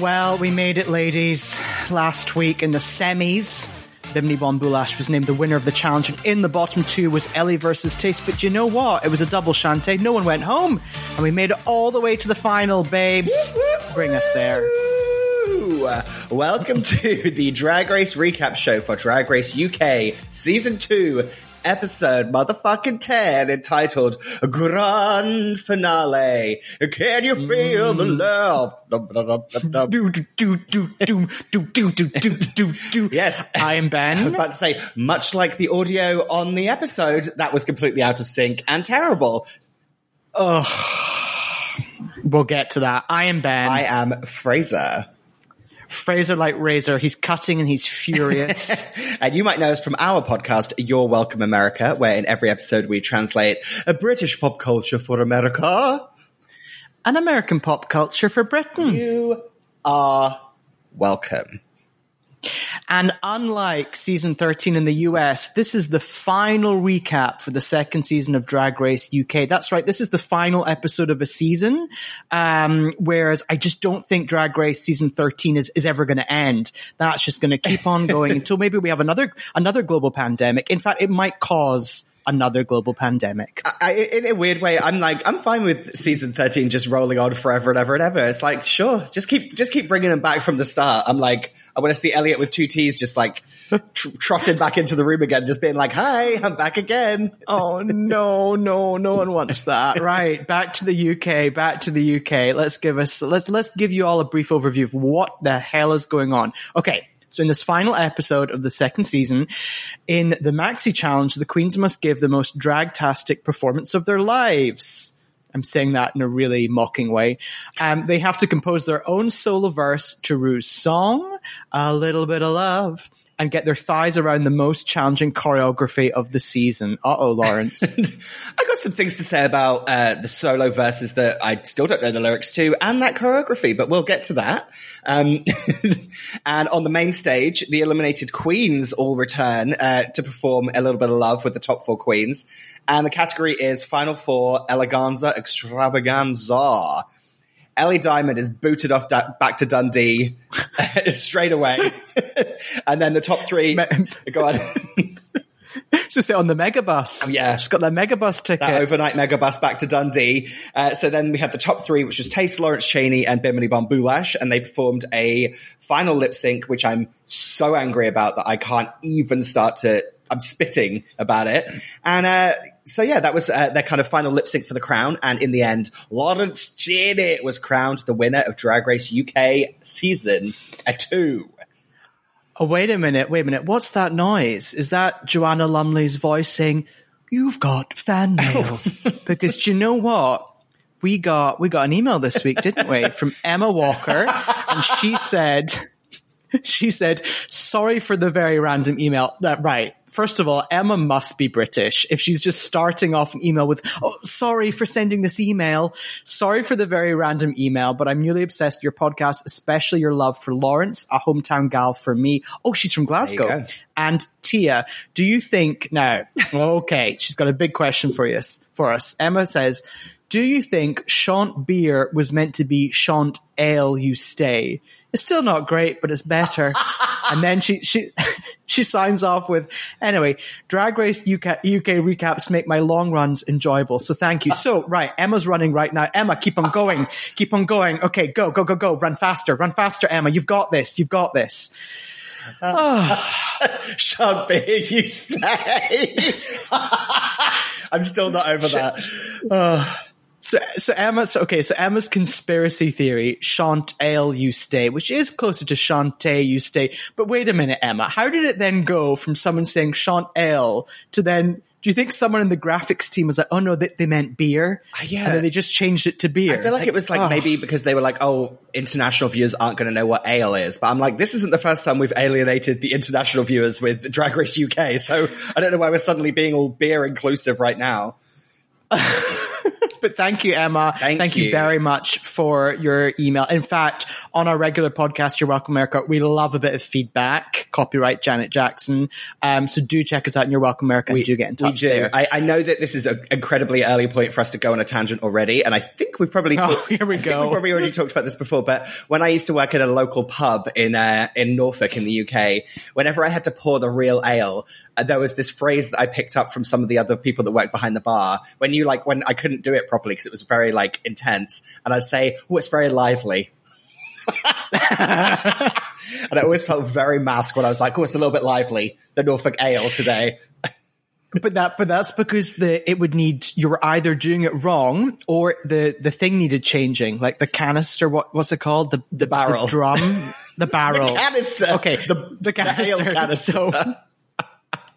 Well, we made it, ladies. Last week in the semis, Bimini Bon Boulash was named the winner of the challenge, and in the bottom two was Ellie versus Tayce. But you know what? It was a double shantay. No one went home, and we made it all the way to the final, babes. Bring us there. Welcome to the Drag Race recap show for Drag Race UK Season 2, Episode motherfucking 10, entitled Grand Finale. Can you feel the mm. love? Do do do do do do do do do do. Yes. I am I was Ben. about to say, much like the audio on the episode, that was completely out of sync and terrible. We'll get to that. I am Ben. I am Frazer. Frazer like razor. He's cutting and he's furious. And you might know us from our podcast, You're Welcome America, where in every episode we translate a British pop culture for America. An American pop culture for Britain. You are welcome. And unlike season 13 in the US, this is the final recap for the second season of Drag Race UK. That's right. This is the final episode of a season. Um, whereas I just don't think Drag Race season 13 is, is ever going to end. That's just going to keep on going until maybe we have another, another global pandemic. In fact, it might cause another global pandemic. I, in a weird way, I'm like, I'm fine with season 13 just rolling on forever and ever and ever. It's like, sure, just keep, just keep bringing them back from the start. I'm like, I want to see Elliott with two T's just like tr- trotting back into the room again, just being like, hi, I'm back again. Oh no, no, no one wants that. Right. Back to the UK, back to the UK. Let's give us, let's, let's give you all a brief overview of what the hell is going on. Okay. So in this final episode of the second season, in the Maxi Challenge, the queens must give the most dragtastic performance of their lives. I'm saying that in a really mocking way. Um, they have to compose their own solo verse to Ru's song, A Little Bit of Love, and get their thighs around the most challenging choreography of the season. Uh-oh, Lawrence. I got some things to say about uh, the solo verses that I still don't know the lyrics to and that choreography, but we'll get to that. Um, and on the main stage, the eliminated queens all return uh, to perform a little bit of love with the top four queens. And the category is Final Four Eleganza Extravaganza. Ellie Diamond is booted off da- back to Dundee straight away. and then the top three, go on. She's sit on the megabus. Oh, yeah. She's got that megabus ticket. that overnight megabus back to Dundee. Uh, so then we had the top three, which was Tayce, Lawrence Chaney, and Bimini Bon and they performed a final lip sync, which I'm so angry about that I can't even start to. I'm spitting about it. And uh, so yeah, that was uh, their kind of final lip sync for the crown. And in the end, Lawrence Chaney was crowned the winner of Drag Race UK season two. Oh, wait a minute, wait a minute. What's that noise? Is that Joanna Lumley's voice saying, you've got fan mail? because do you know what? We got, we got an email this week, didn't we? From Emma Walker. And she said, she said, sorry for the very random email. Uh, right. First of all, Emma must be British. If she's just starting off an email with, oh, sorry for sending this email. Sorry for the very random email, but I'm newly obsessed with your podcast, especially your love for Lawrence, a hometown gal for me. Oh, she's from Glasgow. And Tia, do you think now? Okay, she's got a big question for us. For us, Emma says, "Do you think Shant beer was meant to be Shant ale? You stay." It's still not great, but it's better. and then she she she signs off with, "Anyway, Drag Race UK, UK recaps make my long runs enjoyable, so thank you." So right, Emma's running right now. Emma, keep on going, keep on going. Okay, go go go go, run faster, run faster, Emma. You've got this. You've got this. Sean B, you say. I'm still not over that. Uh, So, so Emma, okay, so Emma's conspiracy theory, Shant Ale you stay, which is closer to Shantay you stay. But wait a minute, Emma, how did it then go from someone saying Shant Ale to then, do you think someone in the graphics team was like, oh no, they, they meant beer? Uh, yeah. And then they just changed it to beer. I feel like, it was like oh. maybe because they were like, oh, international viewers aren't going to know what ale is. But I'm like, this isn't the first time we've alienated the international viewers with Drag Race UK. So I don't know why we're suddenly being all beer inclusive right now. but thank you, Emma. Thank you. you. very much for your email. In fact, on our regular podcast, You're Welcome America, we love a bit of feedback. Copyright Janet Jackson. Um, so do check us out in You're Welcome America. and do get in touch. We do. I, I know that this is an incredibly early point for us to go on a tangent already, and I think we've probably Oh, here we go. we probably already talked about this before. But when I used to work at a local pub in uh, in Norfolk in the UK, whenever I had to pour the real ale, Uh, there was this phrase that I picked up from some of the other people that worked behind the bar. When you like, when I couldn't do it properly because it was very like intense, and I'd say, "Oh, it's very lively." and I always felt very masked when I was like, "Oh, it's a little bit lively." The Norfolk ale today. But that, but that's because the it would need you were either doing it wrong or the the thing needed changing, like the canister. What what's it called? The the, barrel. the drum, the barrel, canister. Okay, the the canister. canister. So,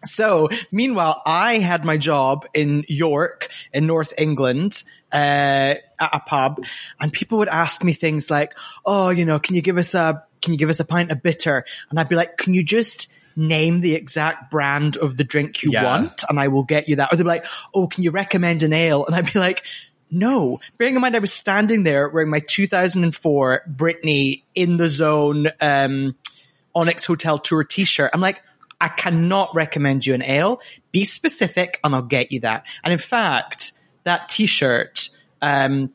so meanwhile, I had my job in York in North England. Uh, at a pub and people would ask me things like, Oh, you know, can you give us a, can you give us a pint of bitter? And I'd be like, can you just name the exact brand of the drink you Yeah. want? And I will get you that. Or they'd be like, Oh, can you recommend an ale? And I'd be like, no, bearing in mind I was standing there wearing my 2004 Britney in the zone, um, Onyx Hotel Tour t-shirt. I'm like, I cannot recommend you an ale. Be specific and I'll get you that. And in fact, that t-shirt, um,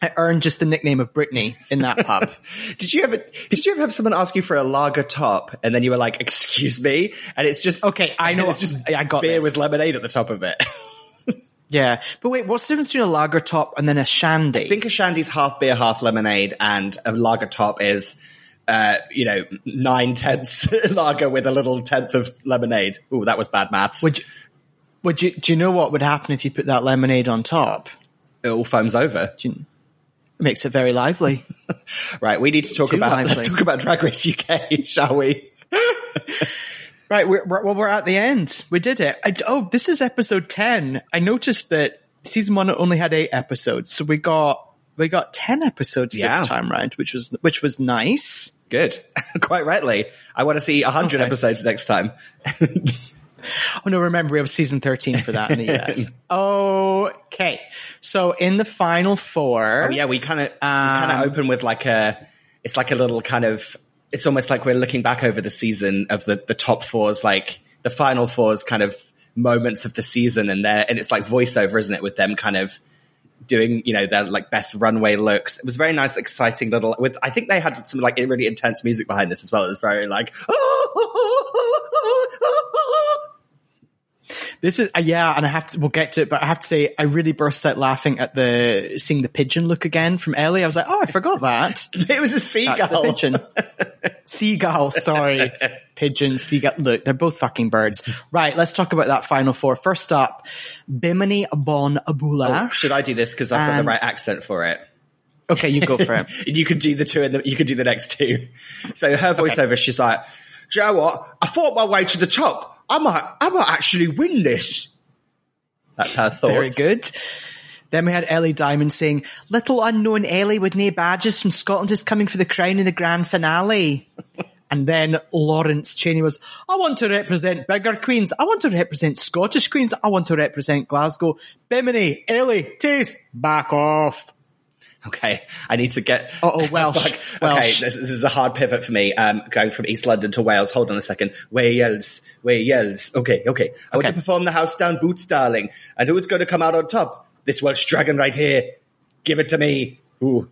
I earned just the nickname of Britney in that pub. Did you ever did you ever have someone ask you for a lager top and then you were like, "Excuse me," and it's just Okay, I know. It's just I got beer this. with lemonade at the top of it. yeah. But wait, what's the difference between a lager top and then a shandy? I think a shandy's half beer, half lemonade, and a lager top is. Uh, you know, nine tenths lager with a little tenth of lemonade. Ooh, that was bad maths. would you, would you, do you know what would happen if you put that lemonade on top? it all foams over. You, it makes it very lively. Right, we need to talk Too about lively. let's talk about Drag Race UK, shall we? Right, we're, we're, well, we're at the end. We did it. I, oh, this is episode 10. I noticed that season one only had eight episodes. So we got, we got 10 episodes Yeah. this time round, which was, which was nice. Good, quite rightly. I want to see hundred Okay. episodes next time. Oh no, remember we have season 13 for that in the US. okay. So in the final four. Oh yeah, we kind of kind Um, of open with like a, it's like a little kind of, it's almost like we're looking back over the season of the the top fours, like the final fours, kind of moments of the season, and there, and it's like voiceover, isn't it, with them kind of doing, you know, their like best runway looks. It was very nice, exciting little. With I think they had some like really intense music behind this as well. It was very like. This is uh, yeah, and I have to. We'll get to it, but I have to say, I really burst out laughing at the seeing the pigeon look again from Ellie. I was like, oh, I forgot that. It was a seagull. pigeon. seagull. Sorry, pigeon. Seagull. Look, they're both fucking birds. Right. Let's talk about that final four. First up, Bimini Bon Boulash. Oh, Should I do this because I've got Um, the right accent for it? Okay, you go for it. you could do the two and the, you could do the next two. So her voiceover, she's like, "Do you know what? I fought my way to the top. I might, I might actually win this." That's her thoughts. Very good. Then we had Ellie Diamond saying, "Little unknown Ellie with no badges from Scotland is coming for the crown in the grand finale." and then Lawrence Cheney was, "I want to represent bigger queens. I want to represent Scottish queens. I want to represent Glasgow." Bimini, Ellie, Tayce, back off. Okay, I need to get. Uh-oh, Welsh. Fuck. Okay, this, this is a hard pivot for me. Um, going from East London to Wales. Hold on a second. Wales, Wales. Okay, okay. I want to perform the house down boots, darling. And who's going to come out on top? This Welsh dragon right here. Give it to me. Ooh.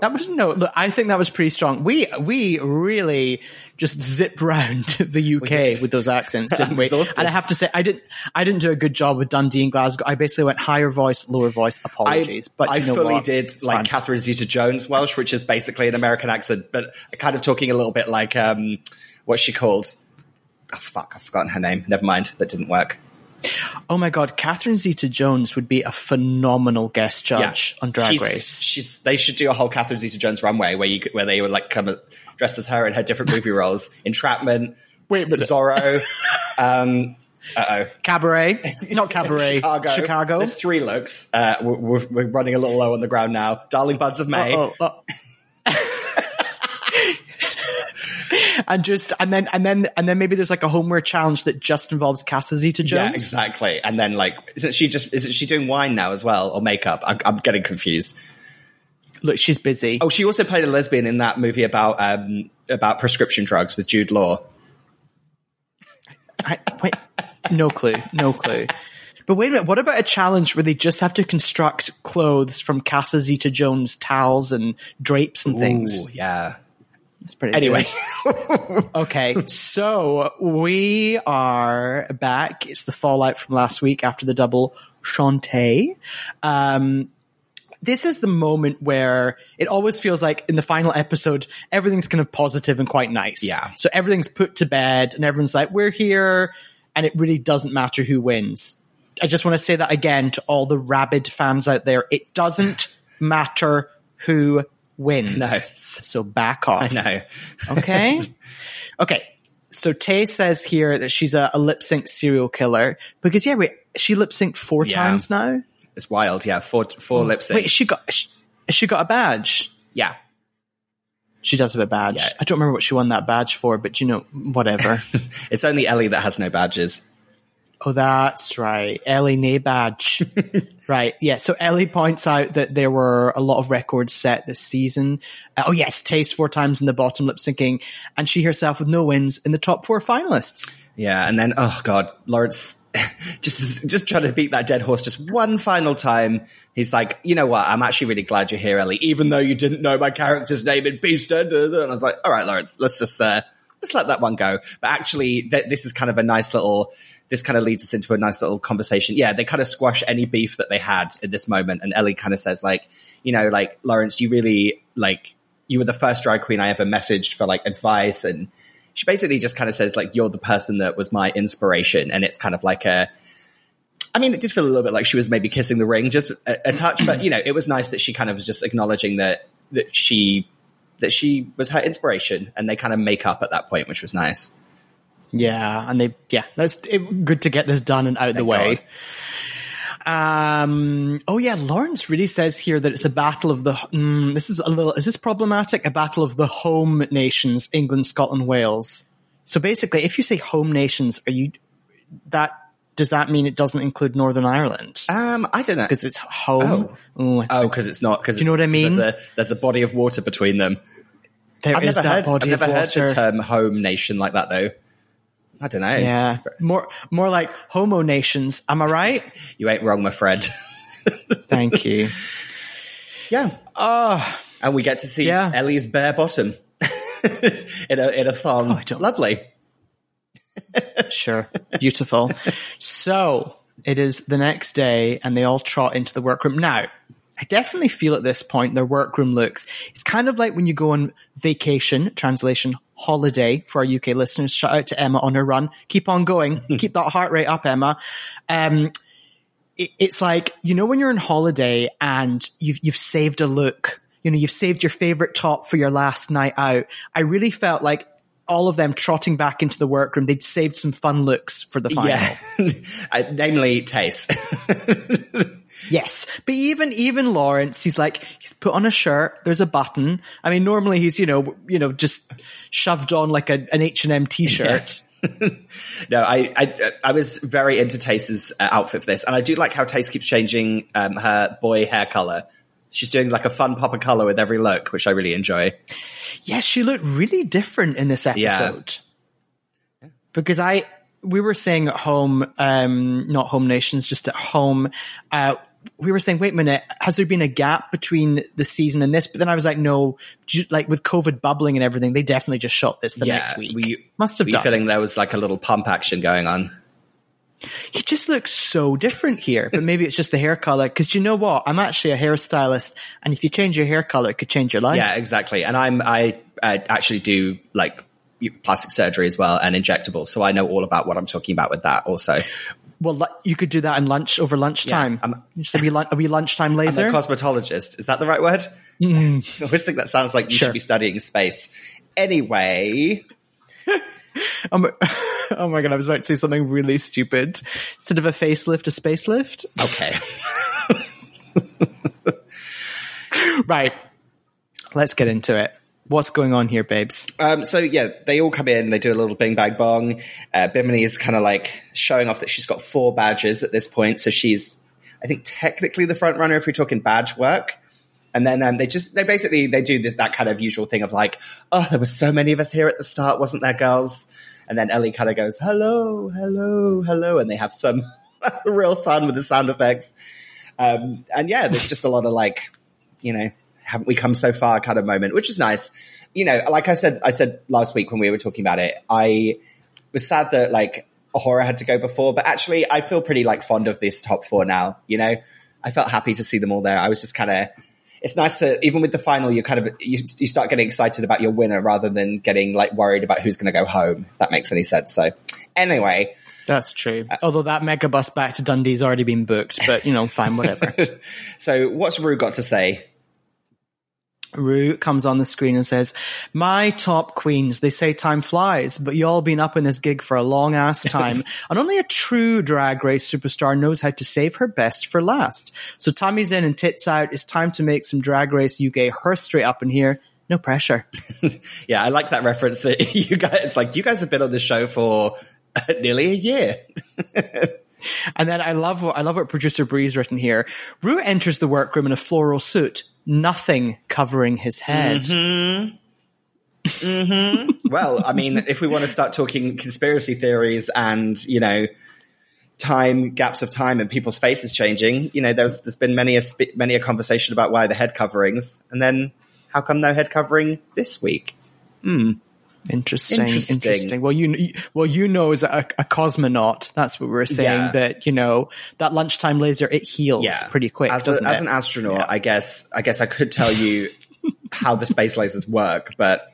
That was no. Look, I think that was pretty strong. We we really just zipped round the UK with those accents, didn't we? exhausted. And I have to say, I didn't I didn't do a good job with Dundee and Glasgow. I basically went higher voice, lower voice. Apologies, I, but I you know fully what? did It's like fine. Catherine Zeta-Jones Welsh, which is basically an American accent, but kind of talking a little bit like um, what's she called? Oh fuck, I've forgotten her name. Never mind, that didn't work. Oh my god, Catherine Zeta-Jones would be a phenomenal guest judge on Drag she's, Race. She's they should do a whole Catherine Zeta-Jones runway where you could, where they would like come dressed as her in her different movie roles, Entrapment, Wait a minute. Zorro, um, uh oh. Cabaret, not Cabaret, Chicago. Chicago. There's three looks. Uh, we're, we're, running a little low on the ground now. Darling Buds of May. Oh, oh. And just and then and then and then maybe there's like a homeware challenge that just involves Casa Zeta Jones. Yeah, exactly. And then like, isn't she just, isn't she doing wine now as well or makeup? I'm, I'm getting confused. Look, she's busy. Oh, she also played a lesbian in that movie about, um, about prescription drugs with Jude Law. I, wait, no clue, no clue. But wait a minute, what about a challenge where they just have to construct clothes from Casa Zeta Jones towels and drapes and things? Yeah. It's pretty Anyway. good. okay, so we are back. It's the fallout from last week after the double Shantay. Um, this is the moment where it always feels like in the final episode, everything's kind of positive and quite nice. Yeah. So everything's put to bed and everyone's like, we're here. And it really doesn't matter who wins. I just want to say that again to all the rabid fans out there. It doesn't matter who wins. No. So back off. I know. Okay. okay. So Tay says here that she's a, a lip sync serial killer because yeah, wait, she lip synced four Yeah. times now. It's wild. Yeah. Four, four lip sync. Wait, she got she, she got a badge. yeah. She does have a badge. Yeah. I don't remember what she won that badge for, but you know, whatever. It's only Ellie that has no badges. Oh, that's right. Ellie nay badge. right. Yeah. So Ellie points out that there were a lot of records set this season. Uh, oh yes, Tayce four times in the bottom lip syncing, and she herself with no wins in the top four finalists. Yeah. And then, oh God, Lawrence just, just trying to beat that dead horse just one final time. He's like, you know what? I'm actually really glad you're here, Ellie, even though you didn't know my character's name in Beastenders. And I was like, all right, Lawrence, let's just, uh, let's let that one go. But actually, th- this is kind of a nice little, this kind of leads us into a nice little conversation. Yeah, they kind of squash any beef that they had in this moment. And Ellie kind of says like, you know, like, Lawrence, you really, like, you were the first drag queen I ever messaged for like advice. And she basically just kind of says like, you're the person that was my inspiration. And it's kind of like a, I mean, it did feel a little bit like she was maybe kissing the ring, just a, a touch, but you know, it was nice that she kind of was just acknowledging that, that she, that she was her inspiration and they kind of make up at that point, which was nice. Yeah, and they yeah, that's it, good to get this done and out of the way. God. Um. Oh yeah, Lawrence really says here that it's a battle of the. Mm, this is a little. Is this problematic? A battle of the home nations: England, Scotland, Wales. So basically, if you say home nations, are you that? Does that mean it doesn't include Northern Ireland Um, I don't know. because it's home? Oh, Oh, because it's not. Because you know what I mean? There's a, there's a body of water between them. there I've is never heard. I've never heard the term "home nation" like that though. I don't know. Yeah, more more like homo nations. Am I right? You ain't wrong, my friend. Thank you. yeah, Oh, and we get to see Yeah. Ellie's bare bottom in a in a thong. Oh, Lovely. Sure. Beautiful. so it is the next day and they all trot into the workroom. Now, I definitely feel at this point their workroom looks, it's kind of like when you go on vacation, translation, holiday for our UK listeners. Shout out to Emma on her run. Keep on going. Keep that heart rate up, Emma. Um, it, it's like, you know, when you're on holiday and you've, you've saved a look, you know, you've saved your favorite top for your last night out. I really felt like all of them trotting back into the workroom, they'd saved some fun looks for the final. Yeah, namely Tayce. Yes. But even, even Lawrence, he's like, he's put on a shirt. There's a button. I mean, normally he's, you know, you know, just shoved on like a, an H&M t-shirt. no, I, I I was very into Tayce's uh, outfit for this, and I do like how Tayce keeps changing um, her boy hair color. She's doing like a fun pop of color with every look, which I really enjoy. Yes, she looked really different in this episode. Because I, we were saying at home, um, not home nations, just at home, uh, we were saying, wait a minute, has there been a gap between the season and this? But then I was like, no, like with COVID bubbling and everything, they definitely just shot this the yeah, next week. we Must have we done. feeling there was like a little pump action going on. He just looks so different here, but maybe it's just the hair color. Cause you know what? I'm actually a hairstylist and if you change your hair color, it could change your life. Yeah, exactly. And I'm I uh, actually do like plastic surgery as well and injectables, so I know all about what I'm talking about with that. Also, Well, you could do that in lunch over lunchtime. I'm- just a wee, lun- a wee lunchtime I'm laser. a cosmetologist. Is that the right word? I always think that sounds like you Sure. should be studying space. Anyway, Um, oh my god, I was about to say something really stupid. Instead of a facelift, a spacelift. okay. Right. Let's get into it. What's going on here, babes? Um, so yeah, they all come in, they do a little bing bang bong. Uh, Bimini is kind of like showing off that she's got four badges at this point. So she's, I think technically the front runner if we're talking badge work. And then um, they just, they basically, they do this, that kind of usual thing of like, oh, there were so many of us here at the start, wasn't there, girls? And then Ellie kind of goes, hello, hello, hello. And they have some real fun with the sound effects. Um, and yeah, there's just a lot of like, you know, haven't we come so far kind of moment, which is nice. You know, like I said, I said last week when we were talking about it, I was sad that like A'Whora had to go before, but actually I feel pretty like fond of this top four now, you know, I felt happy to see them all there. I was just kind of, it's nice to, even with the final, you kind of, you, you start getting excited about your winner rather than getting like worried about who's going to go home, if that makes any sense. So anyway, that's true. Uh, Although that megabus back to Dundee's already been booked, but you know, fine, whatever. so what's Ru got to say? Ru comes on the screen and says, my top queens, they say time flies, but y'all been up in this gig for a long ass time. and only a true drag race superstar knows how to save her best for last. So Tommy's in and tits out. It's time to make some drag race UK her straight up in here. No pressure. yeah, I like that reference that you guys, it's like, you guys have been on the show for nearly a year. And then I love what I love what producer Bree's written here. Ru enters the workroom in a floral suit, nothing covering his head. Mm-hmm. Mm-hmm. well, I mean, if we want to start talking conspiracy theories and you know time gaps of time and people's faces changing, you know, there's there's been many a many a conversation about why the head coverings, and then how come no head covering this week? Hmm. Interesting, interesting, interesting. Well, you well you know as a, a cosmonaut, that's what we are saying. Yeah. That you know that lunchtime laser it heals yeah. pretty quick. As, doesn't a, it? as an astronaut, yeah. I guess I guess I could tell you how the space lasers work, but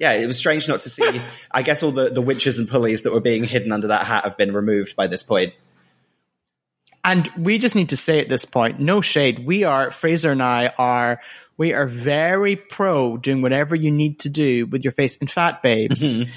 yeah, it was strange not to see. I guess all the the winches and pulleys that were being hidden under that hat have been removed by this point. And we just need to say at this point, no shade. We are Frazer and I are we are very pro doing whatever you need to do with your face. In fact, babes, mm-hmm.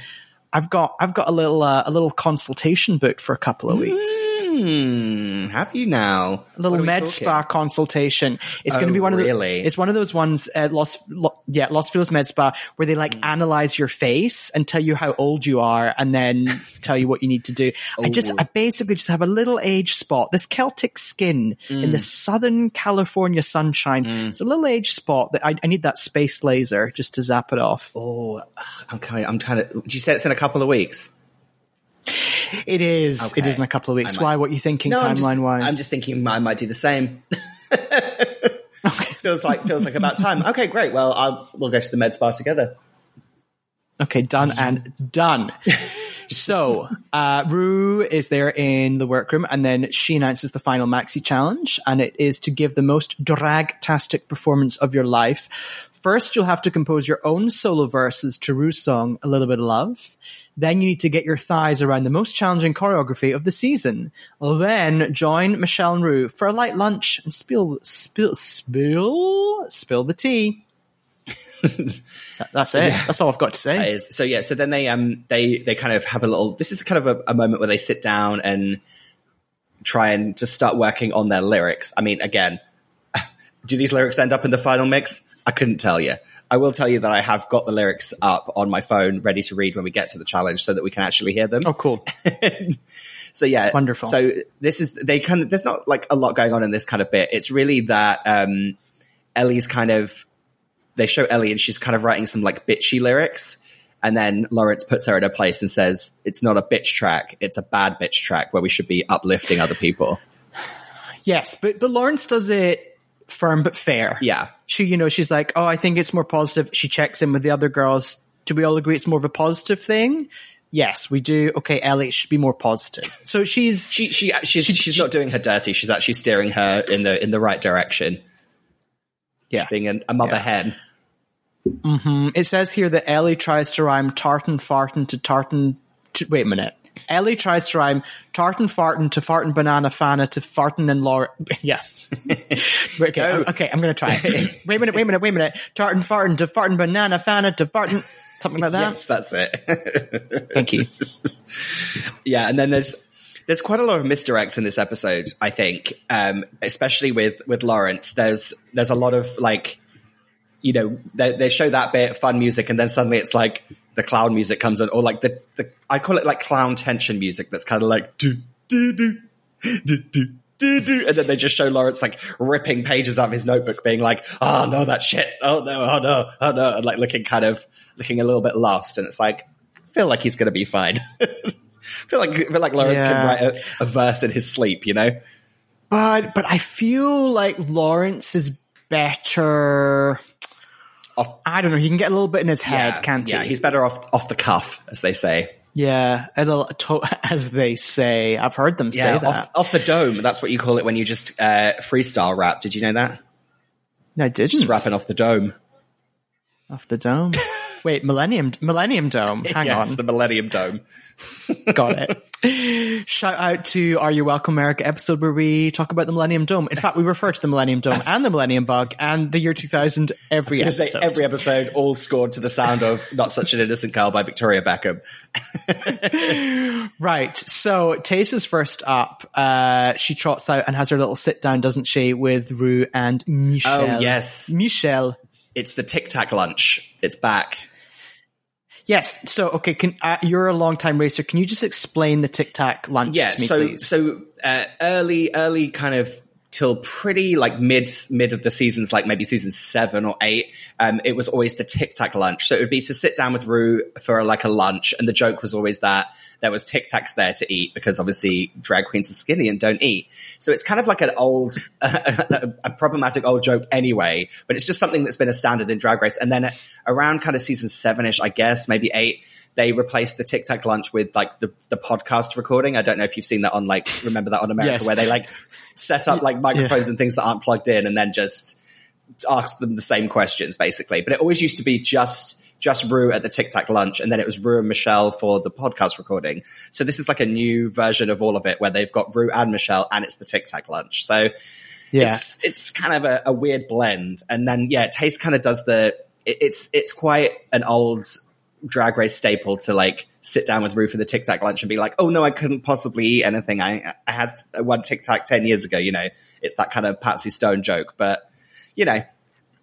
I've got I've got a little uh, a little consultation booked for a couple of weeks. Mm, have you now? A little med spa consultation. It's oh, going to be one of the. It's one of those ones at Los Lo, yeah Los Feliz Med Spa where they like mm. analyze your face and tell you how old you are and then tell you what you need to do. Oh. I just I basically just have a little age spot. This Celtic skin mm. in the Southern California sunshine. Mm. It's a little age spot that I, I, need that space laser just to zap it off. Oh, I'm kind. I'm kind of. You said it's in a couple of weeks. It is. Okay. It is in a couple of weeks. Might, Why? What are you thinking no, timeline wise? I'm just thinking I might do the same. feels like feels like about time. Okay, great. Well, I'll, we'll go to the med spa together. Okay, done and done. So, uh, Ru is there in the workroom and then she announces the final maxi challenge and it is to give the most drag-tastic performance of your life. First, you'll have to compose your own solo verses to Ru's song, A Little Bit of Love. Then you need to get your thighs around the most challenging choreography of the season. Then join Michelle and Ru for a light lunch and spill, spill, spill, spill the tea. That's it. Yeah. That's all I've got to say. So yeah, so then they um they they kind of have a little. This is kind of a, a moment where they sit down and try and just start working on their lyrics. I mean, again, do these lyrics end up in the final mix? I couldn't tell you. I will tell you that I have got the lyrics up on my phone ready to read when we get to the challenge so that we can actually hear them. Oh, cool. so yeah, wonderful. So this is, they kind of, there's not like a lot going on in this kind of bit. It's really that, um, Ellie's kind of, they show Ellie and she's kind of writing some like bitchy lyrics. And then Lawrence puts her in a place and says, it's not a bitch track. It's a bad bitch track where we should be uplifting other people. Yes, but, but Lawrence does it firm but fair. Yeah. She, you know, she's like, oh, I think it's more positive. She checks in with the other girls. Do we all agree it's more of a positive thing? Yes, we do. Okay, Ellie should be more positive. So she's she she she's she, she's she, not doing her dirty. She's actually steering her in the in the right direction. Yeah, being a, a mother yeah. hen. Mm-hmm. It says here that Ellie tries to rhyme tartan fartin to tartan. To, wait a minute. Ellie tries to rhyme tartan fartin to fartin banana fana to fartin and Laura. Yeah. okay, no. okay, I'm going to try it. wait a minute, wait a minute, wait a minute. Tartan fartin to fartin banana fana to fartin. Something like that? Yes, that's it. Thank you. yeah, and then there's there's quite a lot of misdirects in this episode, I think. Um, especially with with Lawrence. There's there's a lot of like you know, they, they show that bit, of fun music, and then suddenly it's like the clown music comes in or like the, the I call it like clown tension music that's kind of like do, do, do, do, do. Do, do, and then they just show Lawrence like ripping pages out of his notebook, being like, ah, "Oh no, that shit! Oh no, oh no, oh no!" and like looking kind of looking a little bit lost. And it's like, I feel like he's gonna be fine. I feel like I feel like Lawrence Yeah. can write a, a verse in his sleep, you know? But but I feel like Lawrence is better. Off, I don't know. He can get a little bit in his head, yeah, can't he? yeah, he's better off off the cuff, as they say. yeah, a little, to, as they say. I've heard them say Yeah, that. off, off the dome. That's what you call it when you just uh, freestyle rap. Did you know that? no, I didn't. Just rapping off the dome. off the dome. Wait, Millennium Millennium Dome. Hang yes, on, the Millennium Dome. got it. Shout out to Are You Welcome America episode where we talk about the Millennium Dome. In fact, we refer to the Millennium Dome and the Millennium Bug and the year 2000 every episode. say every episode, all scored to the sound of "Not Such an Innocent Girl" by Victoria Beckham. Right. So Tayce is first up. Uh, she trots out and has her little sit down, doesn't she, with Ru and Michelle. Oh, yes. Michelle. It's the Tic Tac lunch. It's back. Yes. So, okay, can, uh, you're a long time racer. Can you just explain the Tic Tac lunch Yeah. to me, so please? so uh, early early kind of till pretty like mid mid of the seasons, like maybe season seven or eight. Um, it was always the Tic Tac lunch. So it would be to sit down with Ru for like a lunch, and the joke was always that there was Tic Tacs there to eat because obviously drag queens are skinny and don't eat. So it's kind of like an old, a, problematic old joke anyway, but it's just something that's been a standard in Drag Race. And then around kind of season seven ish, I guess, maybe eight, they replaced the Tic Tac lunch with like the, the podcast recording. I don't know if you've seen that on like, remember that on America Yes. where they like set up like microphones and things that aren't plugged in and then just ask them the same questions basically. But it always used to be just, just Ru at the Tic Tac lunch and then it was Ru and Michelle for the podcast recording. So this is like a new version of all of it where they've got Ru and Michelle and it's the Tic Tac lunch. So yeah. it's it's kind of a, a weird blend. And then yeah, Tayce kind of does the it, it's it's quite an old drag race staple to like sit down with Ru for the Tic Tac lunch and be like, oh no, I couldn't possibly eat anything. I I had one Tic Tac ten years ago. You know, it's that kind of Patsy Stone joke, but you know.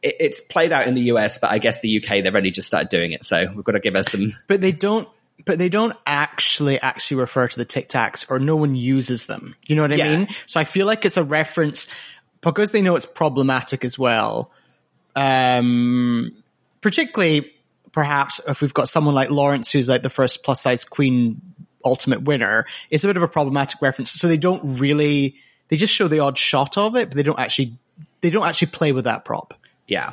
It, it's played out in the US, but I guess the UK they've only just started doing it, so we've got to give her some. but they don't, but they don't actually, actually refer to the Tic Tacs or no one uses them. You know what I Yeah. mean? So I feel like it's a reference because they know it's problematic as well. Um, particularly perhaps if we've got someone like Lawrence, who's like the first plus size queen ultimate winner, it's a bit of a problematic reference. So they don't really, they just show the odd shot of it, but they don't actually, they don't actually play with that prop. Yeah,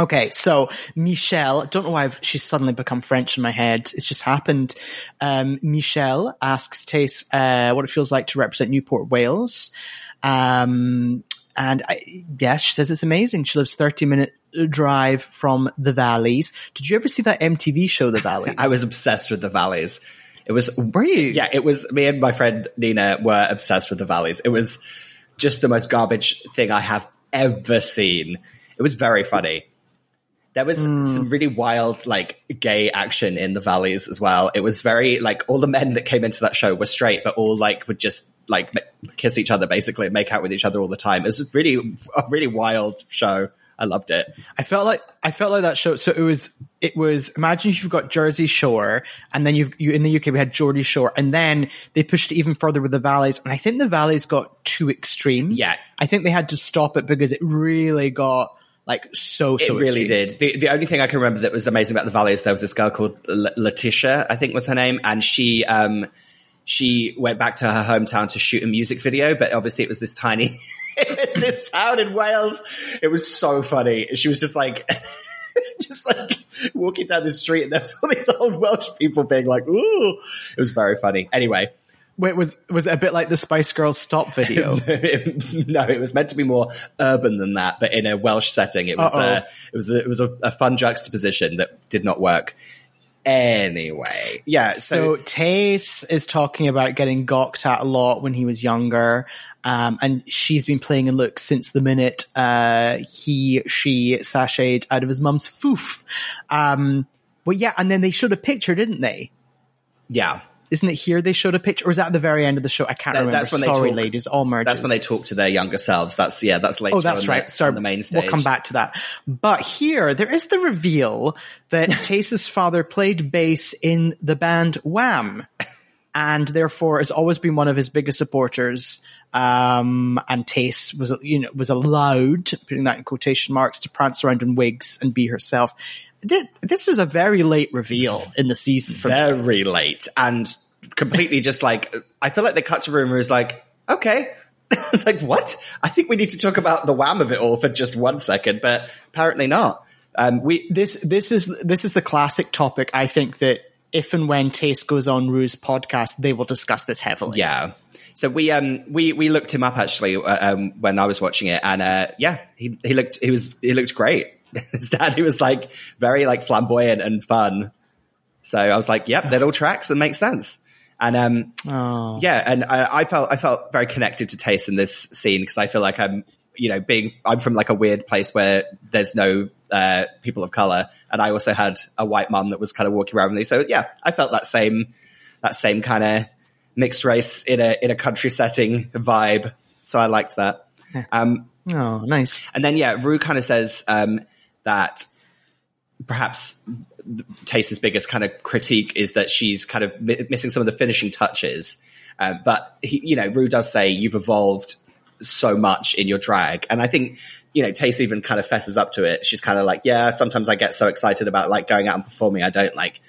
Okay, so Michelle, don't know why I've, she's suddenly become French in my head. It's just happened. Um, Michelle asks Tayce uh, what it feels like to represent Newport, Wales. Um, and I, yeah, she says it's amazing. She lives 30 minute drive from the valleys. Did you ever see that MTV show, The Valleys? I was obsessed with the valleys. It was Were you? Yeah, it was me and my friend Nina were obsessed with the valleys. It was just the most garbage thing I have ever seen. It was very funny. There was hmm. some really wild, like, gay action in the valleys as well. It was very, like, all the men that came into that show were straight, but all, like, would just, like, kiss each other, basically, and make out with each other all the time. It was really, a really wild show. I loved it. I felt like I felt like that show. So it was it was imagine if you've got Jersey Shore and then you've you in the UK we had Geordie Shore and then they pushed it even further with the valleys and I think the valleys got too extreme. Yeah. I think they had to stop it because it really got like so so It really extreme. did. The, the only thing I can remember that was amazing about the Valley is there was this girl called L- Letitia, I think was her name, and she um she went back to her hometown to shoot a music video, but obviously it was this tiny, it was this town in Wales. It was so funny. She was just like. Just like walking down the street, and there was all these old Welsh people being like, "Ooh!" It was very funny. Anyway, Wait, was was it a bit like the Spice Girls stop video? no, it was meant to be more urban than that, but in a Welsh setting, it was Uh-oh. uh, it was a, it was a, a fun juxtaposition that did not work. Anyway, yeah. So So, Tayce is talking about getting gawked at a lot when he was younger. Um, and she's been playing a look since the minute, uh, he, she sashayed out of his mum's foof. Um, well, yeah, and then they showed a picture, didn't they? yeah, isn't it here they showed a picture, or is that at the very end of the show? I can't That- remember. that's when they Sorry, talk- ladies, all merges. That's when they talk to their younger selves. That's yeah, that's later. Oh, that's on right. The, Sorry, the main stage. We'll come back to that. But here, there is the reveal that Tayce's father played bass in the band Wham, and therefore has always been one of his biggest supporters. Um, and Tayce was, you know, was allowed, putting that in quotation marks, to prance around in wigs and be herself. This was a very late reveal in the season for me. very late and completely just like I feel like they cut to is like okay. it's like what? I think we need to talk about the wham of it all for just one second, but apparently not. Um, we this this is this is the classic topic. I think that if and when Tayce goes on Ru's podcast, they will discuss this heavily. Yeah. So we um we we looked him up actually uh, um when I was watching it and uh yeah he he looked he was he looked great. His dad he was like very like flamboyant and fun. So I was like, yep, that all tracks and makes sense. And um Oh. yeah, and I, I felt I felt very connected to Tayce in this scene because I feel like I'm you know being I'm from like a weird place where there's no uh, people of color, and I also had a white mum that was kind of walking around with me. So yeah, I felt that same that same kind of mixed race in a in a country setting vibe. So I liked that. Um, Oh, nice. and then yeah, Ru kind of says um, that perhaps Tayce's biggest kind of critique is that she's kind of mi- missing some of the finishing touches. Um, but he, you know, Ru does say you've evolved so much in your drag, and I think you know Tayce even kind of fesses up to it. She's kind of like, yeah, sometimes I get so excited about like going out and performing, I don't like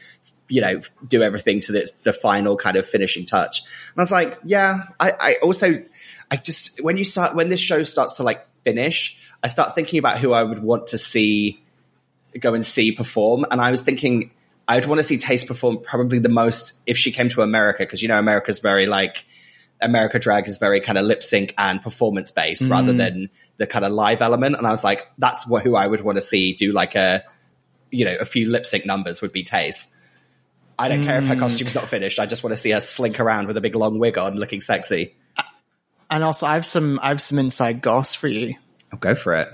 you know do everything to the, the final kind of finishing touch. And I was like, yeah, I, I also I just when you start when this show starts to like finish, I start thinking about who I would want to see go and see perform. And I was thinking I'd want to see Tayce perform probably the most if she came to America because you know America's very like America drag is very kind of lip sync and performance based rather mm. than the kind of live element. And I was like, that's what, who I would want to see do like a you know a few lip sync numbers would be Tayce. I don't care if her mm. costume's not finished. I just want to see her slink around with a big long wig on, looking sexy. And also, I have some I have some inside goss for you. I'll go for it.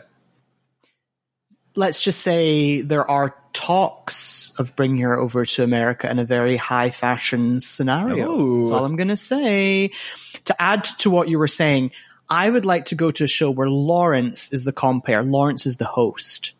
Let's just say there are talks of bringing her over to America in a very high fashion scenario. Ooh. That's all I'm going to say. To add to what you were saying, I would like to go to a show where Lawrence is the compere, Lawrence is the host.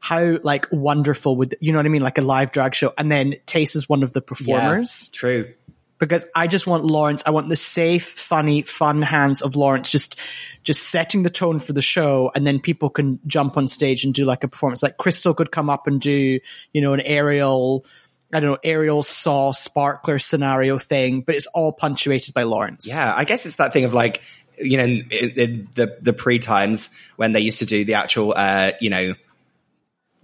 How like wonderful would you know what I mean? Like a live drag show, and then Tayce is one of the performers. Yeah, true. Because I just want Lawrence. I want the safe, funny, fun hands of Lawrence just, just setting the tone for the show. And then people can jump on stage and do like a performance. Like Crystal could come up and do, you know, an aerial, I don't know, aerial saw sparkler scenario thing, but it's all punctuated by Lawrence. Yeah, I guess it's that thing of like, you know, in, in the the pre times when they used to do the actual, uh, you know,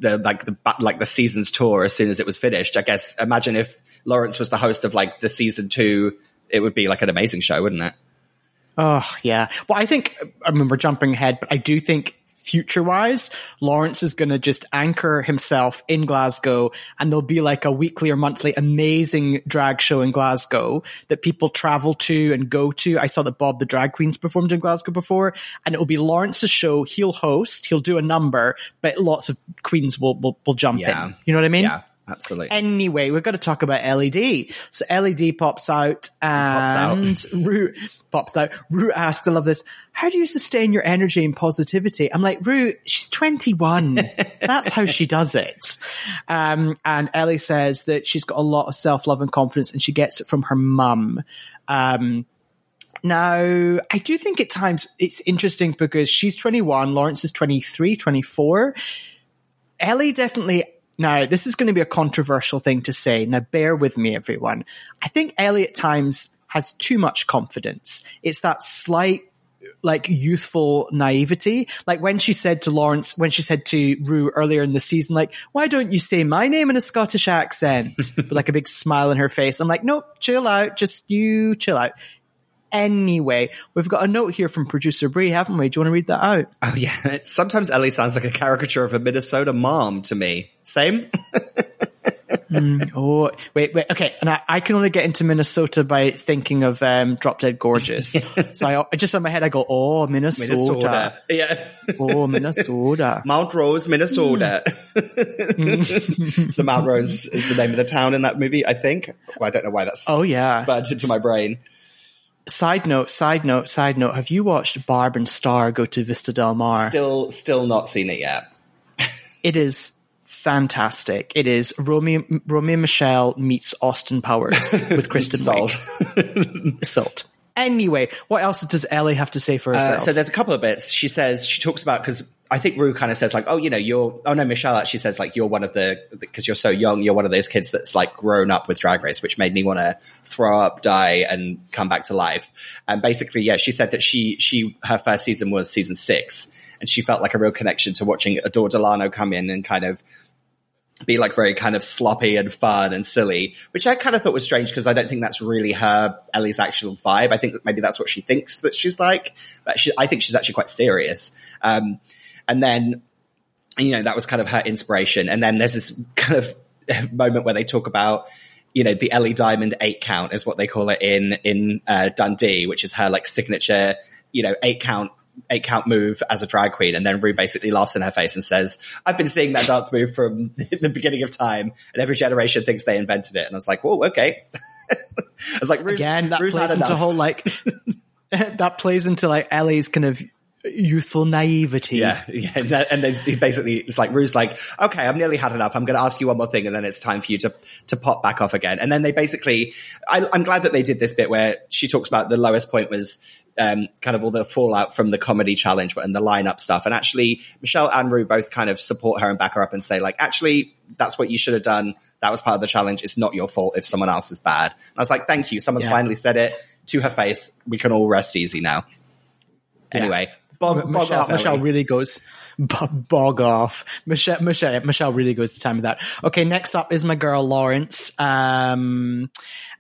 the like the like the season's tour as soon as it was finished. I guess imagine if Lawrence was the host of like the season two, it would be like an amazing show, wouldn't it? Oh, yeah. Well, I think, I mean, we're jumping ahead, but I do think future wise, Lawrence is going to just anchor himself in Glasgow and there'll be like a weekly or monthly amazing drag show in Glasgow that people travel to and go to. I saw that Bob the Drag Queens performed in Glasgow before and it will be Lawrence's show. He'll host, he'll do a number, but lots of queens will, will, will jump Yeah. in. You know what I mean? Yeah, absolutely. Anyway, we've got to talk about LED. So LED pops out and Ru pops out. Ru asked, I love this. How do you sustain your energy and positivity? I'm like, Ru, she's 21. That's how she does it. Um, and Ellie says that she's got a lot of self-love and confidence and she gets it from her mum. Um, now, I do think at times it's interesting because she's 21, Lawrence is 23, 24. Ellie definitely now this is going to be a controversial thing to say. Now bear with me everyone. I think Ellie at times has too much confidence. It's that slight like youthful naivety. Like when she said to Lawrence, when she said to Ru earlier in the season, like, why don't you say my name in a Scottish accent? With like a big smile on her face. I'm like, nope, chill out. Just you chill out. Anyway, we've got a note here from producer Brie, haven't we? Do you want to read that out? oh yeah, sometimes Ellie sounds like a caricature of a Minnesota mom to me. Same. Oh, wait, wait. Okay. And I, I can only get into Minnesota by thinking of um, Drop Dead Gorgeous. so I, I just in my head, I go, oh, Minnesota. Minnesota. Yeah. Oh, Minnesota. Mount Rose, Minnesota. Mm. the Mount Rose is the name of the town in that movie, I think. Well, I don't know why that's oh, yeah. burned into my brain. Side note, side note, side note. Have you watched Barb and Star go to Vista Del Mar? Still, still not seen it yet. It is fantastic. It is Romeo, Romeo Michelle meets Austin Powers with Kristen Sold. Salt. Anyway, what else does Ellie have to say for Uh, herself? so there's a couple of bits. She says she talks about because I think Ru kind of says like, oh, you know, you're. Oh no, Michelle actually says like you're one of the because you're so young. You're one of those kids that's like grown up with Drag Race, which made me want to throw up, die, and come back to life. And basically, yeah, she said that she she her first season was season six, and she felt like a real connection to watching Adore Delano come in and kind of be like very kind of sloppy and fun and silly, which I kind of thought was strange because I don't think that's really her Ellie's actual vibe. I think that maybe that's what she thinks that she's like, but she, I think she's actually quite serious. Um, and then, you know, that was kind of her inspiration. And then there's this kind of moment where they talk about, you know, the Ellie Diamond eight count is what they call it in, in, uh, Dundee, which is her like signature, you know, eight count eight count move as a drag queen. And then Ru basically laughs in her face and says, I've been seeing that dance move from the beginning of time and every generation thinks they invented it. And I was like, whoa, okay. I was like, Ru's, Again, that Ru's plays into whole like that plays into like Ellie's kind of youthful naivety. Yeah, yeah, and, then he basically it's like Ru's like, okay, I've nearly had enough. I'm going to ask you one more thing, and then it's time for you to to pop back off again. And then they basically, I, I'm glad that they did this bit where she talks about the lowest point was um, kind of all the fallout from the comedy challenge and the lineup stuff. And actually, Michelle and Ru both kind of support her and back her up and say like, actually, that's what you should have done. That was part of the challenge. It's not your fault if someone else is bad. And I was like, thank you. Someone's Yeah. finally said it to her face. We can all rest easy now. Anyway, bog, bog Michelle, off, Michelle really goes bog off. Michelle, Michelle, Michelle really goes to time with that. Okay, next up is my girl Lawrence. Um,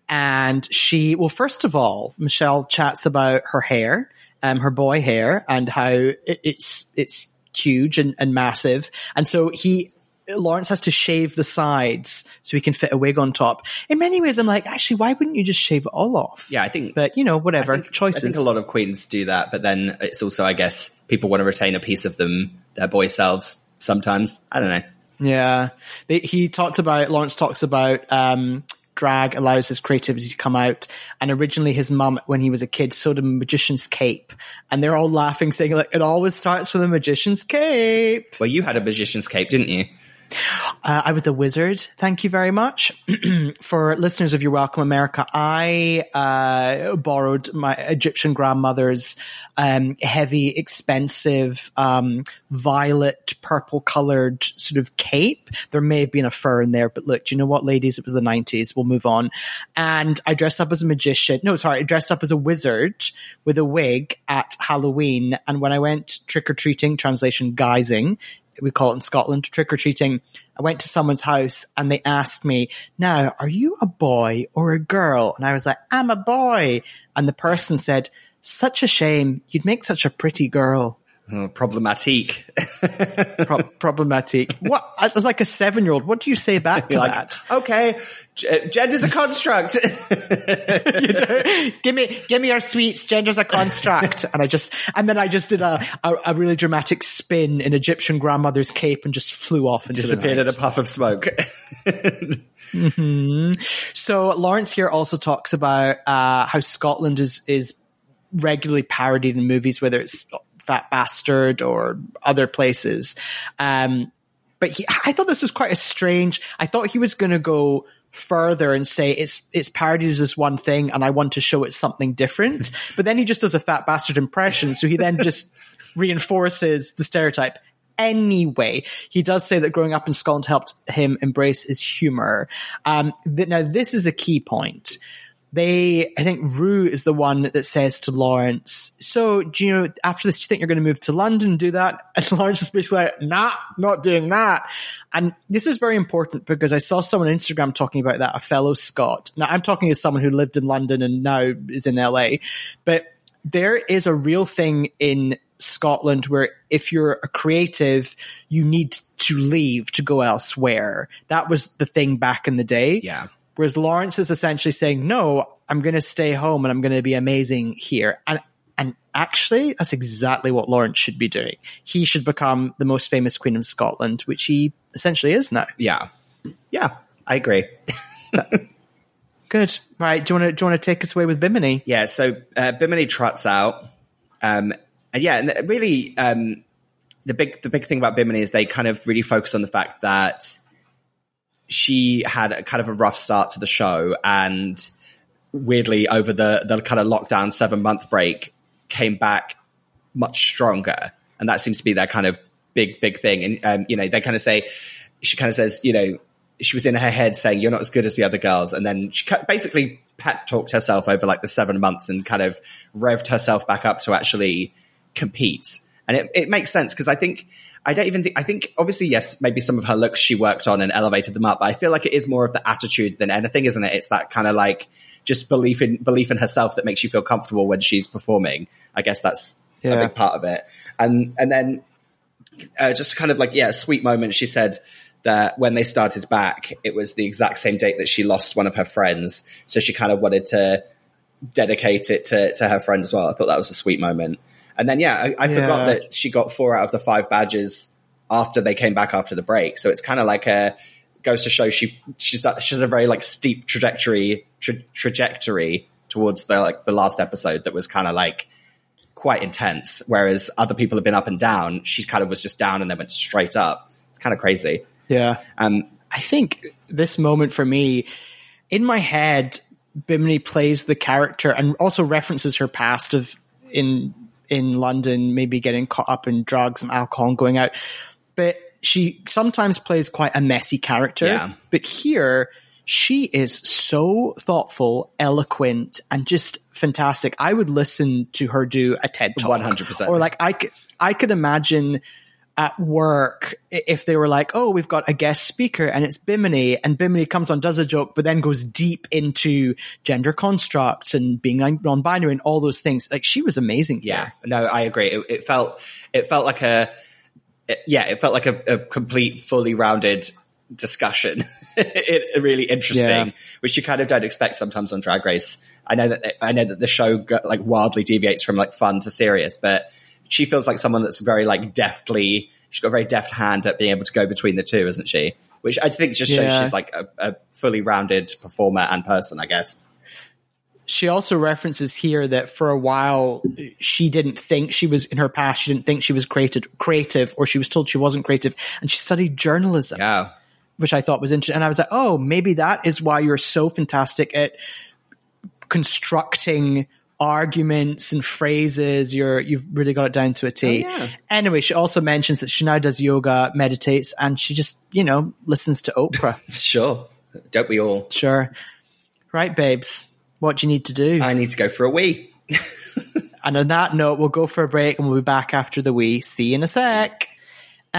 and she, well, first of all, Michelle chats about her hair, um, her boy hair and how it, it's, it's huge and, and massive. And so he, Lawrence has to shave the sides so he can fit a wig on top. In many ways, I'm like, actually, why wouldn't you just shave it all off? Yeah, I think But you know, whatever I think, choices. I think a lot of queens do that, but then it's also, I guess, people want to retain a piece of them, their boy selves. Sometimes I don't know. Yeah. They, he talks about, Lawrence talks about, um, drag allows his creativity to come out. And originally his mum, when he was a kid, sewed a magician's cape. And they're all laughing, saying like, it always starts with a magician's cape. Well, you had a magician's cape, didn't you? Uh, I was a wizard. Thank you very much. For listeners of Your Welcome America, I uh, borrowed my Egyptian grandmother's um, heavy, expensive, um, violet, purple colored sort of cape. There may have been a fur in there, but look, do you know what, ladies? It was the 90s. We'll move on. And I dressed up as a magician. No, sorry, I dressed up as a wizard with a wig at Halloween. And when I went trick or treating, translation guising, we call it in Scotland, trick or treating. I went to someone's house and they asked me, now, are you a boy or a girl? And I was like, I'm a boy. And the person said, such a shame. You'd make such a pretty girl. Oh, problematique. Pro- problematic. What? As, as like a seven year old, what do you say back to like, that? okay, g- uh, gender's a construct. give me, give me your sweets. Gender's a construct. and I just, and then I just did a, a, a really dramatic spin in Egyptian grandmother's cape and just flew off and Disappeared in a puff of smoke. Mm-hmm. So Lawrence here also talks about uh, how Scotland is is regularly parodied in movies, whether it's Fat Bastard or other places. Um, but he, I thought this was quite a strange. I thought he was going to go further and say it's it's parodied as this one thing, and I want to show it something different. but then he just does a Fat Bastard impression, so he then just reinforces the stereotype. Anyway, he does say that growing up in Scotland helped him embrace his humor. Um, th- now this is a key point. They, I think Ru is the one that says to Lawrence, so do you know, after this, do you think you're going to move to London and do that? And Lawrence is basically like, nah, not doing that. And this is very important because I saw someone on Instagram talking about that, a fellow Scot. Now I'm talking as someone who lived in London and now is in LA, but there is a real thing in Scotland where if you're a creative, you need to leave to go elsewhere. That was the thing back in the day. Yeah. Whereas Lawrence is essentially saying, no, I'm going to stay home and I'm going to be amazing here. And, and actually, that's exactly what Lawrence should be doing. He should become the most famous queen of Scotland, which he essentially is now. Yeah. Yeah. I agree. Good. Right. Do you want to, do you want to take us away with Bimini? Yeah, so uh, Bimini trots out, um, and yeah, and really, um, the big the big thing about Bimini is they kind of really focus on the fact that she had a kind of a rough start to the show, and weirdly, over the the kind of lockdown seven month break, came back much stronger, and that seems to be their kind of big big thing. And um, you know, they kind of say she kind of says, you know, she was in her head saying you're not as good as the other girls. And then she basically pet talked herself over like the seven months and kind of revved herself back up to actually compete. And it, it makes sense because i think i don't even think i think obviously yes maybe some of her looks she worked on and elevated them up but i feel like it is more of the attitude than anything isn't it it's that kind of like just belief in belief in herself that makes you feel comfortable when she's performing i guess that's a big part of it and and then uh, just kind of like yeah, a sweet moment. She said that when they started back, it was the exact same date that she lost one of her friends, so she kind of wanted to dedicate it to to her friend as well. I thought that was a sweet moment. And then yeah, I, I forgot that she got four out of the five badges after they came back after the break. So it's kind of like a goes to show she she's she's a very like steep trajectory tra- trajectory towards the like the last episode that was kind of like quite intense. Whereas other people have been up and down. She kind of was just down and then went straight up. It's kind of crazy. Yeah. Um, I think this moment for me, in my head, Bimini plays the character and also references her past of in in London, maybe getting caught up in drugs and alcohol and going out. But she sometimes plays quite a messy character. Yeah. But here, she is so thoughtful, eloquent, and just fantastic. I would listen to her do a TED talk. 100%. Or like I could, I could imagine at work if they were like, oh, we've got a guest speaker and it's Bimini and Bimini comes on, does a joke, but then goes deep into gender constructs and being non- non-binary and all those things. Like she was amazing. yeah, no, I agree. It, it felt, it felt like a, it- yeah, it felt like a, a complete, fully rounded discussion. it, really interesting, Yeah. which you kind of don't expect sometimes on Drag Race. I know that I know that the show go- like wildly deviates from like fun to serious, but she feels like someone that's very like deftly. She's got a very deft hand at being able to go between the two, isn't she? Which I think just shows Yeah. she's like a, a fully rounded performer and person, I guess. She also references here that for a while she didn't think she was in her past. She didn't think she was created creative, or she was told she wasn't creative, and she studied journalism. Yeah. which I thought was interesting. And I was like, oh, maybe that is why you're so fantastic at constructing arguments and phrases. You're, you've really got it down to a T. Oh, yeah. Anyway, she also mentions that she now does yoga, meditates, and she just, you know, listens to Oprah. Sure. Don't we all? sure. Right, babes. What do you need to do? I need to go for a wee. And on that note, we'll go for a break and we'll be back after the wee. See you in a sec.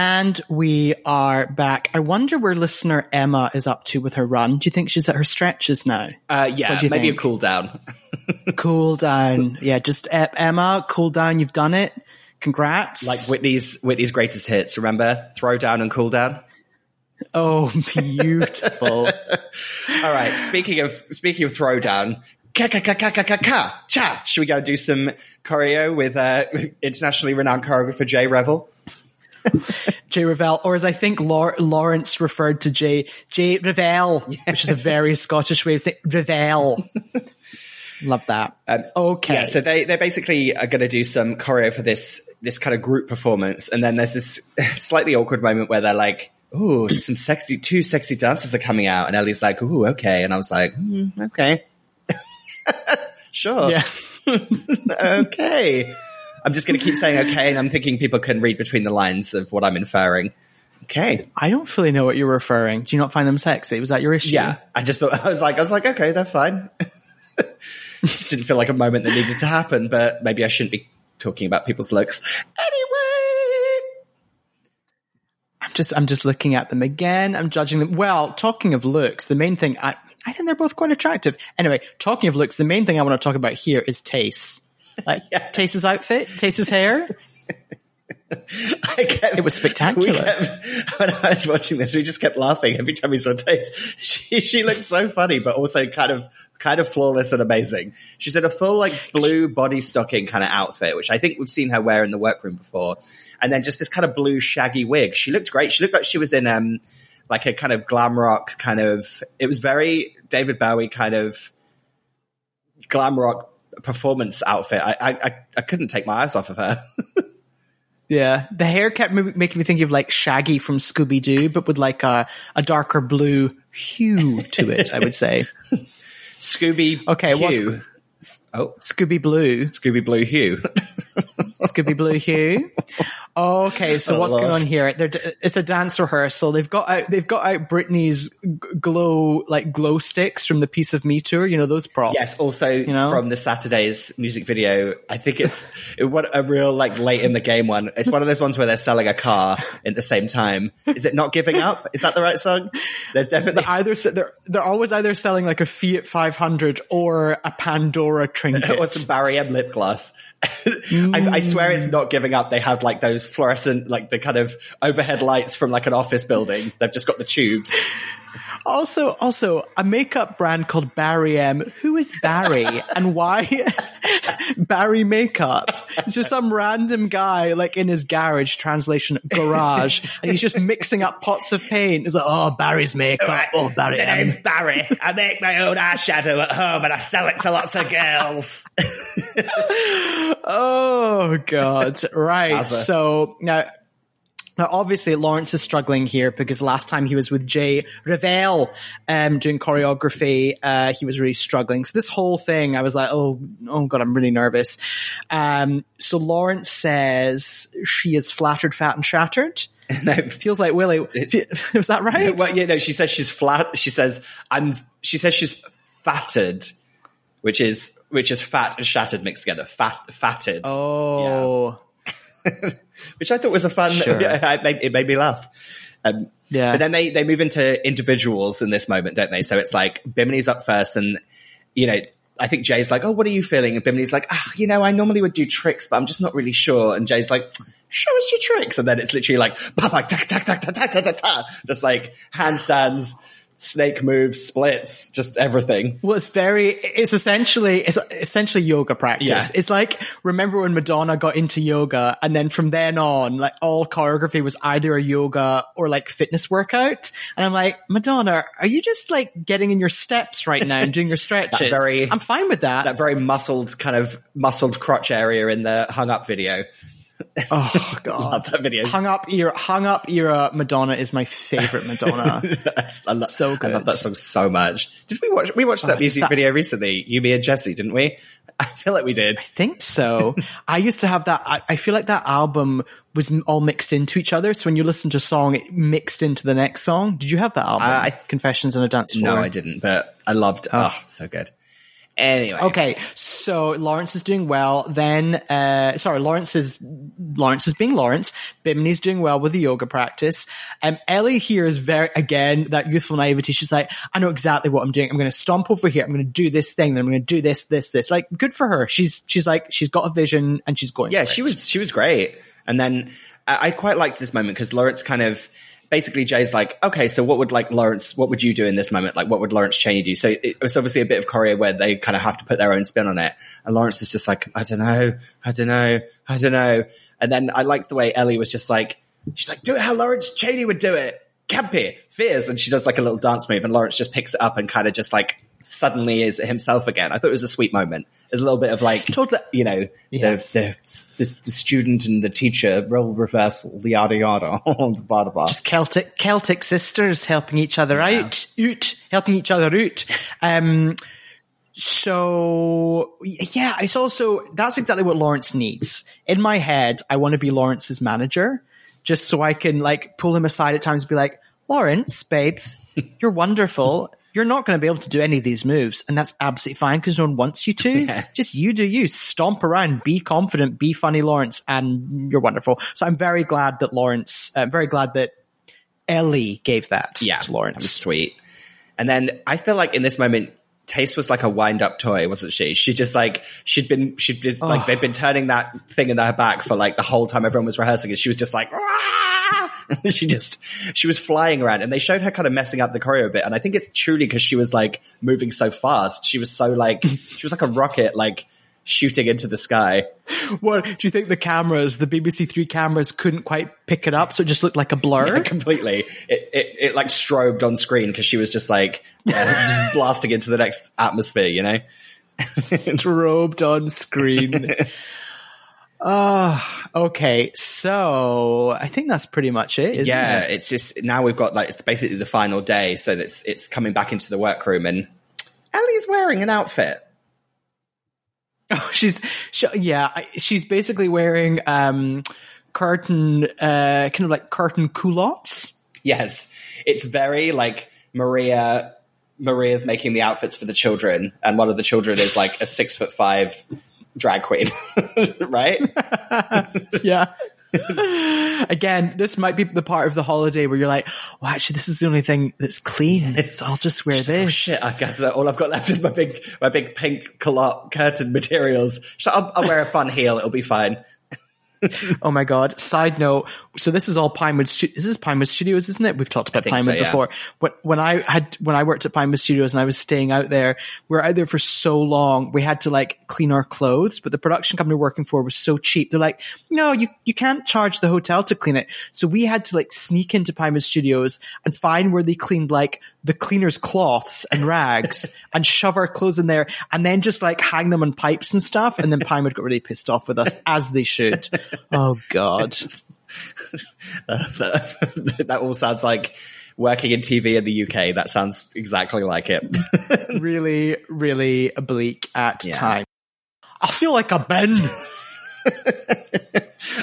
And we are back. I wonder where listener Emma is up to with her run. Do you think she's at her stretches now? Uh, yeah, maybe think? a cool down. cool down. Yeah, just Emma, cool down. You've done it. Congrats. like Whitney's Whitney's greatest hits. Remember, throw down and cool down. oh, beautiful. All right. Speaking of speaking of throwdown, ka ka ka ka ka ka cha. Should we go do some choreo with uh, internationally renowned choreographer Jay Revell? Jay Ravel, or as I think Lawrence referred to Jay, Jay Ravel, which is a very Scottish way of saying Ravel. Love that. Um, okay. Yeah, so they they basically are going to do some choreo for this this kind of group performance, and then there's this slightly awkward moment where they're like, "Ooh, some sexy two sexy dancers are coming out," and Ellie's like, "Ooh, okay," and I was like, mm, "Okay, sure, yeah. okay." I'm just going to keep saying okay, and I'm thinking people can read between the lines of what I'm inferring. Okay, I don't fully know what you're referring. Do you not find them sexy? Was that your issue? yeah, I just thought I was like, I was like, okay, they're fine. just didn't feel like a moment that needed to happen, but maybe I shouldn't be talking about people's looks anyway. I'm just, I'm just looking at them again. I'm judging them. Well, talking of looks, the main thing, I, I think they're both quite attractive. Anyway, talking of looks, the main thing I want to talk about here is Tayce. Like, Yeah. Outfit, Tayce's hair. I kept, It was spectacular. kept- when I was watching this, we just kept laughing every time we saw Tayce. She she looked so funny, but also kind of kind of flawless and amazing. She's in a full like blue body stocking kind of outfit, which I think we've seen her wear in the workroom before, and then just this kind of blue shaggy wig. She looked great. She looked like she was in um like a kind of glam rock kind of. It was very David Bowie kind of glam rock performance outfit. I I I, I couldn't take my eyes off of her. Yeah, the hair kept making me think of like Shaggy from Scooby Doo, but with like a, a darker blue hue to it. I would say Scooby. Okay, what's- Hue. Oh, Scooby Blue, Scooby Blue Hue. Scooby Blue hue. Okay, so what's going on here? They're, it's a dance rehearsal. They've got out, they've got out Britney's glow like glow sticks from the Piece of Me tour. You know those props. Yes, also you know? from the Saturday's music video. I think it's it, what a real like late in the game one. It's one of those ones where they're selling a car at the same time. Is it not giving up? Is that the right song? There's definitely They're either they're they're always either selling like a Fiat 500 or a Pandora trinket. or some Barry M lip gloss. I, I swear it's not giving up. They have like those fluorescent, like the kind of overhead lights from like an office building. They've just got the tubes. Also, also a makeup brand called Barry M. Who is Barry and why Barry makeup? It's just some random guy like in his garage, translation garage, and he's just mixing up pots of paint. He's like, oh, Barry's makeup. Oh, Barry The M. name's Barry. I make my own eyeshadow at home and I sell it to lots of girls. Oh God! Right. Wowza. So now, now obviously Lawrence is struggling here because last time he was with Jay Revell, um, doing choreography, uh, he was really struggling. So this whole thing, I was like, oh, oh God, I'm really nervous. Um, so Lawrence says she is flattered, fat, and shattered. no, it Feels like Willie. Was that right? well, you know, she says she's flat. She says I'm. She says she's fatted, which is which is fat and shattered mixed together. Fat, fatted. Oh. which I thought was a fun. Sure. it, made, it made me laugh. Um, Yeah. But then they they move into individuals in this moment, don't they? So it's like Bimini's up first, and you know. I think Jay's like, "Oh, what are you feeling?" And Bimini's like, "Ah, you know, I normally would do tricks, but I'm just not really sure." And Jay's like, "Show us your tricks." And then it's literally like, "Bah, bah, tack, tack, tack, tack, tack, tack," just like handstands, snake moves, splits, just everything. Well, it's very, it's essentially, it's essentially yoga practice. Yeah. It's like, remember when Madonna got into yoga and then from then on, like all choreography was either a yoga or like fitness workout. And I'm like, Madonna, are you just like getting in your steps right now and doing your stretches? very- I'm fine with that. That very muscled kind of muscled crotch area in the hung up video. oh God. Love that video. Hung up era, hung up era Madonna is my favorite Madonna. I love, So I love good. that song so much. Did we watch? We watched oh, that music that- video recently. You, me, and Jesse, didn't we? I feel like we did. I think so. I used to have that. I, I feel like that album was all mixed into each other. So when you listen to a song, it mixed into the next song. Did you have that album? Uh, I- Confessions on a Dance Floor. No, I didn't, but I loved. Oh, oh so good. Anyway, Okay, so Lawrence is doing well. Then, uh, sorry, Lawrence is Lawrence is being Lawrence. Bimini's doing well with the yoga practice. Um, Ellie here is very again that youthful naivety. She's like, I know exactly what I'm doing. I'm going to stomp over here. I'm going to do this thing. Then I'm going to do this, this, this. Like, good for her. She's she's like she's got a vision and she's going. Yeah, she it. was she was great. And then I, I quite liked this moment because Lawrence kind of basically Jay's like, okay, so what would like Lawrence? What would you do in this moment? Like, what would Lawrence Chaney do? So it was obviously a bit of choreo where they kind of have to put their own spin on it. And Lawrence is just like, I don't know, I don't know, I don't know. And then I liked the way Ellie was just like, she's like, do it how Lawrence Chaney would do it. Campy, fears, and she does like a little dance move, and Lawrence just picks it up and kind of just like suddenly is himself again. I thought it was a sweet moment. It's a little bit of like, Totally. you know, Yeah. the, the, the the student and the teacher role reversal, the yada yada, the bada bada. Just Celtic Celtic sisters helping each other out, out, helping each other out. Um, so yeah, it's also that's exactly what Lawrence needs. In my head, I want to be Lawrence's manager, just so I can like pull him aside at times and be like, Lawrence, babes, you're wonderful. You're not going to be able to do any of these moves, and that's absolutely fine because no one wants you to. Yeah. Just you do you. Stomp around, be confident, be funny, Lawrence, and you're wonderful. So I'm very glad that Lawrence, uh, very glad that Ellie gave that yeah, to that was Lawrence. sweet. And then I feel like in this moment, Tayce was like a wind up toy, wasn't she? She just like she'd been she'd just like Oh. they'd been turning that thing in her back for like the whole time everyone was rehearsing, and she was just like. "Rah!" she just she was flying around and they showed her kind of messing up the choreo a bit and i think it's truly because she was like moving so fast. She was so like she was like a rocket like shooting into the sky. What do you think the cameras, the BBC Three cameras, couldn't quite pick it up, so it just looked like a blur? completely. It, it it like strobed on screen because she was just like yeah, just blasting into the next atmosphere you know? Strobed on screen. Ah, okay. So I think that's pretty much it. Isn't yeah it? it's just now we've got like it's basically the final day so that's it's coming back into the workroom and ellie's wearing an outfit Oh, she's she, yeah. She's basically wearing um curtain, uh, kind of like curtain culottes. Yes, it's very like Maria. Maria's making the outfits for the children, and one of the children is like a six foot five drag queen, right? yeah. Again, this might be the part of the holiday where you're like, well, actually, this is the only thing that's clean. So I'll just wear oh, this. Oh shit! I guess uh, all I've got left is my big, my big pink curtain materials. So I'll, I'll wear a fun heel; it'll be fine. Oh my god. Side note. So this is all Pinewood. Stu- this is Pinewood Studios, isn't it? We've talked about Pinewood so, yeah. before. When, when I had, when I worked at Pinewood Studios and I was staying out there, we were out there for so long, we had to like clean our clothes, but the production company we're working for was so cheap. They're like, no, you, you can't charge the hotel to clean it. So we had to like sneak into Pinewood Studios and find where they cleaned like the cleaner's cloths and rags and shove our clothes in there and then just like hang them on pipes and stuff. And then Pinewood got really pissed off with us as they should. Oh God. that, that all sounds like working in TV in the UK. That sounds exactly like it. really, really bleak at Yeah. time. I feel like a bin.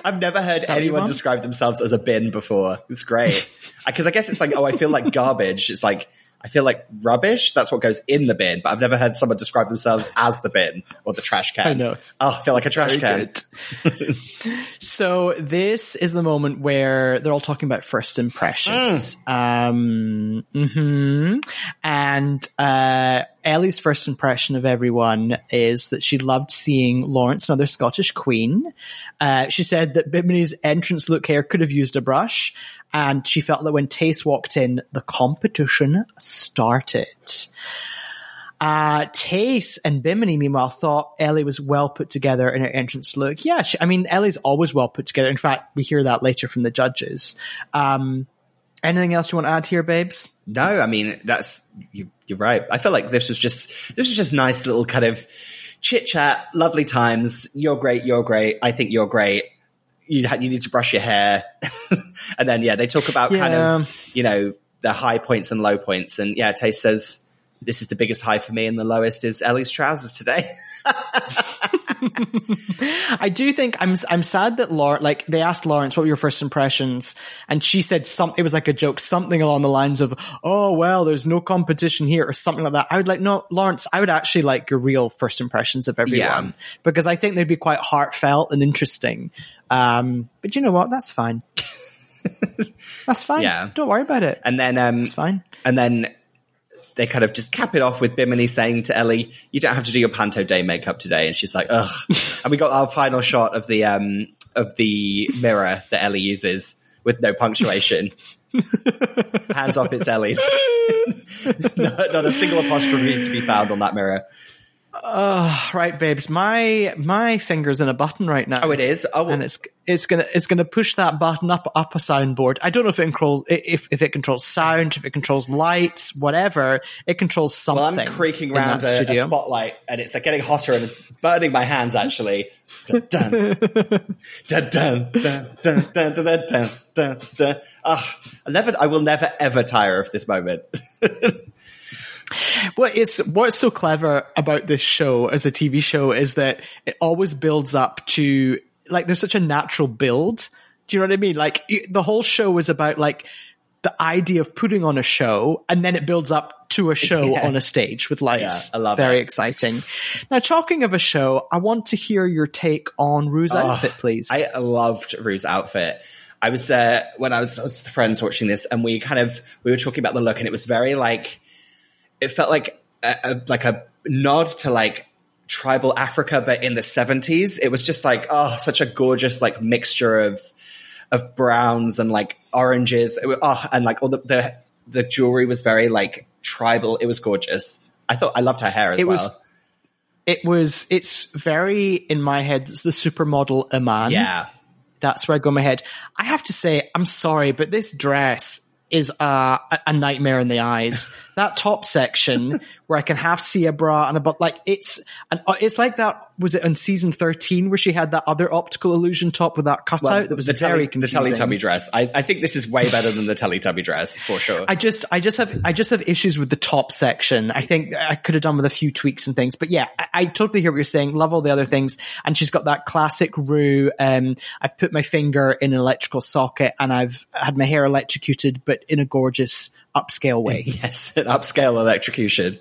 I've never heard anyone describe themselves as a bin before. It's great. Because I guess it's like, oh, I feel like garbage. It's like, I feel like rubbish. That's what goes in the bin. But I've never heard someone describe themselves as the bin or the trash can. I know. Oh, I feel like a trash Very can. so this is the moment where they're all talking about first impressions. Um, mhm. and uh, Ellie's first impression of everyone is that she loved seeing Lawrence, another Scottish queen. Uh, she said that Bimini's entrance look hair could have used a brush, and she felt that when Tayce walked in, the competition started. Uh, Tayce and Bimini, meanwhile, thought Ellie was well put together in her entrance look. Yeah, she, I mean, Ellie's always well put together. In fact, we hear that later from the judges. Um, anything else you want to add here, babes? No, I mean that's you, you're right. I feel like this was just this was just nice little kind of chit chat, lovely times. You're great. You're great. I think you're great. You ha- you need to brush your hair, and then yeah, they talk about kind of you know the high points and low points, and yeah, Tayce says this is the biggest high for me, and the lowest is Ellie's trousers today. I do think I'm I'm sad that Laura like they asked Lawrence what were your first impressions and she said some it was like a joke something along the lines of oh well there's no competition here or something like that. I would like no Lawrence I would actually like your real first impressions of everyone Yeah. because I think they'd be quite heartfelt and interesting. Um, but you know what? That's fine. That's fine. Yeah. Don't worry about it. and then um, It's fine. And then they kind of just cap it off with Bimini saying to Ellie, "You don't have to do your Panto Day makeup today." And she's like, "Ugh." and we got our final shot of the um of the mirror that Ellie uses with no punctuation. Hands off, it's Ellie's. not, not a single apostrophe to be found on that mirror. Uh, right, babes. My my finger's in a button right now. Oh, it is. Oh, and it's it's gonna it's gonna push that button up up a soundboard. I don't know if it controls if if it controls sound, if it controls lights, whatever. It controls something. well, I'm creaking in around a, a spotlight, and it's like getting hotter and burning my hands. Actually, dun dun dun dun dun dun dun dun dun dun dun. dun. Ah, I never, I will never ever tire of this moment. Well, it's what's so clever about this show as a TV show is that it always builds up to like there's such a natural build. Do you know what I mean? Like the whole show is about like the idea of putting on a show and then it builds up to a show Yeah. on a stage with lights. Yeah, I love Very it. Very exciting. Now, talking of a show, I want to hear your take on Ru's outfit, please. I loved Ru's outfit. I was uh, when I was, I was with friends watching this, and we kind of we were talking about the look, and it was very like it felt like a, a, like a nod to like tribal Africa, but in the seventies. It was just like oh, such a gorgeous like mixture of of browns and like oranges. Was, oh, and like all the, the the jewelry was very like tribal. It was gorgeous. I thought I loved her hair as It well. was- It was, it's very, in my head, the supermodel Iman. yeah, That's where I go in my head. I have to say, I'm sorry, but this dress is uh, a, a nightmare in the eyes. that top section where I can half see a bra and a butt, like it's, an, uh, it's like that, was it on season 13 where she had that other optical illusion top with that cutout Well, that was the very telly, the. Teletubby dress. I, I think this is way better than the Teletubby dress for sure. I just, I just have, I just have issues with the top section. I think I could have done with a few tweaks and things, but yeah, I, I totally hear what you're saying. Love all the other things. And she's got that classic Ru. Um, I've put my finger in an electrical socket and I've had my hair electrocuted, but in a gorgeous upscale way. yes, an upscale electrocution.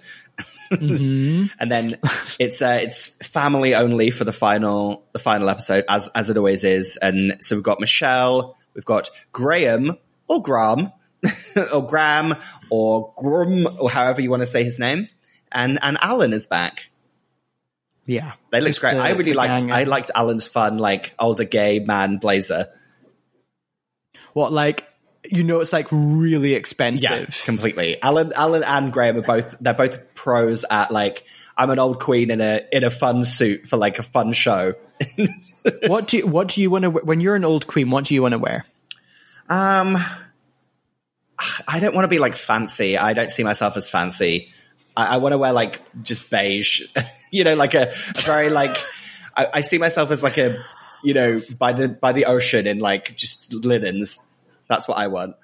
Mm-hmm. and then it's uh, it's family only for the final the final episode as as it always is. And so we've got Michelle, we've got Graham or Graham or Graham or Grum or however you want to say his name, and and Alan is back. Yeah. They look great. the- I really liked gang. I liked Alan's fun like older gay man blazer. What, like, you know, it's like really expensive. Yeah, completely. Alan, Alan and Graham are both, they're both pros at like, I'm an old queen in a, in a fun suit for like a fun show. what do you, what do you want to, when you're an old queen, what do you want to wear? Um, I don't want to be like fancy. I don't see myself as fancy. I, I want to wear like just beige, you know, like a, a very like, I, I see myself as like a, you know, by the, by the ocean in like just linens. That's what I want.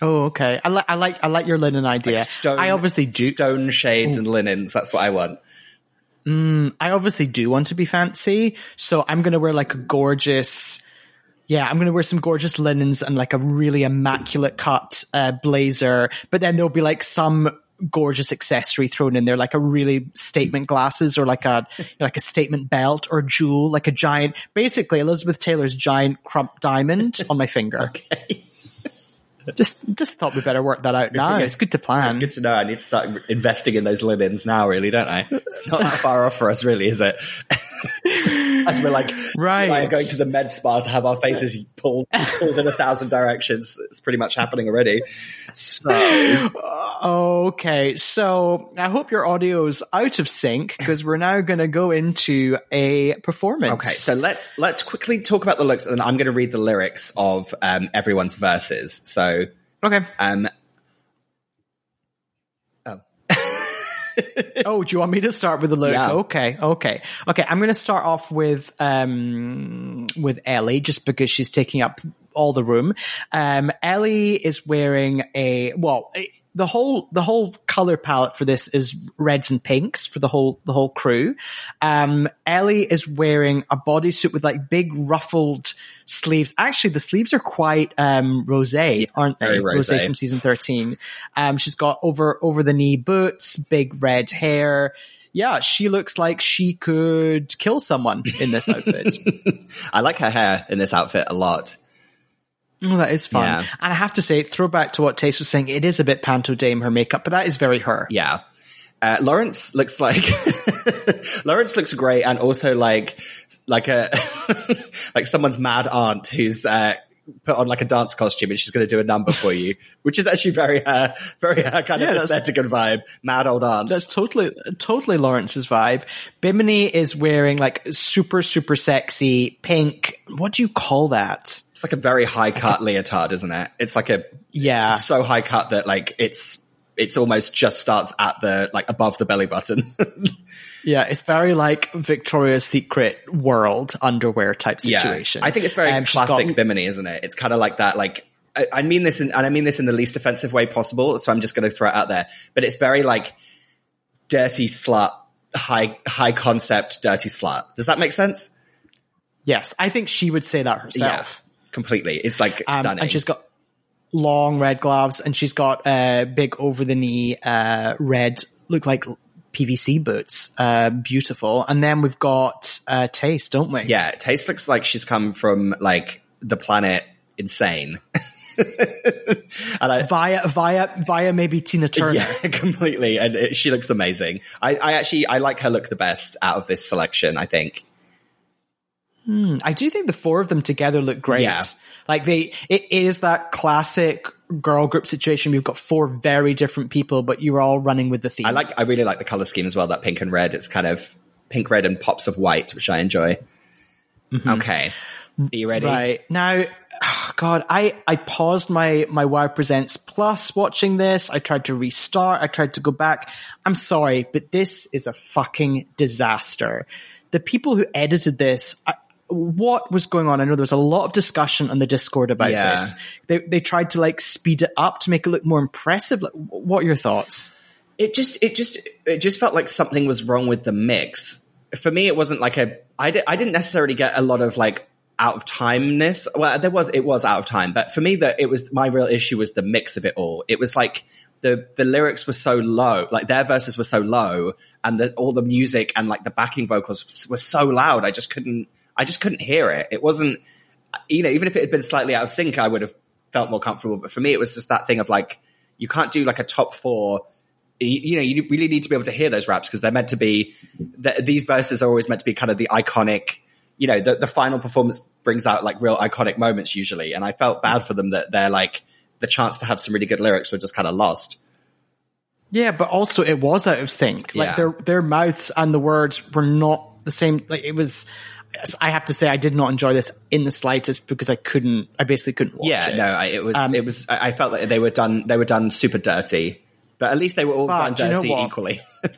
Oh, okay. I like, I like, I like your linen idea. Like stone, I obviously do. stone shades and linens. That's what I want. I obviously do want to be fancy, so I'm going to wear like a gorgeous, yeah, I'm going to wear some gorgeous linens and like a really immaculate cut uh, blazer. But then there'll be like some gorgeous accessory thrown in there, like a really statement glasses or like a like a statement belt or jewel, like a giant, basically Elizabeth Taylor's giant Krupp diamond on my finger. Just just thought we better work that out now. It's good to plan. It's good to know. I need to start investing in those linens now, really, don't I? It's not that far off for us, really, is it? As we're like, Right. like going to the med spa to have our faces pulled, pulled in a thousand directions. It's pretty much happening already. So, Okay, so I hope your audio's out of sync because we're now going to go into a performance. okay, so let's let's quickly talk about the looks, and I'm going to read the lyrics of um, everyone's verses. So, okay. um, oh, Oh, do you want me to start with the lyrics? Yeah. Okay, okay, okay. I'm going to start off with um with Ellie just because she's taking up all the room. Um, Ellie is wearing a well. The whole the whole color palette for this is reds and pinks for the whole the whole crew. Um, Ellie is wearing a bodysuit with like big ruffled sleeves. Actually, the sleeves are quite um rosé, aren't they? rosé. from season 13. Um, she's got over, over the knee boots, big red hair. Yeah, she looks like she could kill someone in this outfit. I like her hair in this outfit a lot. Oh, that is fun. Yeah. And I have to say, throwback to what Tayce was saying, it is a bit panto dame, her makeup, but that is very her. Yeah. Uh, Lawrence looks like Lawrence looks great, and also like like a like someone's mad aunt who's uh, put on like a dance costume and she's going to do a number for you, which is actually very uh, very uh, kind Yeah, of aesthetic and vibe. Mad old aunt. That's totally, totally Lawrence's vibe. Bimini is wearing like super, super sexy pink. What do you call that? it's like a very high cut leotard, isn't it? It's like a Yeah. so high cut that like it's it's almost just starts at the like above the belly button. Yeah, it's very like Victoria's Secret world underwear type situation. Yeah, I think it's very Um, she's got- classic Bimini, isn't it? It's kind of like that. Like I, I mean this, in, and I mean this in the least offensive way possible. So I'm just going to throw it out there. But it's very like dirty slut, high high concept, dirty slut. Does that make sense? Yes, I think she would say that herself. completely. It's like Um, stunning. and she's got long red gloves and she's got uh, big over the knee uh, red, look like PVC boots. Uh, beautiful. And then we've got uh, Tayce, don't we? yeah, Tayce looks like she's come from like the planet insane. and I, via via via maybe Tina Turner. yeah, completely. And it, she looks amazing. I, I actually, I like her look the best out of this selection, I think. Hmm, I do think the four of them together look great. Yeah. Like they, it is that classic girl group situation. We've got four very different people, but you're all running with the theme. I like, I really like the color scheme as well, that pink and red. It's kind of pink, red and pops of white, which I enjoy. Mm-hmm. Okay. Are you ready? Right now, oh God, I I paused my my Wow Presents Plus watching this. I tried to restart. I tried to go back. I'm sorry, but this is a fucking disaster. The people who edited this. I, what was going on? I know there was a lot of discussion on the Discord about Yeah. this. They they tried to like speed it up to make it look more impressive. Like, what are your thoughts? it just it just it just felt like something was wrong with the mix for me it wasn't like a i, di- I didn't necessarily get a lot of like out of timeness well there was it was out of time but for me that it was my real issue was the mix of it all it was like the the lyrics were so low like their verses were so low and the, all the music and like the backing vocals were so loud i just couldn't i just couldn't hear it it wasn't you know even if it had been slightly out of sync i would have felt more comfortable but for me it was just that thing of like you can't do like a top four you, you know, you really need to be able to hear those raps because they're meant to be, th- these verses are always meant to be kind of the iconic, you know, the, the final performance brings out like real iconic moments usually. And I felt bad for them that they're like, the chance to have some really good lyrics were just kind of lost. Yeah, but also it was out of sync. Like Yeah. their their mouths and the words were not the same. Like it was. I have to say, I did not enjoy this in the slightest because I couldn't. I basically couldn't watch Yeah, it. no, I, it was, Um, it was, I I felt like they were done, they were done super dirty, but at least they were all done do you know dirty equally.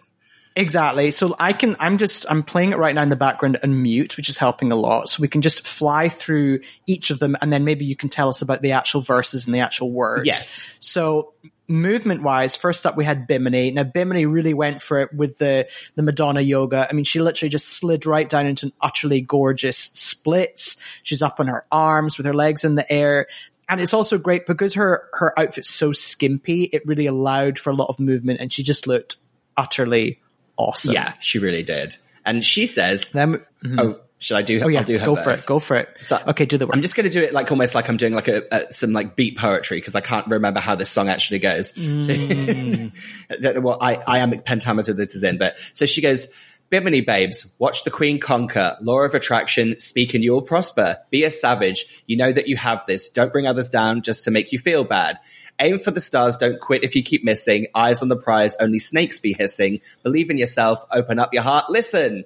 Exactly. So I can, I'm just, I'm playing it right now in the background and mute, which is helping a lot. So we can just fly through each of them and then maybe you can tell us about the actual verses and the actual words. Yes. So movement wise, first up we had Bimini. Now Bimini really went for it with the, the Madonna yoga. I mean, she literally just slid right down into an utterly gorgeous splits. She's up on her arms with her legs in the air. And it's also great because her, her outfit's so skimpy, it really allowed for a lot of movement and she just looked utterly awesome. yeah, she really did. And she says, Then, oh, mm-hmm. Should I do, oh yeah, I'll do her go for it. Go for it. So- okay, do the words. I'm just going to do it like almost like I'm doing like a, a some like beat poetry because I can't remember how this song actually goes. So- Mm. I don't know what I, iambic pentameter this is in, but so she goes, Bimini babes, watch the queen conquer, law of attraction, speak and you'll prosper. Be a savage. You know that you have this. Don't bring others down just to make you feel bad. Aim for the stars. Don't quit if you keep missing. Eyes on the prize. Only snakes be hissing. Believe in yourself. Open up your heart. Listen.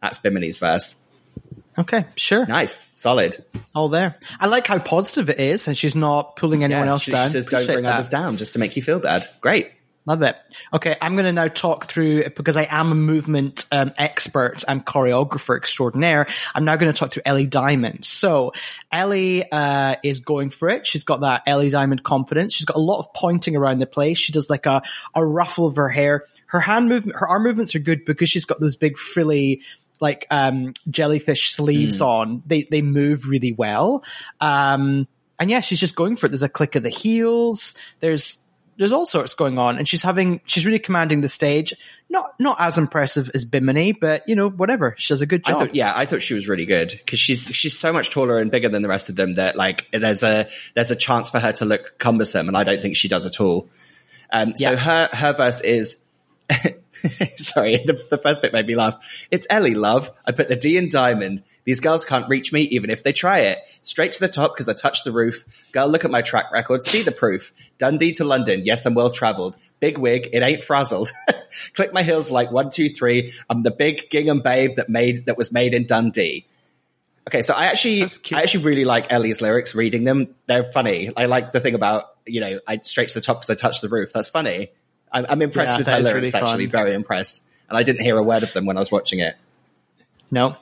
That's Bimini's verse. Okay, sure. Nice. Solid. All there. I like how positive it is, and she's not pulling anyone Yeah, else she, down. she says, "Don't Appreciate bring that. others down just to make you feel bad." Great. Love it. Okay, I'm going to now talk through because I am a movement um, expert and choreographer extraordinaire. I'm now going to talk through Ellie Diamond. So Ellie uh, is going for it. She's got that Ellie Diamond confidence. She's got a lot of pointing around the place. She does like a a ruffle of her hair. Her hand movement, her arm movements are good because she's got those big frilly like um jellyfish sleeves on. They they move really well. Um and yeah, she's just going for it. There's a click of the heels. There's there's all sorts going on, and she's having she's really commanding the stage. Not not as impressive as Bimini, but you know whatever. She does a good I job. thought, yeah, I thought she was really good because she's she's so much taller and bigger than the rest of them that like there's a there's a chance for her to look cumbersome, and I don't think she does at all. Um, so Yeah. her her verse is. Sorry, the, the first bit made me laugh. It's Ellie, love. I put the D in diamond. These girls can't reach me even if they try it. Straight to the top because I touched the roof. Girl, look at my track record. See the proof. Dundee to London. Yes, I'm well traveled. Big wig. It ain't frazzled. Click my heels like one, two, three. I'm the big gingham babe that made, that was made in Dundee. Okay, so I actually, I actually really like Ellie's lyrics. Reading them, they're funny. I like the thing about you know, I straight to the top because I touched the roof. That's funny. I'm, I'm impressed Yeah, with her lyrics. really actually, very impressed. And I didn't hear a word of them when I was watching it. No.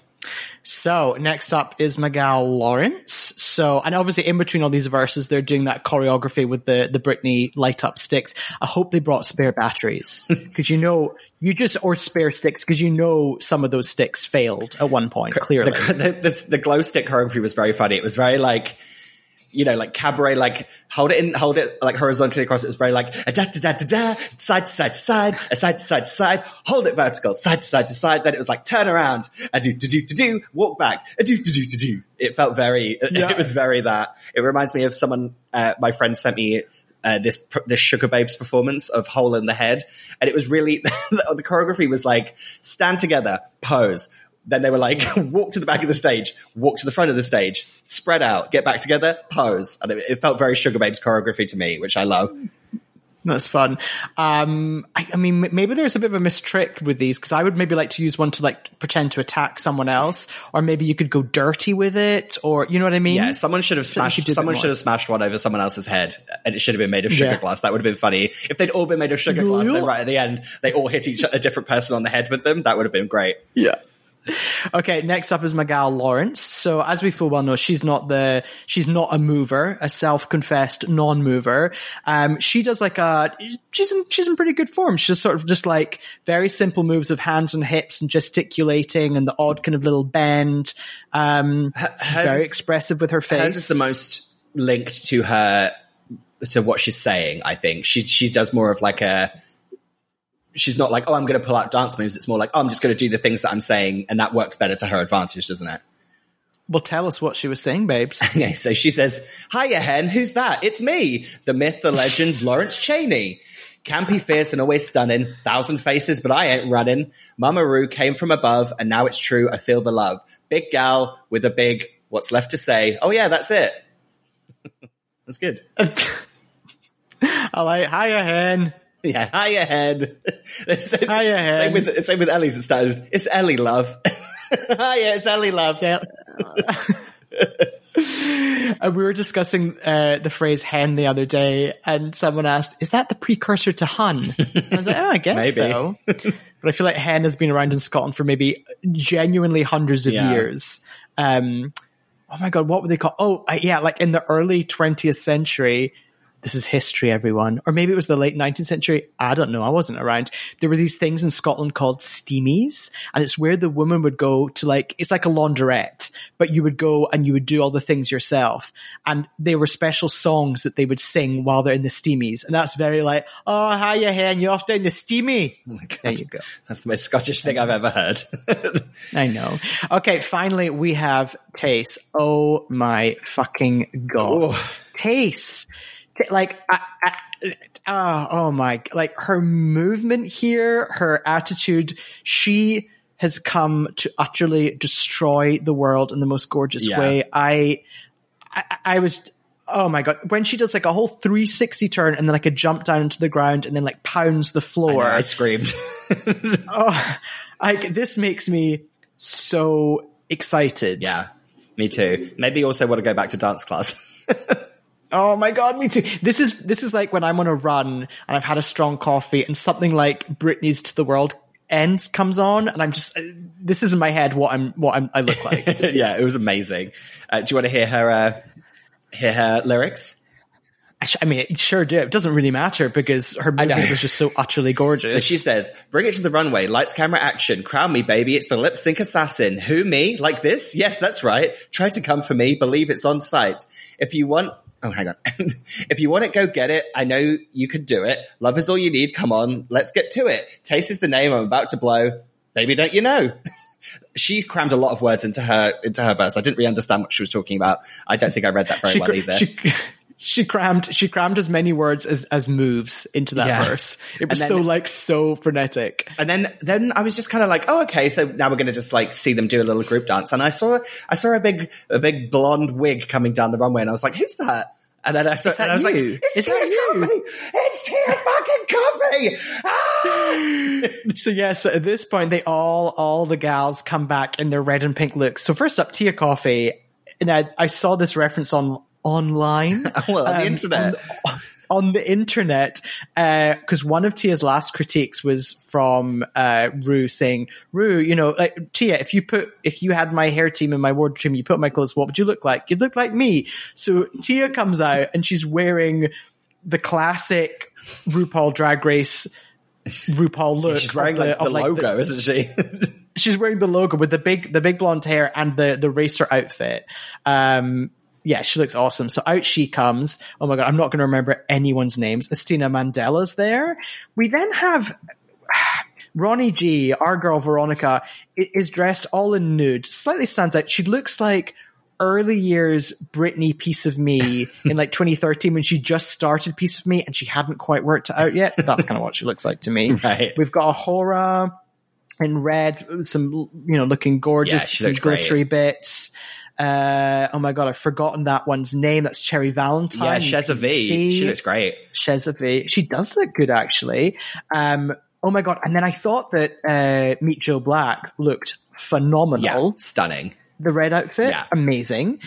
So next up is Miguel Lawrence. So, and obviously in between all these verses, they're doing that choreography with the, the Britney light up sticks. I hope they brought spare batteries because you know, you just, or spare sticks because you know some of those sticks failed at one point, clearly. The, the, the, the glow stick choreography was very funny. It was very like, you know, like cabaret, like hold it in, hold it like horizontally across. It was very like a da da da da da, side to side to side, a side to side to side, hold it vertical, side to side to side. Then it was like turn around, a do do do do do, walk back, a do do do do do. It felt very, Yeah. it was very that. It reminds me of someone, uh, my friend sent me uh, this this Sugababes performance of Hole in the Head, and it was really the, the choreography was like stand together, pose. Then they were like walk to the back of the stage, walk to the front of the stage, spread out, get back together, pose, and it, it felt very Sugababes choreography to me, which I love. That's fun. Um, I, I mean, maybe there's a bit of a mistrick with these because I would maybe like to use one to like pretend to attack someone else, or maybe you could go dirty with it, or you know what I mean? Yeah, someone should have should smashed. bit Someone should have smashed one over someone else's head, and it should have been made of sugar Yeah. glass. That would have been funny if they'd all been made of sugar glass. Then right at the end, they all hit each a different person on the head with them. That would have been great. Yeah. Okay, next up is my gal Lawrence. So as we full well know, she's not the she's not a mover, a self-confessed non-mover. Um, she does like a she's in she's in pretty good form. She's sort of just like very simple moves of hands and hips and gesticulating and the odd kind of little bend. Um, hers very expressive with her face. Hers is the most linked to her to what she's saying. I think she she does more of like a. She's not like, oh, I'm going to pull out dance moves. It's more like, oh, I'm just going to do the things that I'm saying, and that works better to her advantage, doesn't it? well, tell us what she was saying, babes. Okay, so she says, Hiya, hen, who's that? It's me, the myth, the legend, Lawrence Chaney. Campy, fierce, and always stunning. Thousand faces, but I ain't running. Mama Ru came from above, and now it's true, I feel the love. Big gal with a big, what's left to say? Oh yeah, that's it. that's good. I like hiya hen. Yeah, hiya, head. It's, it's, Hiya, hen. Same with, same with Ellie's. It started, it's Ellie, love. hiya, it's Ellie, love. Uh, we were discussing uh, the phrase hen the other day, and someone asked, "Is that the precursor to hun?" I was like, "Oh, I guess Maybe. so." but I feel like hen has been around in Scotland for maybe genuinely hundreds of Yeah. years. Um, oh my god, what were they called? Oh, yeah, like in the early twentieth century. This is history, everyone. Or maybe it was the late 19th century. I don't know. I wasn't around. There were these things in Scotland called steamies, and it's where the woman would go to like, it's like a laundrette, but you would go and you would do all the things yourself. And they were special songs that they would sing while they're in the steamies. And that's very like, oh, hiya, hen, you're off down the steamy. Oh. There you go. That's the most Scottish thing I've ever heard. I know. Okay, finally we have Tayce. Oh my fucking god. Oh. Tayce. Ta- like, I, I, oh, oh my, like her movement here, her attitude, she has come to utterly destroy the world in the most gorgeous Yeah. way. I, I, I was, oh my god, when she does like a whole 360 turn and then like a jump down into the ground and then like pounds the I, floor know, I screamed. oh, I, this makes me so excited. yeah, me too. Maybe also want to go back to dance class. Oh my god, me too. This is this is like when I'm on a run and I've had a strong coffee and something like Britney's "To the World" ends comes on and I'm just this is in my head what I'm what I'm, I look like. yeah, it was amazing. Uh, do you want to hear her? Uh, hear her lyrics? I, sh- I mean, it sure do. It doesn't really matter because her movement was just so utterly gorgeous. So she says, "Bring it to the runway, lights, camera, action. Crown me, baby. It's the lip sync assassin. Who me? Like this? Yes, that's right. Try to come for me. Believe it's on site. If you want." Oh, hang on. if you want it, go get it. I know you could do it. Love is all you need. Come on, let's get to it. Tayce is the name I'm about to blow. Baby, don't you know? she crammed a lot of words into her into her verse. I didn't really understand what she was talking about. I don't think I read that very she, well either. she, she crammed she crammed as many words as as moves into that Yeah. verse. It was And so like so frenetic. And then, then I was just kind of like, oh, okay. So now we're going to just like see them do a little group dance. And I saw, I saw a big, a big blonde wig coming down the runway, and I was like, who's that? And then I saw, and I was you? like, it's Is Tia that you? It's Tia fucking Coffey! Ah! So yes, at this point, they all all the gals come back in their red and pink looks. So first up, Tia Kofi, and I, I saw this reference on online, Well, on the um, internet. on, on the internet, because one of Tia's last critiques was from uh, Ru saying, "Ru, you know, like Tia, if you put if you had my hair team and my wardrobe team, you put my clothes, what would you look like? You'd look like me." So Tia comes out and she's wearing the classic RuPaul Drag Race. RuPaul look. She's wearing of like the of, logo, isn't she? she's wearing the logo with the big the big blonde hair and the the racer outfit. Um, yeah, she looks awesome. So out she comes. Oh my god, I'm not going to remember anyone's names. Asttina Mandella's there. We then have Ronnie G, our girl Veronica, is dressed all in nude. Slightly stands out. She looks like early years Britney Piece of Me in like 2013 when she just started Piece of Me and she hadn't quite worked it out yet. That's kind of what she looks like to me. Right. We've got A'Whora in red, some, you know, looking gorgeous, Yeah, some looks great. glittery bits. Uh, oh my god, I've forgotten that one's name. That's Cherry Valentine. Yeah, You Sheza V. She looks great. Sheza She does look good actually. Um, oh my god! And then I thought that uh, Meet Joe Black looked phenomenal. Yeah, stunning. The red outfit, Yeah. amazing.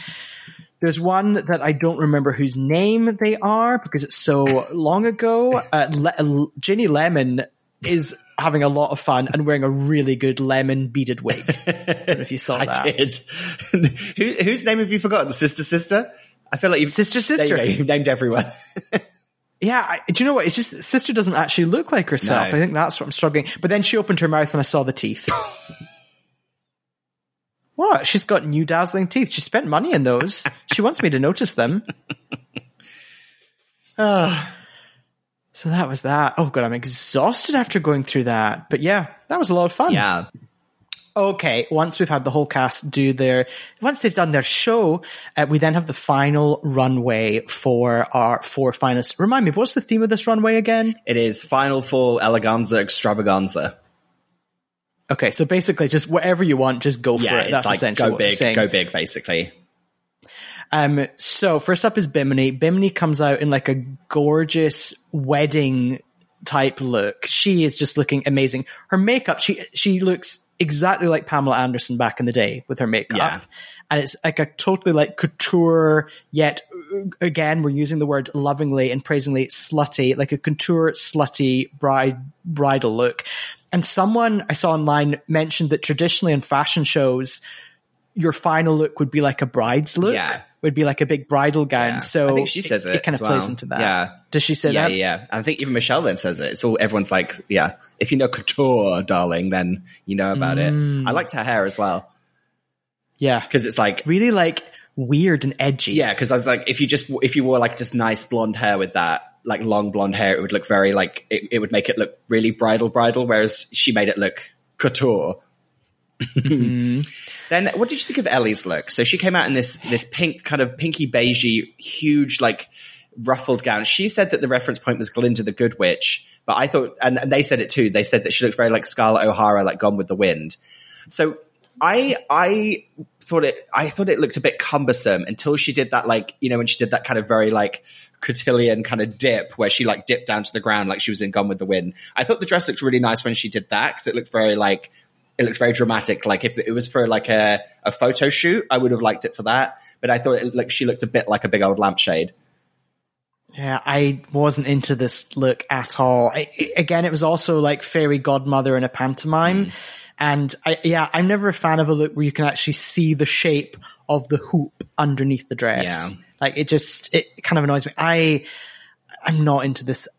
There's one that I don't remember whose name they are because it's so long ago. Uh, Le- Ginny Lemon is having a lot of fun and wearing a really good lemon beaded wig. I don't know if you saw I that. did. Who, whose name have you forgotten? Sister, sister. I feel like you've Sister, you sister. go, You've named everyone. Yeah, I, do you know what? It's just sister doesn't actually look like herself. No. I think that's what I'm struggling. But then she opened her mouth and I saw the teeth. what? She's got new dazzling teeth. She spent money on those. She wants me to notice them. Ah. So that was that. Oh god, I'm exhausted after going through that. But yeah, that was a lot of fun. yeah. Okay, once we've had the whole cast do their, once they've done their show, uh, we then have the final runway for our four finalists. Remind me, what's the theme of this runway again? It is Final Four Eleganza Extravaganza. Okay, so basically just whatever you want, just go for Yeah, it. it's That's like essentially go big, go big, basically. Um, so first up is Bimini. Bimini comes out in like a gorgeous wedding type look. She is just looking amazing. Her makeup, she, she looks exactly like Pamela Anderson back in the day with her makeup. Yeah. And it's like a totally like couture, yet uh, again, we're using the word lovingly and praisingly slutty, like a couture slutty bride, bridal look. And someone I saw online mentioned that traditionally in fashion shows, your final look would be like a bride's look. Yeah. Would be like a big bridal gown. Yeah. So I think she says it. It kind as of plays into that. Yeah. Does she say yeah, that? yeah. I think even Michelle then says it. It's all everyone's like, yeah. If you know couture, darling, then you know about Mm. it. I liked her hair as well Yeah. because it's like, Really like weird and edgy. yeah. Because I was like, if you just if you wore like just nice blonde hair with that like long blonde hair, it would look very like it, it would make it look really bridal, bridal. Whereas she made it look couture. Mm-hmm. Then what did you think of Ellie's look? So she came out in this this pink kind of pinky beigey, huge like ruffled gown. She said that the reference point was Glinda the Good Witch, but I thought, and, and they said it too. They said that she looked very like Scarlett O'Hara, like Gone with the Wind. So I I thought it I thought it looked a bit cumbersome until she did that like you know when she did that kind of very like cotillion kind of dip where she like dipped down to the ground like she was in Gone with the Wind. I thought the dress looked really nice when she did that because it looked very like it looked very dramatic. Like if it was for like a, a photo shoot, I would have liked it for that. But I thought it looked she looked a bit like a big old lampshade. Yeah, I wasn't into this look at all. I, again, it was also like fairy godmother in a pantomime. Mm. And I, yeah, I'm never a fan of a look where you can actually see the shape of the hoop underneath the dress. Yeah. Like it just, it kind of annoys me. I, I'm not into this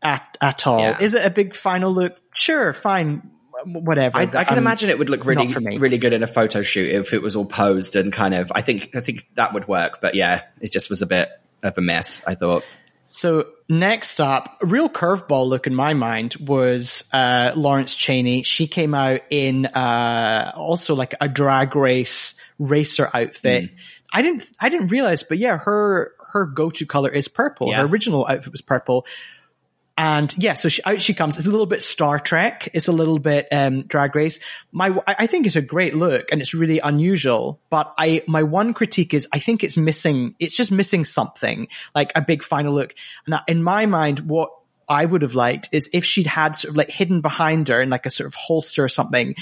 at, at all. Yeah. Is it a big final look? Sure, fine, whatever. I, I can Um, imagine it would look really really good in a photo shoot if it was all posed and kind of. I think I think that would work. But yeah, it just was a bit of a mess. I thought. So next up, a real curveball look in my mind was uh, Lawrence Chaney. She came out in uh, also like a drag race racer outfit. I didn't I didn't realize, but yeah, her her go to color is purple. Yeah. Her original outfit was purple. And yeah, so she, out she comes. It's a little bit Star Trek. It's a little bit um, Drag Race. My, I think it's a great look and it's really unusual. But I, my one critique is I think it's missing. It's just missing something like a big final look. And in my mind, what I would have liked is if she'd had sort of like hidden behind her in like a sort of holster or something.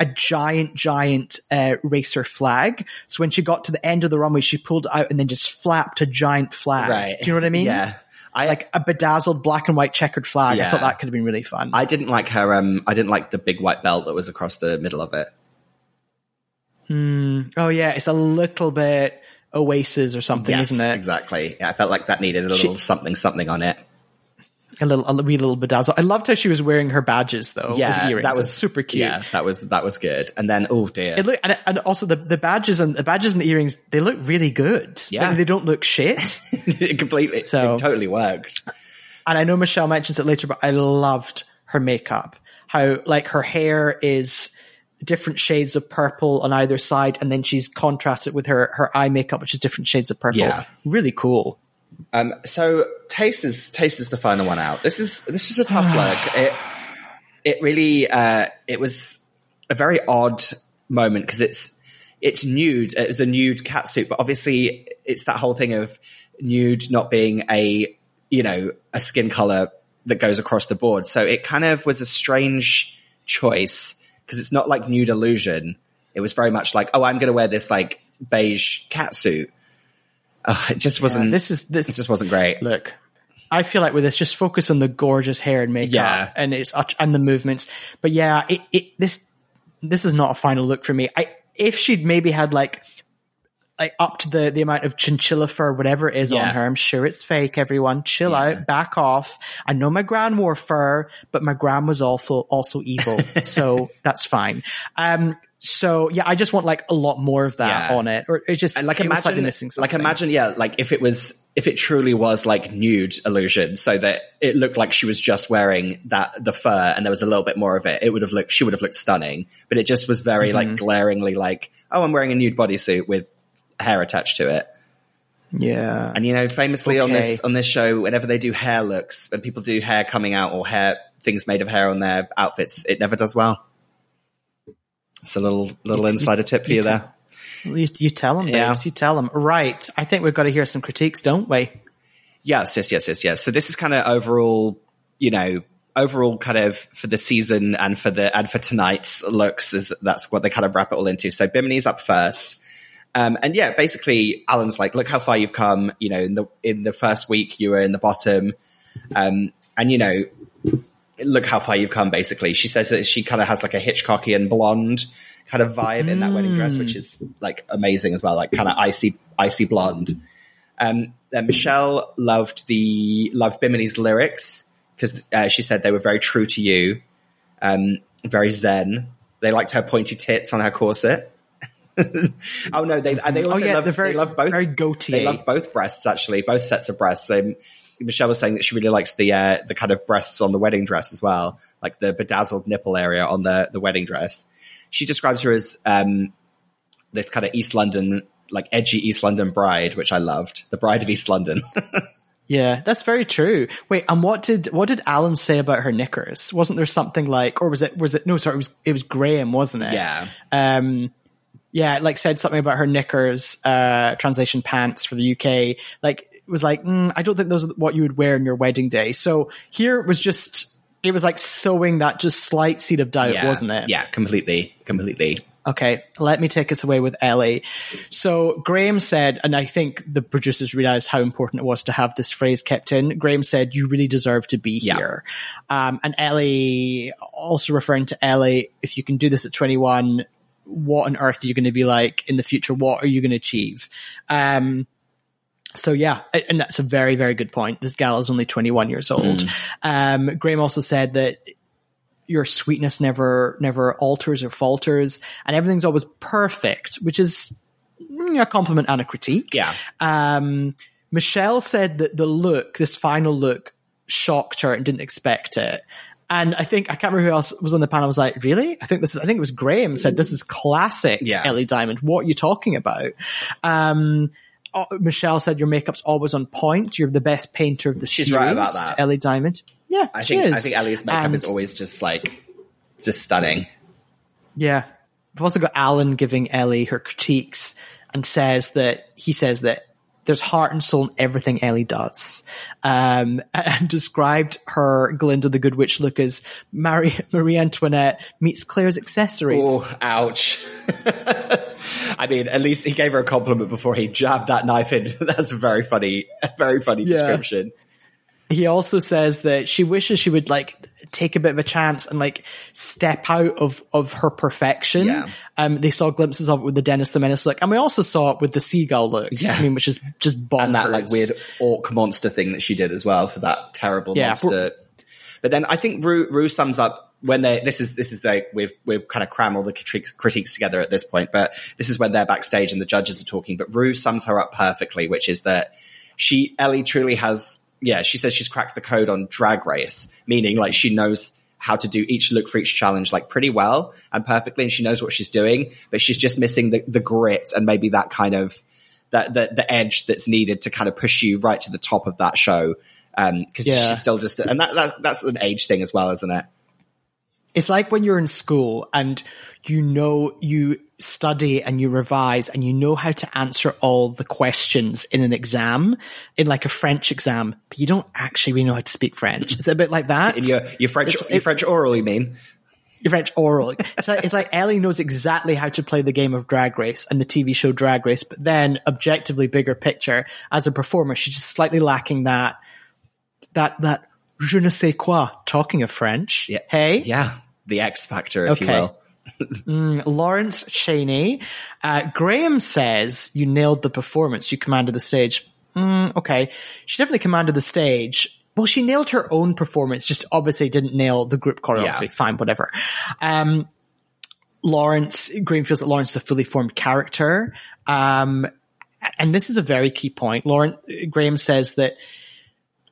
A giant, giant uh, racer flag. So when she got to the end of the runway, she pulled out and then just flapped a giant flag. Right. Do you know what I mean? Yeah. I like a bedazzled black and white checkered flag. I thought that could have been really fun. I didn't like her. Um, I didn't like the big white belt that was across the middle of it. oh yeah, it's a little bit Oasis or something, Yes, isn't it? Exactly. Yeah, I felt like that needed a little something something on it. A little, a wee little bedazzle. I loved how she was wearing her badges though. Yeah, that was super cute. Yeah, that was that was good. And then oh dear, It look, and, and also the, the badges and the badges and the earrings, they look really good. Yeah. Like, they don't look shit. it completely So- it totally worked. and I know Michelle mentions it later, but I loved her makeup. How like her hair is different shades of purple on either side, and then she's contrasted with her her eye makeup, which is different shades of purple. Yeah. really cool. Um, so Tayce is Tayce is the final one out. This is this is a tough look. It it really uh, it was a very odd moment because it's it's nude. It was a nude cat suit, but obviously it's that whole thing of nude not being a you know a skin color that goes across the board. So it kind of was a strange choice because it's not like nude illusion. It was very much like, oh, I'm going to wear this like beige cat suit. It just wasn't. this is this it just wasn't great. look. I feel like with this, just focus on the gorgeous hair and makeup, Yeah. and it's and the movements. But yeah, it, it this this is not a final look for me. I if she'd maybe had like like up to the the amount of chinchilla fur, whatever it is Yeah. on her. I'm sure it's fake. Everyone, chill out, back off. I know my gran wore fur, but my gran was also also evil, so that's fine. Um. So yeah, I just want like a lot more of that Yeah. on it, or it's just And like it imagine, missing like imagine, yeah, like if it was, if it truly was like nude illusion, so that it looked like she was just wearing that the fur, and there was a little bit more of it, it would have looked, she would have looked stunning. But it just was very Mm-hmm. like glaringly like, oh, I'm wearing a nude bodysuit with hair attached to it. Yeah. And you know, famously on this on this show, whenever they do hair looks, when people do hair coming out or hair things made of hair on their outfits, it never does well. It's a little little You- insider tip for you, you there. You, you tell them, Yeah. babes. You tell them. Right. I think we've got to hear some critiques, don't we? Yes, yes, yes, yes, yes. So this is kind of overall, you know, overall kind of for the season and for the and for tonight's looks is that's what they kind of wrap it all into. So Bimini's up first. Um, and yeah, basically Alan's like, look how far you've come. You know, in the in the first week you were in the bottom. Um, and you know, look how far you've come basically. She says that she kind of has like a Hitchcockian blonde kind of vibe in that wedding dress, which is like amazing as well, like kind of icy, icy blonde. Um, then Michelle loved the loved Bimini's lyrics because uh, she said they were very true to you, um, very zen. They liked her pointy tits on her corset. oh no, they and they also oh yeah, loved, they're very, they loved both very Gaultier. they loved both breasts actually, both sets of breasts. Um, Michelle was saying that she really likes the uh, the kind of breasts on the wedding dress as well, like the bedazzled nipple area on the the wedding dress. She describes her as um, this kind of East London, like edgy East London bride, which I loved. The bride of East London. Yeah, that's very true. Wait, and what did what did Alan say about her knickers? Wasn't there something like, or was it was it no? Sorry, it was it was Graham, wasn't it? yeah, Um, yeah, like said something about her knickers. Uh, translation pants for the UK. Like was like, mm, I don't think those are what you would wear on your wedding day. So here was just. It was like sowing that just slight seed of doubt, yeah, wasn't it? Yeah, completely, completely. Okay, let me take us away with Ellie. So Graham said, and I think the producers realized how important it was to have this phrase kept in. Graham said, "You really deserve to be Yeah. here." Um, and Ellie, also referring to Ellie, if you can do this at 21, what on earth are you going to be like in the future? What are you going to achieve? Um, so yeah, and that's a very, very good point. This gal is only 21 years old. Um, Graham also said that your sweetness never, never alters or falters and everything's always perfect, which is mm, a compliment and a critique. Yeah, Um, Michelle said that the look, this final look, shocked her and didn't expect it. And I think I can't remember who else was on the panel. I was like, "Really?" I think this is. I think it was Graham said, "This is classic, Yeah. Ellie Diamond. What are you talking about?" Um, oh, Michelle said, "Your makeup's always on point. You're the best painter of the She's series." right about that. Ellie Diamond. Yeah, I think is. I think Ellie's makeup And- is always just like just stunning. Yeah. We've also got Alan giving Ellie her critiques and says that he says that there's heart and soul in everything Ellie does. Um, and described her Glinda the Good Witch look as Marie, Marie Antoinette meets Claire's accessories. Oh, ouch. I mean, at least he gave her a compliment before he jabbed that knife in. That's a very funny, a very funny Yeah. description. He also says that she wishes she would like take a bit of a chance and like step out of of her perfection. Yeah. Um, they saw glimpses of it with the Dennis the Menace look, and we also saw it with the seagull look. Yeah. I mean, which is just bonkers. and that like weird orc monster thing that she did as well for that terrible Yeah. monster. But then I think Ru, Ru sums up when they this is this is like we've we've kind of cram all the critiques, critiques together at this point, but this is when they're backstage and the judges are talking. But Ru sums her up perfectly, which is that she Ellie truly has yeah she says she's cracked the code on Drag Race, meaning like she knows how to do each look for each challenge like pretty well and perfectly, and she knows what she's doing, but she's just missing the the grit and maybe that kind of that the the edge that's needed to kind of push you right to the top of that show. Um, cause Yeah. she's still just, and that, that, that's an age thing as well, isn't it? It's like when you're in school and you know you study and you revise and you know how to answer all the questions in an exam, in like a French exam, but you don't actually really know how to speak French. It's a bit like that. In your, your French, It's- your French oral, you mean? Your French oral. It's like, it's like Ellie knows exactly how to play the game of Drag Race and the TV show Drag Race, but then objectively bigger picture as a performer, she's just slightly lacking that, that, that je ne sais quoi talking of French. Yeah. Hey. Yeah. The X factor, if you Okay. will. Lawrence Chaney. Uh, Graham says you nailed the performance. You commanded the stage. Mm, okay. She definitely commanded the stage. Well, she nailed her own performance, just obviously didn't nail the group choreography. Yeah. Fine, whatever. Um, Lawrence, Graham feels that Lawrence is a fully formed character. Um, and this is a very key point. Lawrence, Graham says that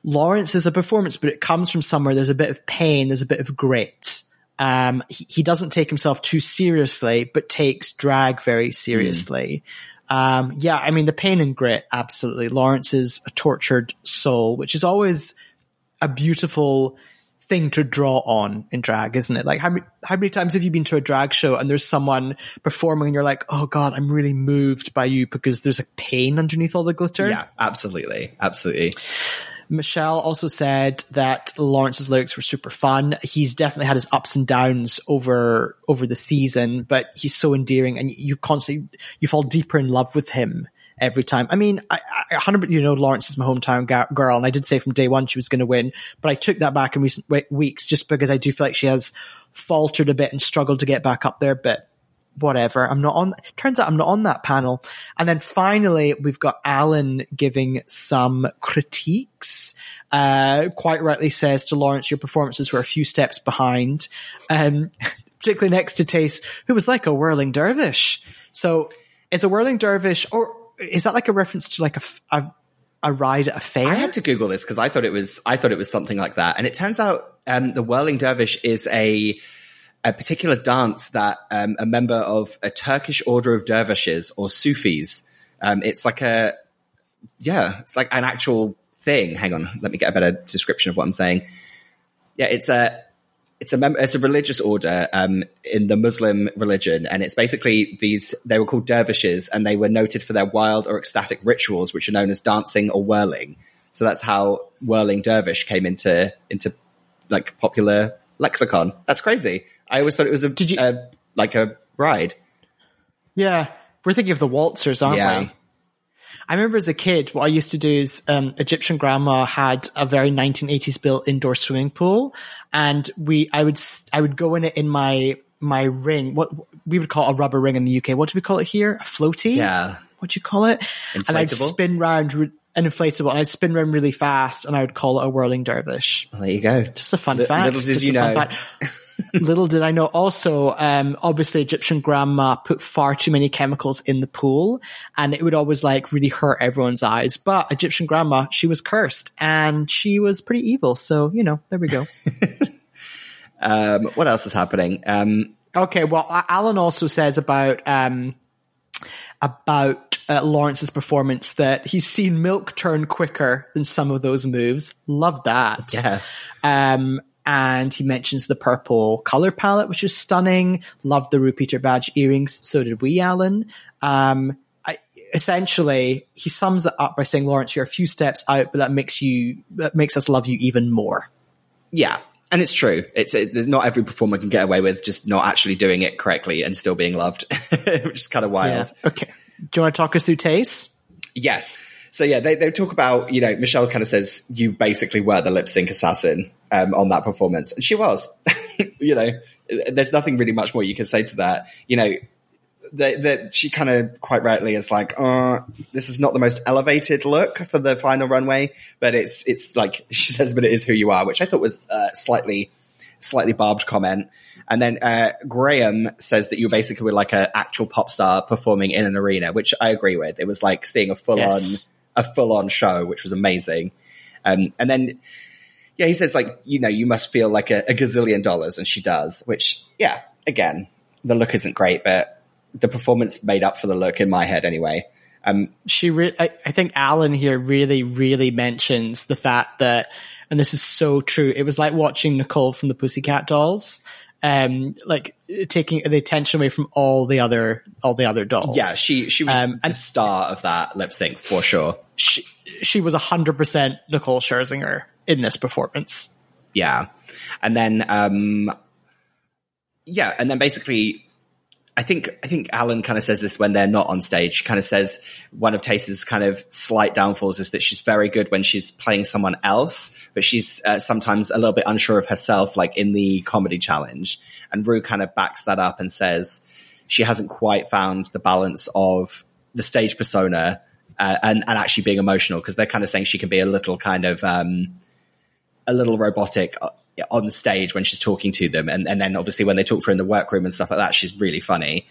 Lawrence is a performance, but it comes from somewhere. There's a bit of pain. There's a bit of grit. Um, he, he doesn't take himself too seriously, but takes drag very seriously. Um, yeah, I mean, the pain and grit, absolutely. Lawrence is a tortured soul, which is always a beautiful thing to draw on in drag, isn't it? Like how how many times have you been to a drag show and there's someone performing and you're like, oh God, I'm really moved by you because there's a pain underneath all the glitter? Yeah, absolutely. Absolutely. Michelle also said that Lawrence's lyrics were super fun. He's definitely had his ups and downs over over the season, but he's so endearing, and you constantly you fall deeper in love with him every time. I mean, I, I 100 you know Lawrence is my hometown ga- girl, and I did say from day one she was going to win, but I took that back in recent we- weeks just because I do feel like she has faltered a bit and struggled to get back up there, but whatever. I'm not on, turns out I'm not on that panel. And then finally, we've got Alan giving some critiques. Uh, quite rightly says to Lawrence, your performances were a few steps behind. Um, particularly next to Tayce, who was like a whirling dervish. So it's a whirling dervish, or is that like a reference to like a a ride at a fair? I had to Google this because I thought it was I thought it was something like that, and it turns out um, the whirling dervish is a a particular dance that um, a member of a Turkish order of dervishes or Sufis. Um, it's like a yeah, it's like an actual thing. Hang on, let me get a better description of what I'm saying. Yeah, it's a it's a mem- it's a religious order um, in the Muslim religion, and it's basically these. They were called dervishes, and they were noted for their wild or ecstatic rituals, which are known as dancing or whirling. So that's how whirling dervish came into into like popular lexicon. That's crazy. I always thought it was a Did you- like a ride. Yeah, we're thinking of the waltzers, aren't Yeah. we? I remember as a kid, what I used to do is um, Egyptian grandma had a very 1980s built indoor swimming pool, and we I would I would go in it in my my ring. What we would call a rubber ring in the UK. What do we call it here? A floaty. Yeah. What do you call it? And I'd spin round an inflatable, and I'd spin round really fast, and I would call it a whirling dervish. Well, there you go. Just a fun Li- fact. little did Just you know. little did I know. Also, um, obviously Egyptian grandma put far too many chemicals in the pool and it would always like really hurt everyone's eyes. But Egyptian grandma, she was cursed and she was pretty evil. So, you know, there we go. Um, what else is happening? Um, okay. Well, Alan also says about, um, about uh, Lawrence's performance that he's seen milk turn quicker than some of those moves. Love that. yeah. Um, and he mentions the purple color palette, which is stunning. Loved the RuPeter badge earrings. So did we, Alan. Um, I, essentially, he sums it up by saying, Lawrence, you're a few steps out, but that makes you, that makes us love you even more. Yeah, and it's true. It's it, there's not every performer can get away with just not actually doing it correctly and still being loved, which is kind of wild. Okay. Do you want to talk us through Tayce? Yes. so yeah, they, they talk about, you know, Michelle kind of says, you basically were the lip sync assassin, um, on that performance. And she was, you know, there's nothing really much more you can say to that. You know, that, that she kind of quite rightly is like, oh, this is not the most elevated look for the final runway, but it's, it's like, she says, but it is who you are, which I thought was, uh, slightly, slightly barbed comment. And then, uh, Graham says that you basically were like an actual pop star performing in an arena, which I agree with. It was like seeing a full Yes. on, a full on show, which was amazing. Um, and then, yeah, he says like, you know, you must feel like a, a gazillion dollars, and she does, which, yeah, again, the look isn't great, but the performance made up for the look in my head anyway. Um, she re- I, I think Alan here really, really mentions the fact that, and this is so true. It was like watching Nicole from the Pussycat Dolls, um, like taking the attention away from all the other, all the other dolls. yeah, she she was Um, the and- star of that lip sync for sure. she, she was hundred percent Nicole Scherzinger in this performance. Yeah. And then, um, yeah, and then basically, I think, I think Alan kind of says this when they're not on stage, She kind of says one of Tayce's kind of slight downfalls is that she's very good when she's playing someone else, but she's uh, sometimes a little bit unsure of herself, like in the comedy challenge. And Ru kind of backs that up and says she hasn't quite found the balance of the stage persona uh, and, and actually being emotional because they're kind of saying she can be a little kind of, um, a little robotic uh, on stage when she's talking to them, and, and then obviously when they talk to her in the workroom and stuff like that, she's really funny.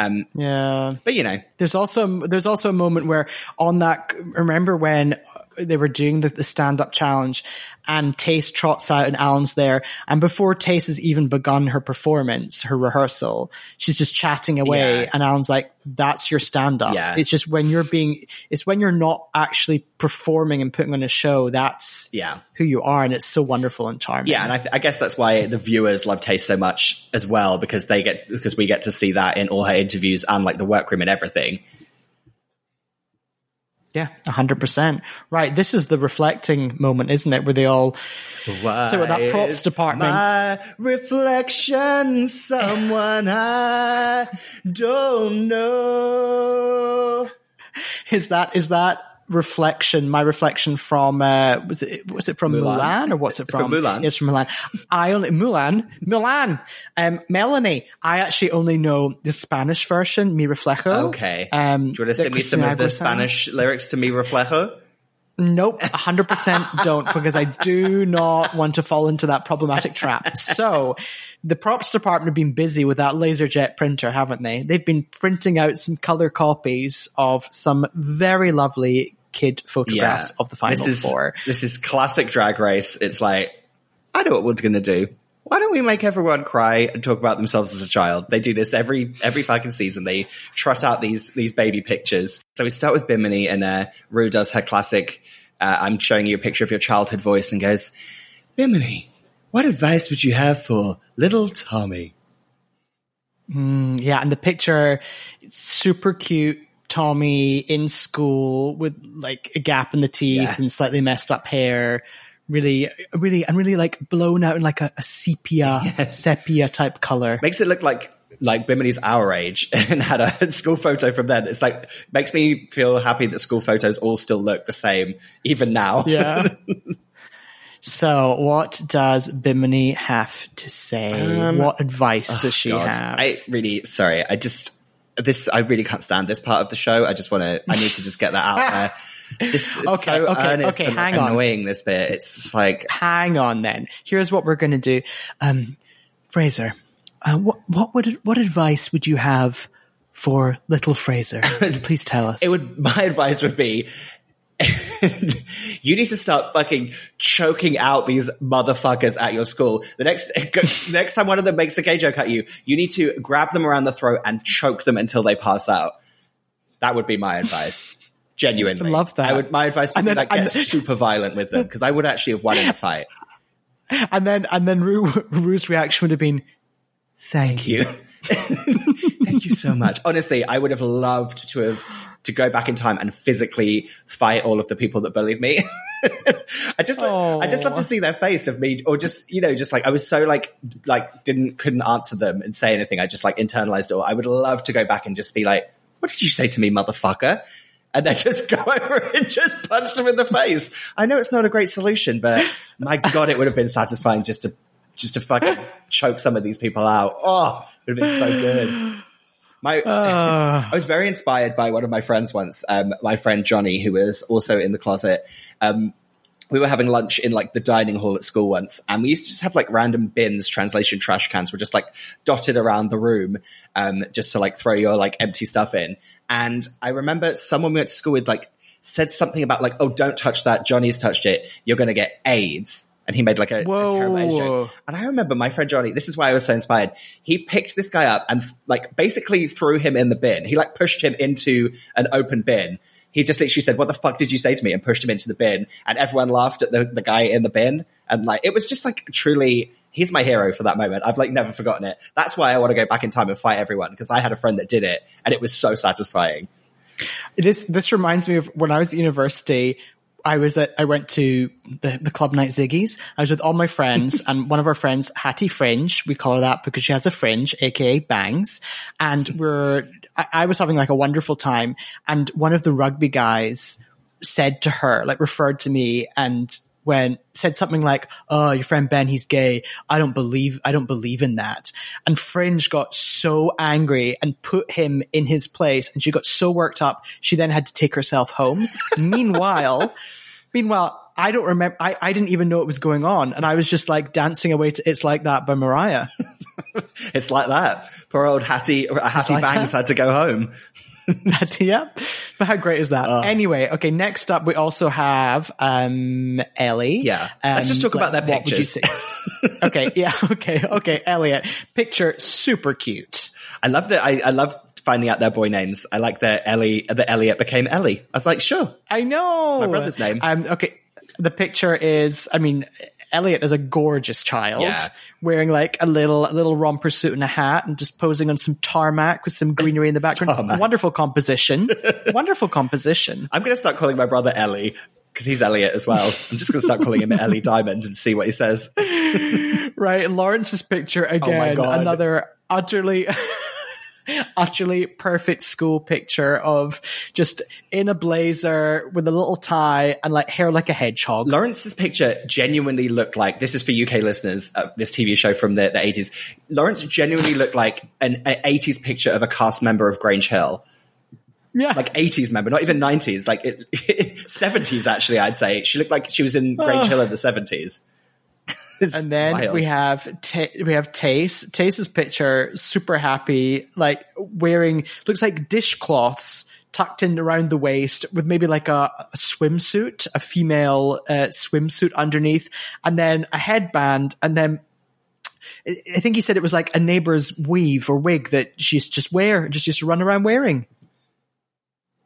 Um, Yeah. but you know, There's also there's also a moment where on that remember when they were doing the, the stand up challenge and Tayce trots out and Alan's there and before Tayce has even begun her performance her rehearsal she's just chatting away Yeah. and Alan's like that's your stand up Yeah. it's just when you're being it's when you're not actually performing and putting on a show that's yeah, who you are and it's so wonderful and charming yeah, and I, th- I guess that's why the viewers love Tayce so much as well because they get because we get to see that in all her interviews and like the workroom and everything. yeah 100% right this is the reflecting moment isn't it where they all Why So that props department- my reflection, someone I don't know. Is that is that reflection? My reflection from uh, was it was it from Mulan. Mulan, or what's it From from? Mulan. It's from Mulan. I only Mulan Mulan. Um, Melanie. I actually only know the Spanish version. Mi reflejo. Okay. Um, Do you want to send me some Christina of the Spanish lyrics to me reflejo? Nope, 100% don't because I do not want to fall into that problematic trap. So the props department have been busy with that LaserJet printer, haven't they? They've been printing out some color copies of some very lovely kid photographs of the final this is, four. This is classic drag race. It's like, I know what we're going to do. Why don't we make everyone cry and talk about themselves as a child? They do this every every fucking season. They trot out these these baby pictures. So we start with Bimini, and uh, Ru does her classic. Uh, I'm showing you a picture of your childhood voice, and goes, Bimini, what advice would you have for little Tommy? Yeah, and the picture, super cute. Tommy in school with like a gap in the teeth Yeah. and slightly messed up hair. Really, really, and really like blown out in like a, a sepia, Yes. sepia type color. makes it look like like Bimini's our age and had a school photo from then. It's like makes me feel happy that school photos all still look the same even now. Yeah. so, what does Bimini have to say? Um, what advice does she God. have? I really sorry. I just this I really can't stand this part of the show. I just want to. I need to just get that out there. This is Okay, so okay, earnest okay, hang on. annoying. This bit. It's just like Hang on, then. Here's what we're going to do. Um, Frazer, uh, what what would what advice would you have for little Frazer? Please tell us. it would. My advice would be. you need to start fucking choking out these motherfuckers at your school. The next next time one of them makes a gay joke at you, you need to grab them around the throat and choke them until they pass out. That would be my advice. Genuinely, Love that. I would. My advice would And be then- like get super violent with them because I would actually have won in a fight. and then and then Ru, Ru's reaction would have been, "Thank you." you. Thank you so much. Honestly, I would have loved to have to go back in time and physically fight all of the people that bullied me. I just, I just love to see their face of me, or just you know, just like I was so like, like didn't couldn't answer them and say anything. I just like internalized it all. I would love to go back and just be like, "What did you say to me, motherfucker?" And then just go over and just punch them in the face. I know it's not a great solution, but my God, it would have been satisfying just to, just to fucking choke some of these people out. Oh, it would have been so good. My, Ah. I was very inspired by one of my friends once, um, my friend Johnny, who was also in the closet. Um, we were having lunch in like the dining hall at school once, and we used to just have like random bins, translation trash cans were just like dotted around the room, um, just to like throw your like empty stuff in. And I remember someone we went to school with like said something about like, oh, don't touch that. Johnny's touched it. You're going to get AIDS. And he made like a, a terrible AIDS joke. And I remember my friend Johnny, this is why I was so inspired. He picked this guy up and like basically threw him in the bin. He like pushed him into an open bin. He just literally said, what the fuck did you say to me? And pushed him into the bin. And everyone laughed at the, the guy in the bin. And like, it was just like truly, he's my hero for that moment. I've like never forgotten it. That's why I want to go back in time and fight everyone because I had a friend that did it and it was so satisfying. This this reminds me of when I was at university. I was at I went to the, the club night Ziggy's. I was with all my friends and one of our friends, Hattie Fringe, we call her that because she has a fringe, aka bangs. And we're I, I was having like a wonderful time. And one of the rugby guys said to her, like referred to me and when said something like, "Oh, your friend Ben, he's gay." I don't believe, I don't believe in that. And Fringe got so angry and put him in his place, and she got so worked up, she then had to take herself home. meanwhile, meanwhile, I don't remember. I, I didn't even know it was going on, and I was just like dancing away to "It's Like That" by Mariah. It's like that. Poor old Hattie, Hattie like Bangs that. had to go home. yeah, but how great is that? Oh. Anyway, okay. Next up, we also have um Ellie. Yeah. Let's just Um, talk about their what would you pictures. okay, yeah, okay, okay. Elliott, picture super cute. I love that. I, I love finding out their boy names. I like that Ellie, that Elliott became Ellie. I was like, sure. I know My brother's name. Um, okay, the picture is. I mean, Elliott is a gorgeous child. Yeah. Wearing like a little a little romper suit and a hat, and just posing on some tarmac with some greenery in the background. Wonderful composition. Wonderful composition. I'm going to start calling my brother Ellie because he's Elliot as well. I'm just going to start calling him Ellie Diamond and see what he says. Right, Lawrence's picture oh again. God. Another utterly, utterly perfect school picture of just in a blazer with a little tie and like hair like a hedgehog. Lawrence's picture genuinely looked like this is for UK listeners. Uh, this TV show from the, 80s. Lawrence genuinely looked like an, 80s picture of a cast member of Grange Hill. yeah, like 80s member, not even 90s, like it, 70s actually, I'd say. She looked like she was in Grange Oh. Hill in the 70s. It's and then wild. we have Ta we have Tayce. Tayce's picture, super happy, like wearing looks like dishcloths tucked in around the waist with maybe like a, a swimsuit, a female uh, swimsuit underneath, and then a headband, and then I think he said it was like a neighbor's weave or wig that she used to just wear, just used to run around wearing.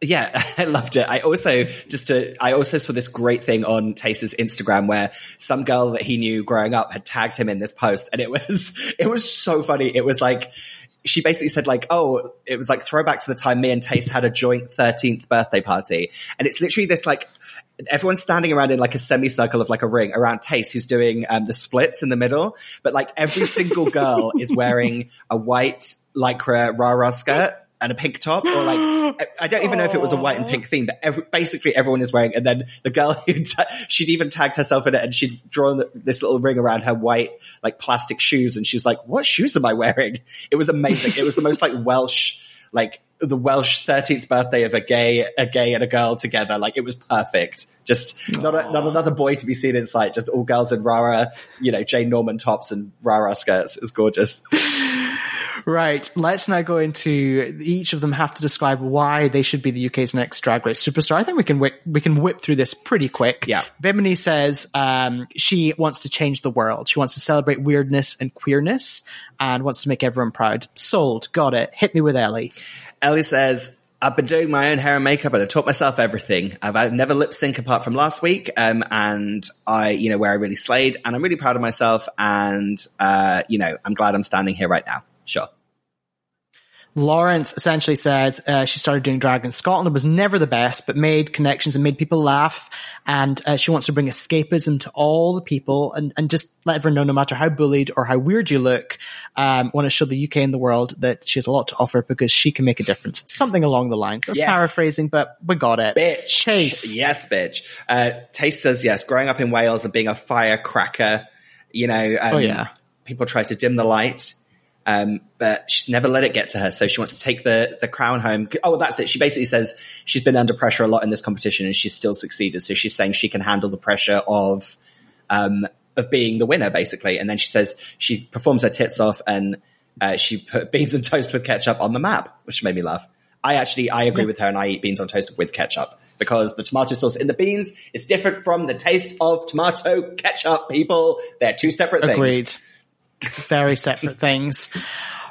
Yeah, I loved it. I also just to, I also saw this great thing on Tayce's Instagram where some girl that he knew growing up had tagged him in this post and it was, it was so funny. It was like, she basically said like, oh, it was like throwback to the time me and Tayce had a joint 13th birthday party. And it's literally this like, everyone's standing around in like a semicircle of like a ring around Tayce who's doing um, the splits in the middle. But like every single girl is wearing a white lycra rah-rah skirt and a pink top or like, I- don't even know if it was a white and pink theme, but every, basically everyone is wearing, and then the girl who, ta- she'd even tagged herself in it and she'd drawn the, this little ring around her white, like plastic shoes. And she was like, what shoes am I wearing? It was amazing. it was the most like Welsh, like the Welsh 13th birthday of a gay, a gay and a girl together. Like it was perfect. Just not, a, not another boy to be seen in sight, just all girls in Rara, you know, Jane Norman tops and Rara skirts. It was gorgeous. Right. Let's now go into each of them have to describe why they should be the UK's next Drag Race superstar. I think we can whip, we can whip through this pretty quick. Yeah. Bimini says um, she wants to change the world. She wants to celebrate weirdness and queerness, and wants to make everyone proud. Sold. Got it. Hit me with Ellie. Ellie says, I've been doing my own hair and makeup and I taught myself everything. I've, never lip sync apart from last week. Um, and I, you know, where I really slayed and I'm really proud of myself. And, uh, you know, I'm glad I'm standing here right now. Sure. Lawrence essentially says uh, she started doing drag in Scotland. It was never the best, but made connections and made people laugh. And uh, she wants to bring escapism to all the people and, and just let everyone know, no matter how bullied or how weird you look, um, want to show the UK and the world that she has a lot to offer because she can make a difference. Something along the lines. That's Yes. paraphrasing, but we got it. bitch. Tayce. Yes, bitch. Uh, Tayce says yes. Growing up in Wales and being a firecracker, you know, um, Oh, yeah. people try to dim the light. Um, but she's never let it get to her. So she wants to take the, the crown home. Oh, that's it. She basically says she's been under pressure a lot in this competition and she's still succeeded. So she's saying she can handle the pressure of, um, of being the winner, basically. And then she says she performs her tits off and, uh, she put beans and toast with ketchup on the map, which made me laugh. I actually, I agree with her and I eat beans on toast with ketchup because the tomato sauce in the beans is different from the taste of tomato ketchup, people. They're two separate things. Very separate things.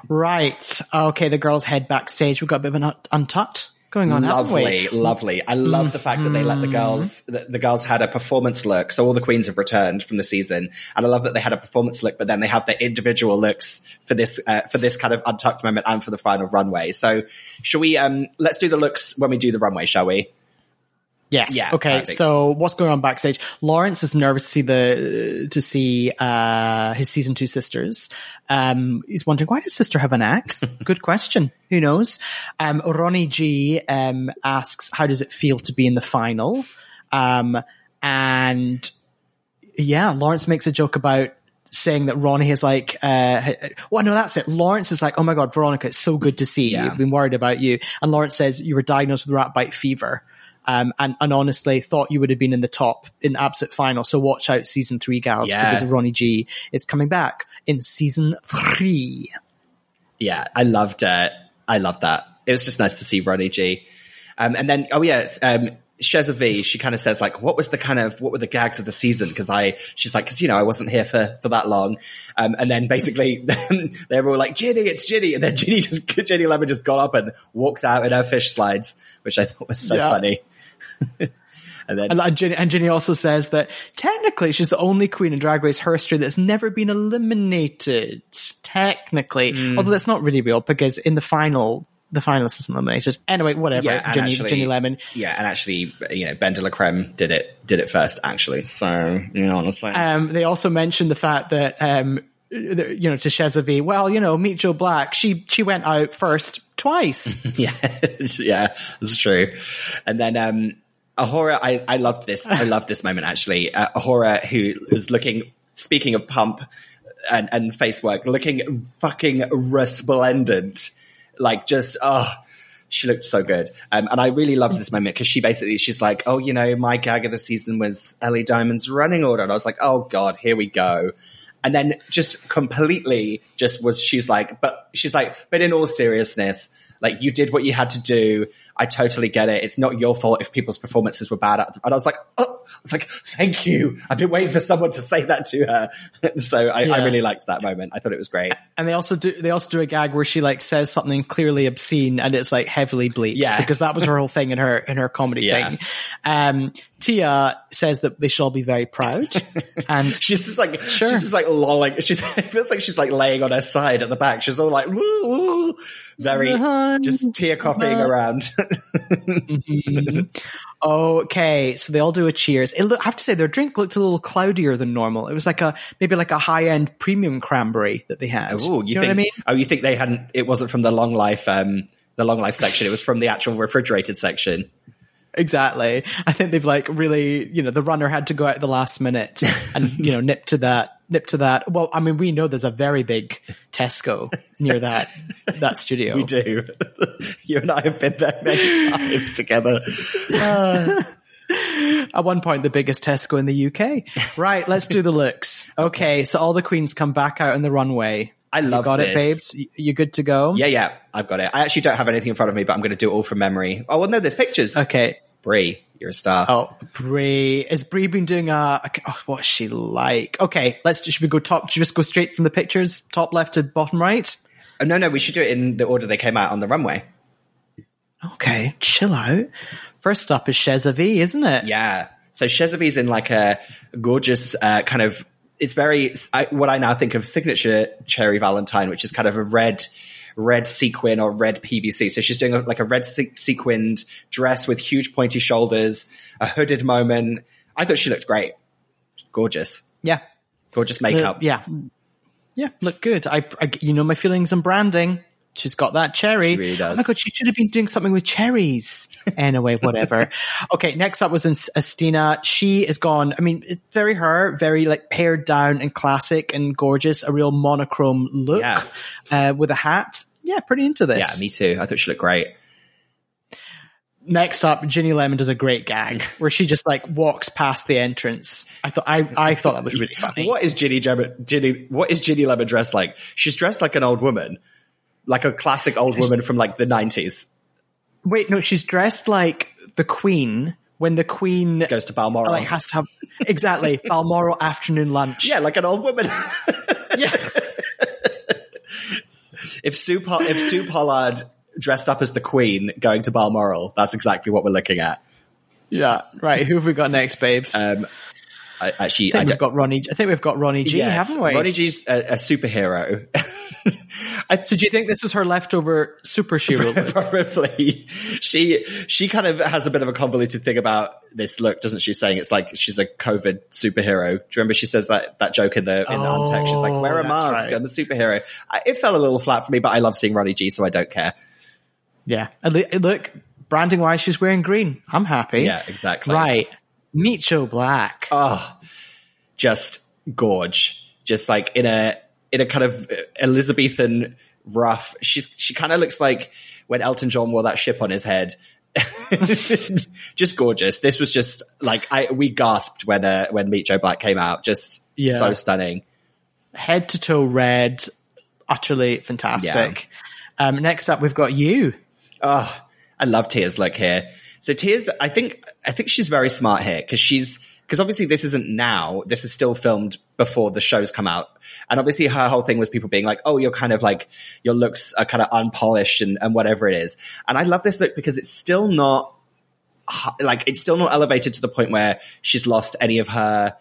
Right. Okay. The girls head backstage. We've got a bit of an un- untucked going on. Lovely, lovely. I love the fact that they let the Mm-hmm. girls, the, the girls had a performance look. So all the queens have returned from the season, and I love that they had a performance look, but then they have their individual looks for this uh, for this kind of untucked moment and for the final runway. So, shall we? Um, let's do the looks when we do the runway, shall we? Yes. Yeah, okay. perfect. So what's going on backstage? Lawrence is nervous to see the to see uh his season two sisters. Um, he's wondering why does sister have an axe? Good question. Who knows? Um, Ronnie G um asks how does it feel to be in the final? Um, and yeah, Lawrence makes a joke about saying that Ronnie is like, uh, well, no, that's it. Lawrence is like, oh my God, Veronica, it's so good to see you. I've been worried about you. And Lawrence says you were diagnosed with rat bite fever. Um, and, and honestly thought you would have been in the top in the absolute final. So watch out season three gals Yeah. because Ronnie G is coming back in season three. Yeah, I loved it. I loved that. It was just nice to see Ronnie G. Um, and then, oh yeah, um, Sheza V, she kind of says like, what was the kind of, what were the gags of the season? Cause I, she's like, cause you know, I wasn't here for, for that long. Um, and then basically they were all like, Ginny, it's Ginny. And then Ginny just, Ginny Lemon just got up and walked out in her fish slides, which I thought was so Yeah. funny. and then, And, and, Ginny, and Ginny also says that technically she's the only queen in Drag Race history that's never been eliminated. Technically, Hmm. although that's not really real because in the final, the finalist is eliminated. Anyway, whatever. Yeah, actually- Lemon. yeah, and actually, you know, BenDeLaCreme did it, did it first actually. So, you know what I'm saying? Um, they also mentioned the fact that, um, you know, to V, well, you know, meet Joe Black. She, she went out first twice. Yeah, yeah, that's true. And then um A'Whora, I, I loved this. I loved this moment actually. Uh, A'Whora, who was looking, speaking of pump and, and face work, looking fucking resplendent. Like just, oh, she looked so good. Um, and I really loved this moment because she basically, she's like, oh, you know, my gag of the season was Ellie Diamond's running order. And I was like, oh God, here we go. And then just completely just was, she's like, but she's like, but in all seriousness, like you did what you had to do. I totally get it. It's not your fault if people's performances were bad. And I was like, oh, I was like, thank you. I've been waiting for someone to say that to her. so I, I really liked that moment. I thought it was great. And they also do, they also do a gag where she like says something clearly obscene and it's like heavily bleeped. Yeah. Because that was her whole thing in her, in her comedy Yeah. thing. Um, Tia says that they should all be very proud. and She's just like, Sure. she's just like lolling. She's, it feels like she's like laying on her side at the back. She's all like, woo, woo, very, just tear copying around. Okay, so they all do a cheers. It look, I have to say their drink looked a little cloudier than normal. It was like a maybe like a high end premium cranberry that they had. Ooh, you, know think? I mean? Oh, you think they hadn't? It wasn't from the long life, um, the long life section. It was from the actual refrigerated section. Exactly. I think they've like really, you know, the runner had to go out at the last minute and you know nip to that, nip to that. Well, I mean, we know there's a very big Tesco near that that studio. We do. you and I have been there many times together. At one point, the biggest Tesco in the UK. Right, let's do the looks. Okay, so all the queens come back out on the runway. I love got this. it, babes. You good to go? Yeah, yeah, I've got it. I actually don't have anything in front of me, but I'm going to do it all from memory. Oh, well, no, there's pictures. Okay. Brie, you're a star. Oh, Brie. Is Brie been doing a, a- oh, what's she like? Okay, let's, should we go top, should we just go straight from the pictures, top left to bottom right? Oh, no, no, we should do it in the order they came out on the runway. Okay, chill out. First up is Sheza V, isn't it? Yeah. So Shezavi's in like a gorgeous uh, kind of. It's very I, what I now think of signature cherry Valentine, which is kind of a red, red sequin or red PVC. So she's doing a, like a red se- sequined dress with huge pointy shoulders, a hooded moment. I thought she looked great. Gorgeous. Yeah. Gorgeous makeup. Uh, yeah. Yeah. Look good. I, I, you know my feelings on branding. She's got that cherry. She really does. Oh my god, she should have been doing something with cherries. Anyway, whatever. okay, next up was Asttina. She is gone. I mean, it's very her, very like pared down and classic and gorgeous, a real monochrome look Yeah. uh, with a hat. Yeah, pretty into this. Yeah, me too. I thought she looked great. Next up, Ginny Lemon does a great gag where she just like walks past the entrance. I thought I, I thought that was really funny. What is Ginny Gem- Ginny? What is Ginny Lemon dressed like? She's dressed like an old woman, like a classic old woman from like the nineties. Wait, no, she's dressed like the Queen when the Queen Goes to Balmoral. like has to have exactly Balmoral afternoon lunch. yeah, like an old woman. yeah. if Sue if Su Pollard dressed up as the Queen going to Balmoral, that's exactly what we're looking at. Yeah, right. Who have we got next, babes? Um, I, actually, I I think don't- we've got Ronnie. I think we've got Ronnie G, yes, haven't we? Ronnie G's a, a superhero. So do you think this was her leftover super look? Probably. She she kind of has a bit of a convoluted thing about this look, doesn't she? Saying it's like she's a COVID superhero. Do you remember she says that that joke in the in the untext? She's like, Oh, "Wear a mask. right. I'm a superhero." I, it fell a little flat for me, but I love seeing Ronnie G, so I don't care. yeah. Uh, and uh, Look, branding wise, she's wearing green. I'm happy. Yeah, exactly. Right. Meet Joe Black. Oh, just gorge. Just like in a in a kind of Elizabethan rough. She's she kind of looks like when Elton John wore that ship on his head. just gorgeous. This was just like I we gasped when uh, when Meet Joe Black came out. Just Yeah. so stunning. Head to toe red. Utterly fantastic. Um, next up, we've got you. Oh, I love Tia's look here. So Tia's, I think, I think she's very smart here because she's, because obviously this isn't now. This is still filmed before the shows come out. And obviously her whole thing was people being like, oh, you're kind of like, your looks are kind of unpolished and, and whatever it is. And I love this look because it's still not, like, it's still not elevated to the point where she's lost any of her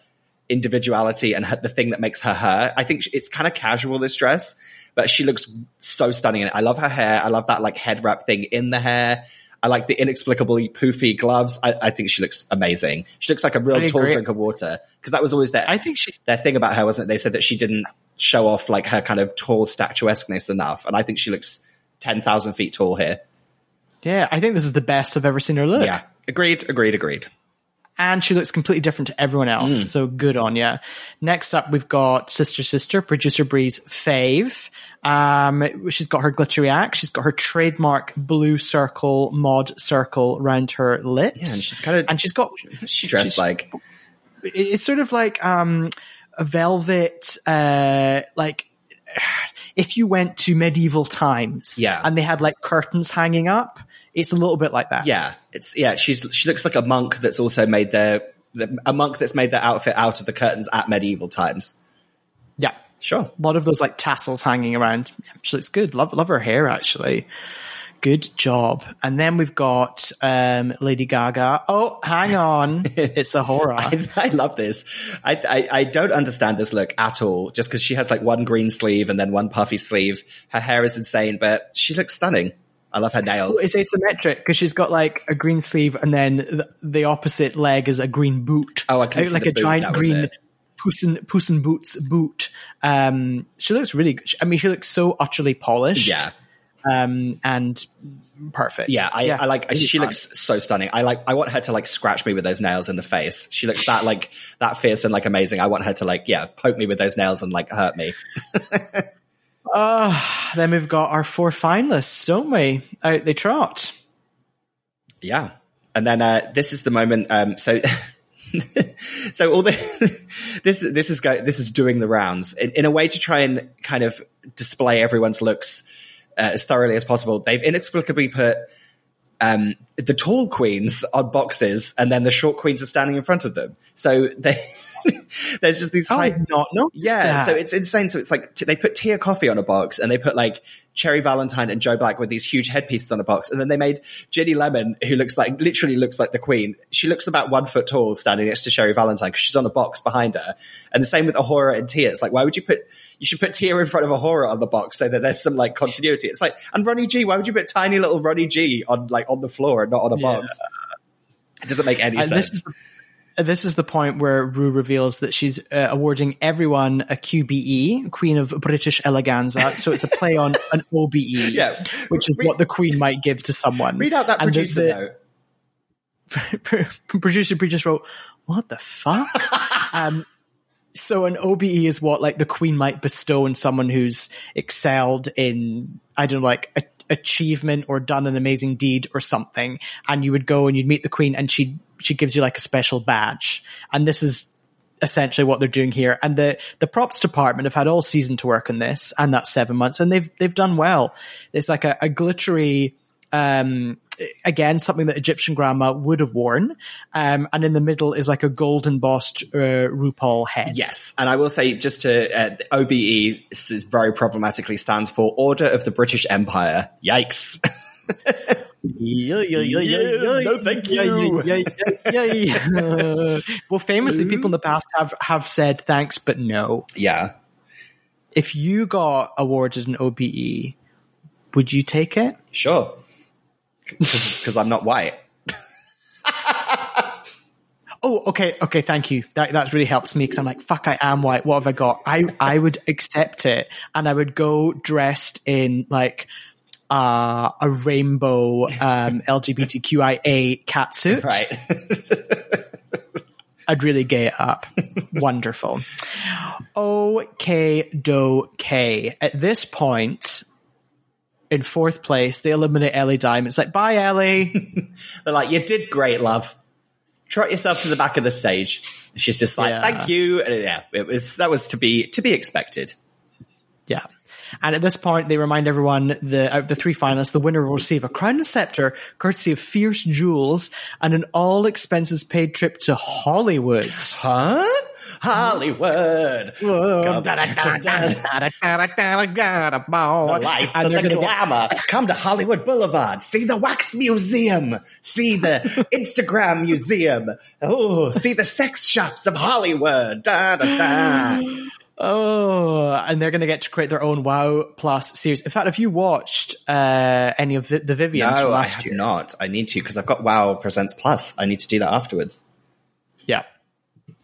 individuality and her, the thing that makes her her. I think it's kind of casual, this dress, but she looks so stunning in it. I love her hair. I love that like head wrap thing in the hair. I like the inexplicably poofy gloves. I, I think she looks amazing. She looks like a real tall drink of water because that was always their, I think she. their thing about her, wasn't it? They said that she didn't show off like her kind of tall statuesqueness enough. And I think she looks 10,000 feet tall here. Yeah, I think this is the best I've ever seen her look. Yeah. Agreed, agreed, agreed. And she looks completely different to everyone else. Mm. So good on you. Next up, we've got Sister Sister, producer Brie's fave. Um, she's got her glittery axe. She's got her trademark blue circle, mod circle around her lips. Yeah, and she's kind of, and she's got, she dressed like, it's sort of like, um, a velvet, uh, like, if you went to medieval times Yeah. and they had like curtains hanging up, it's a little bit like that. Yeah, it's yeah. She's she looks like a monk that's also made their a monk that's made their outfit out of the curtains at medieval times. Yeah. Sure. A lot of those like tassels hanging around. She looks good. Love love her hair actually. Good job. And then we've got um, Lady Gaga. Oh, hang on. it's A'Whora. I, I love this. I, I I don't understand this look at all. Just because she has like one green sleeve and then one puffy sleeve. Her hair is insane, but she looks stunning. I love her nails. It's asymmetric because she's got like a green sleeve and then the, the opposite leg is a green boot. Oh, I can see like a boot, giant green it. puss in, puss in boots boot. Um, she looks really good. I mean, she looks so utterly polished. yeah, Um, and perfect. yeah. I, I like. she fun. looks so stunning. I like. I want her to like scratch me with those nails in the face. She looks that like that fierce and like amazing. I want her to like yeah poke me with those nails and like hurt me. Uh, then we've got our four finalists, don't we? Out they trot. Yeah. And then uh, this is the moment. Um, so, so all the this this is go, this is doing the rounds in, in a way to try and kind of display everyone's looks uh, as thoroughly as possible. They've inexplicably put um, the tall queens on boxes, and then the short queens are standing in front of them. So they there's just these I high not no, yeah, so it's insane. So it's like t- they put Tia Kofi on a box and they put like Cherry Valentine and Joe Black with these huge headpieces on a box. And then they made Ginny Lemon, who looks like, literally looks like the queen. She looks about one foot tall standing next to Cherry Valentine because she's on a box behind her. And the same with A'Whora and Tia. It's like, why would you put, you should put Tia in front of A'Whora on the box so that there's some like continuity. It's like, and Ronnie G, why would you put tiny little Ronnie G on like on the floor and not on a Yeah. box? It doesn't make any And sense. this is this is the point where Ru reveals that she's uh, awarding everyone a QBE, Queen of British Eleganza. So it's a play on an OBE, Yeah. which is Read- what the Queen might give to someone. Read out that And producer the- note. producer Brie just wrote, "What the fuck?" um, so an OBE is what like the Queen might bestow on someone who's excelled in I don't know, like a, achievement or done an amazing deed or something, and you would go and you'd meet the Queen, and she she gives you like a special badge, and this is essentially what they're doing here. And the the props department have had all season to work on this, and that's seven months, and they've they've done well. It's like a, a glittery. Um, again, something that Egyptian grandma would have worn. Um, and in the middle is like a golden bossed uh, RuPaul head. Yes, and I will say just to uh, OBE is very problematically stands for Order of the British Empire. Yikes! No, thank you. Well, famously, people in the past have have said thanks, but no. yeah, If you got awarded an OBE, would you take it? sure, because I'm not white. Oh, okay, okay, thank you. That that really helps me because I'm like, fuck, I am white. What have I got? I I would accept it, and I would go dressed in like uh, a rainbow um, LGBTQIA catsuit. Right. I'd really gay it up. Wonderful. Okay, do K. At this point, in fourth place, they eliminate Ellie Diamond. It's like, bye, Ellie. They're like, you did great, love. Trot yourself to the back of the stage. And she's just like, Yeah. thank you. And yeah, it was that was to be to be expected. yeah. And at this point, they remind everyone the out of the three finalists, the winner will receive a crown and scepter, courtesy of Fierce Jewels, and an all expenses paid trip to Hollywood. Huh? Hollywood. Come- The lights and and they're gonna glamour. Come to Hollywood Boulevard. See the Wax Museum. See the Instagram Museum. Oh, see the sex shops of Hollywood. Da, da, da. Oh, and they're going to get to create their own WoW Plus series. In fact, have you watched uh, any of the, the Vivienne's No, I last have year? not. I need to because I've got WoW Presents Plus. I need to do that afterwards. Yeah,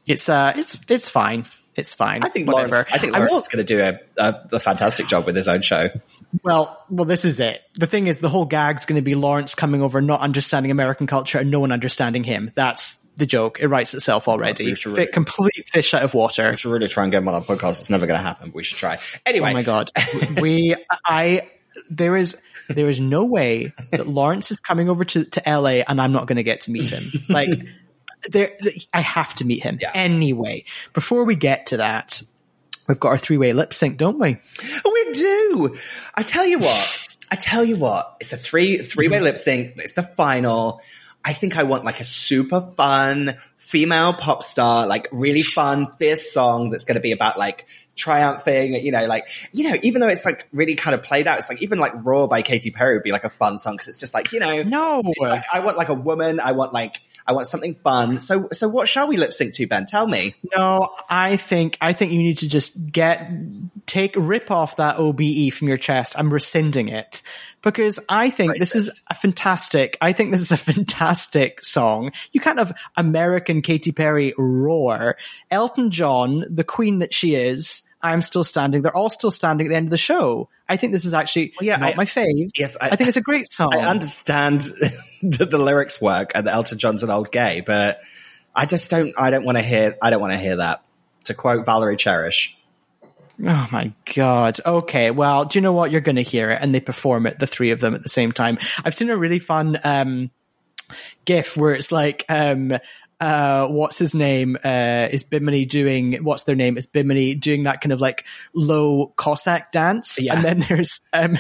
it's uh, it's it's fine. It's fine. I think Whatever. Lawrence, I think Lawrence will- is going to do a, a, a fantastic job with his own show. well, well, this is it. The thing is, the whole gag's going to be Lawrence coming over, not understanding American culture, and no one understanding him. That's the joke. It writes itself already. we Fit really- complete fish out of water. We should really try and get him on our podcast. It's never going to happen, but we should try. Anyway, Oh my god. we I there is there is no way that Lawrence is coming over to, to LA and I'm not going to get to meet him. Like there I have to meet him Yeah. anyway. Before we get to that, we've got our three-way lip sync, don't we? Oh, we do. I tell you what. I tell you what. It's a three three way lip sync. It's the final. I think I want like a super fun female pop star, like really fun, fierce song that's going to be about like triumphing. You know, like you know, even though it's like really kind of played out, it's like even like Roar by Katy Perry would be like a fun song because it's just like you know, No. like, I want like a woman. I want like I want something fun. So so what shall we lip sync to, Ben? Tell me. No, I think I think you need to just get take rip off that OBE from your chest. I'm rescinding it because I think this is a fantastic. I think this is a fantastic song. You can't have American Katy Perry roar. Elton John, the queen that she is. I'm still standing. They're all still standing at the end of the show. I think this is actually Well, yeah, not I- my fave. Yes, I, think it's a great song. I understand that the lyrics work and that Elton John's an old gay, but I just don't. I don't want to hear. I don't want to hear that. To quote Valerie Cherish, Oh my god. Okay. Well, do you know what? You're going to hear it and they perform it, the three of them at the same time. I've seen a really fun, um, gif where it's like, um, uh, what's his name? Uh, is Bimini doing, what's their name? Is Bimini doing that kind of like low Cossack dance? Yeah. And then there's, um,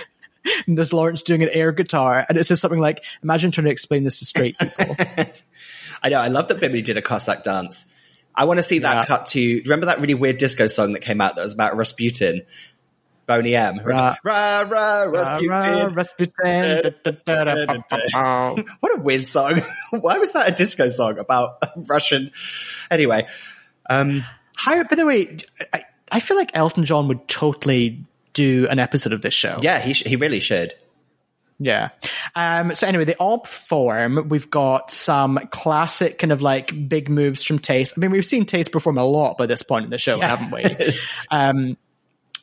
there's Lawrence doing an air guitar and it says something like, imagine trying to explain this to straight people. I know. I love that Bimini did a Cossack dance. I want to see that Yeah. cut to. Remember that really weird disco song that came out that was about Rasputin? Boney M. Ra- Ra, ra, Rasputin. Rasputin. What a weird song. Why was that a disco song about Russian? Anyway, um, How, by the way, I, I feel like Elton John would totally do an episode of this show. yeah, he, sh- he really should. Yeah. Um, so anyway, they all perform. We've got some classic kind of like big moves from Tayce. I mean, we've seen Tayce perform a lot by this point in the show, Yeah. haven't we? um,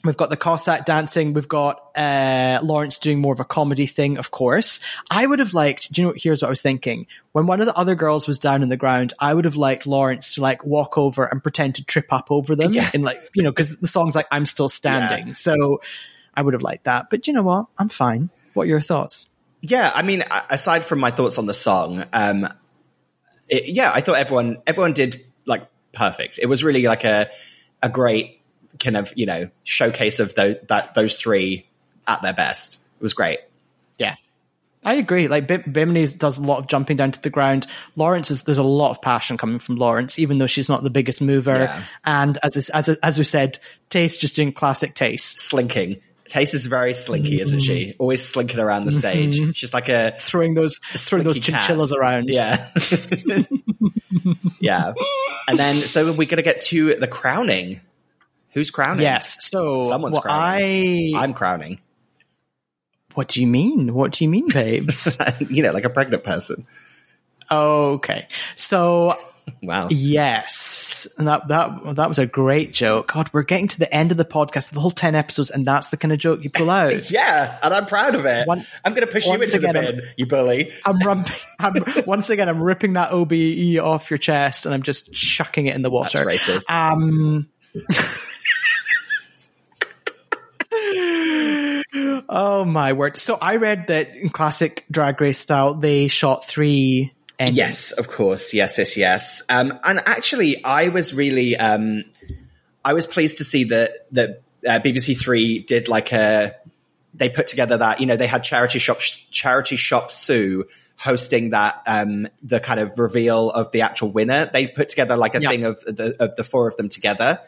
we've got the Cossack dancing. We've got, uh, Lawrence doing more of a comedy thing, of course. I would have liked, do you know, here's what I was thinking. When one of the other girls was down on the ground, I would have liked Lawrence to like walk over and pretend to trip up over them Yeah. and like, you know, cause the song's like, I'm still standing. Yeah. So I would have liked that. But you know what? I'm fine. What are your thoughts? Yeah, I mean, aside from my thoughts on the song, um, it, yeah, I thought everyone everyone did like perfect. It was really like a a great kind of you know showcase of those that those three at their best. It was great. Yeah. I agree. Like Bim- Bimini's does a lot of jumping down to the ground. Lawrence is there's a lot of passion coming from Lawrence, even though she's not the biggest mover. Yeah. And as as as we said, Tayce just doing classic Tayce, Slinking. Tayce is very slinky, isn't she? Mm. Always slinking around the mm-hmm. stage. She's like a throwing those throwing those slinky cat. chinchillas around. Yeah. yeah. And then, so we're going to get to the crowning. Who's crowning? Yes. So Someone's well, crowning. I. I'm crowning. what do you mean? What do you mean, babes? you know, like a pregnant person. okay. So Wow. Yes, and that that that was a great joke. God, we're getting to the end of the podcast, the whole ten episodes, and that's the kind of joke you pull out. Yeah, and I'm proud of it. One- I'm going to push you into the again, I'm- bin, you bully. I'm, rump- I'm once again I'm ripping that OBE off your chest, and I'm just chucking it in the water. That's racist. Um. Oh my word! So I read that in classic Drag Race style, they shot three endings. Yes, of course. Yes, yes, yes. Um, and actually, I was really, um, I was pleased to see that that uh, BBC Three did like a. They put together that you know they had charity shop charity shop Sue hosting that um the kind of reveal of the actual winner. They put together like a thing of the of the four of them together.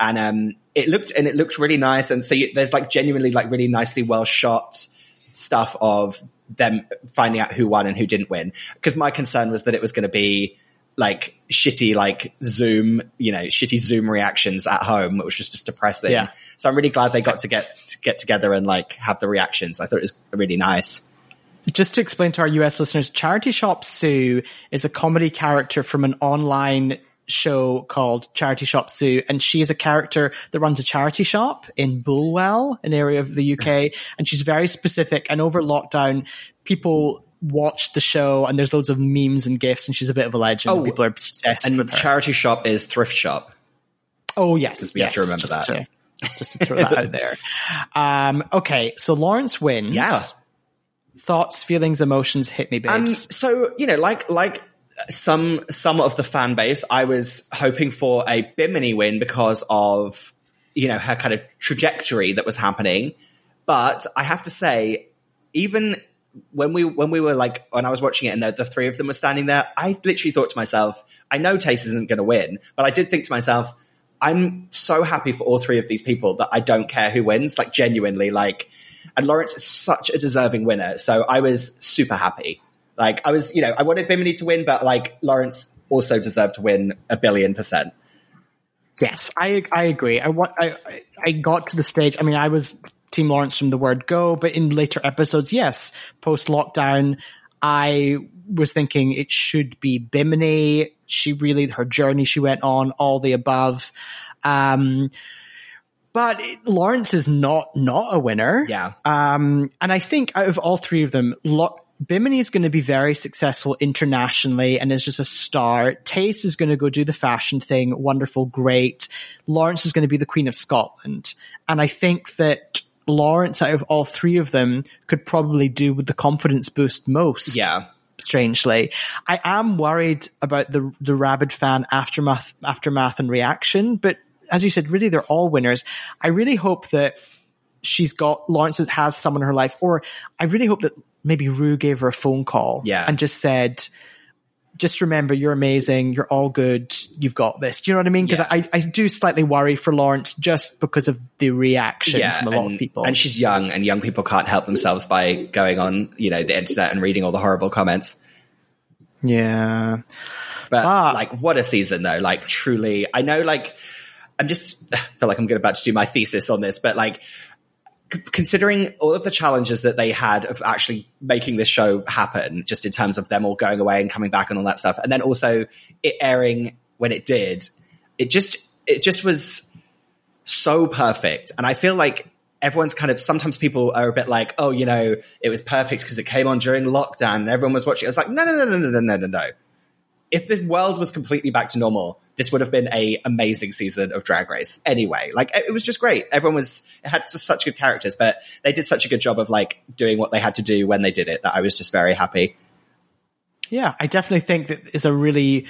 And um, it looked and it looked really nice. And so you, there's like genuinely like really nicely well shot stuff of them finding out who won and who didn't win. Because my concern was that it was going to be like shitty, like Zoom, you know, shitty Zoom reactions at home, which was just depressing. Yeah. So I'm really glad they got to get to get together and like have the reactions. I thought it was really nice. Just to explain to our US listeners, Charity Shop Sue is a comedy character from an online show called Charity Shop Sue, and she is a character that runs a charity shop in Bulwell, an area of the UK, and she's very specific. And over lockdown, people watch the show, and there's loads of memes and gifs, and she's a bit of a legend. and Oh, people are obsessed And with her. charity shop is thrift shop. Oh yes, we have to remember just that. To, just to throw that out there. Um, okay, so Lawrence wins. Yeah. Thoughts, feelings, emotions, hit me, Um, so you know, like like some some of the fan base, I was hoping for a Bimini win because of you know her kind of trajectory that was happening. But I have to say, even when we when we were like when I was watching it and the, the three of them were standing there, I literally thought to myself, I know Tayce isn't going to win, but I did think to myself, I'm so happy for all three of these people that I don't care who wins, like genuinely, like. And Lawrence is such a deserving winner, so I was super happy. Like I was, you know, I wanted Bimini to win, but like Lawrence also deserved to win a billion percent. Yes, I I agree. I want I I- got to the stage. I mean, I was Team Lawrence from the word go, but in later episodes, yes, post lockdown, I was thinking it should be Bimini. She really her journey she went on, all the above. Um, but it, Lawrence is not not a winner. Yeah. Um, and I think out of all three of them, Lo- Bimini is going to be very successful internationally and is just a star. Tayce is going to go do the fashion thing. Wonderful. Great. Lawrence is going to be the queen of Scotland. And I think that Lawrence out of all three of them could probably do with the confidence boost most Yeah. strangely. I am worried about the the rabid fan aftermath aftermath and reaction, but as you said, really they're all winners. I really hope that she's got Lawrence has someone in her life, or I really hope that maybe Ru gave her a phone call Yeah. and just said, just remember you're amazing. You're all good. You've got this. Do you know what I mean? Because Yeah. I, I do slightly worry for Lawrence just because of the reaction from a lot and, of people. and she's young, and young people can't help themselves by going on, you know, the internet and reading all the horrible comments. yeah. But Ah. like, what a season though! Like, truly, I know. Like, I'm just I feel like I'm going about to do my thesis on this, but like, considering all of the challenges that they had of actually making this show happen, just in terms of them all going away and coming back and all that stuff, and then also it airing when it did, it just it just was so perfect. And I feel like everyone's kind of sometimes people are a bit like, oh, you know, it was perfect because it came on during lockdown and everyone was watching. It's like, no, no, no, no, no, no, no, no, no. If the world was completely back to normal, this would have been a amazing season of Drag Race. Anyway, like it was just great. Everyone was it had just such good characters, but they did such a good job of like doing what they had to do when they did it that I was just very happy. Yeah, I definitely think that is a really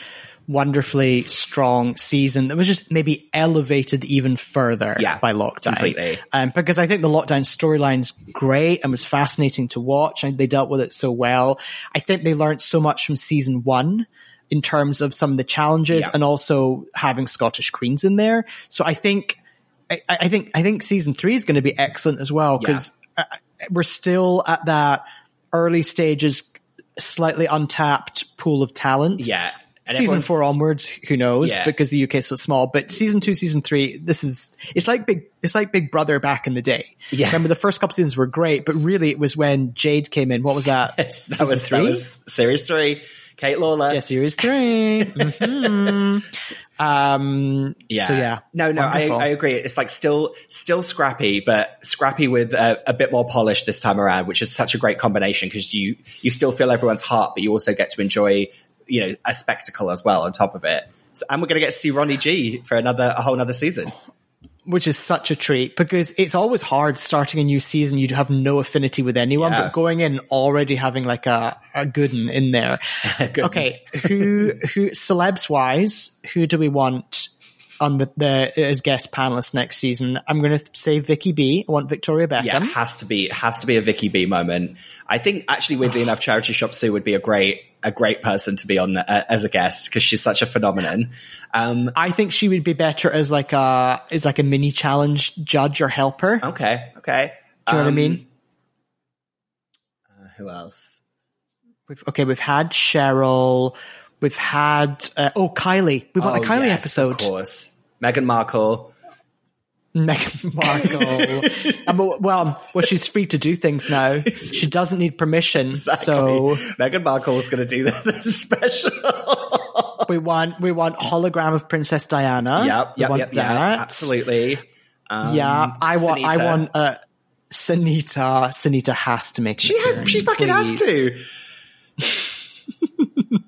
wonderfully strong season that was just maybe elevated even further Yeah, by lockdown. completely. Um, because I think the lockdown storyline's great and was fascinating to watch and they dealt with it so well. I think they learned so much from season one in terms of some of the challenges Yeah. and also having Scottish queens in there. So I think, I, I think, I think season three is going to be excellent as well because uh, we're still at that early stages, slightly untapped pool of talent. Yeah. And season four onwards, who knows? Yeah. Because the UK is so small. But season two, season three, this is it's like big it's like Big Brother back in the day. Yeah. Remember the first couple seasons were great, but really it was when Jade came in. What was that? that was three? that was series three. Kate Lawler. yeah, series 3 hmm Um. Yeah. So yeah. No, no, I, I agree. It's like still, still scrappy, but scrappy with a, a bit more polish this time around, which is such a great combination because you, you still feel everyone's heart, but you also get to enjoy, you know, a spectacle as well on top of it. So, and we're going to get to see Ronnie G for another, a whole another season. Which is such a treat because it's always hard starting a new season. You have no affinity with anyone, Yeah. but going in already having like a, a good in there. Good. okay. Who, who, celebs wise, who do we want on the, the, as guest panelists next season? I'm going to say Vicky B. I want Victoria Beckham. Yeah, it has to be, it has to be a Vicky B moment. I think actually, weirdly enough, Charity Shop Sue would be a great, a great person to be on the, uh, as a guest because she's such a phenomenon. Um, I think she would be better as like a, as like a mini challenge judge or helper. okay, okay. Do you know what I Um, mean? uh, who else? We've, okay, we've had Cheryl. We've had uh, oh Kylie. We want a Oh, Kylie yes, episode. Of course. Meghan Markle. Meghan Markle. Um, well, well, she's free to do things now. She doesn't need permission. So Meghan Markle is going to do the, the special. we want we want hologram of Princess Diana. yep, We yep, want yep, yeah, that. absolutely. Um, Yeah, I want. I want. Uh, Sinitta. Sinitta has to make. She, ha- appearance, she fucking has to. Ugh.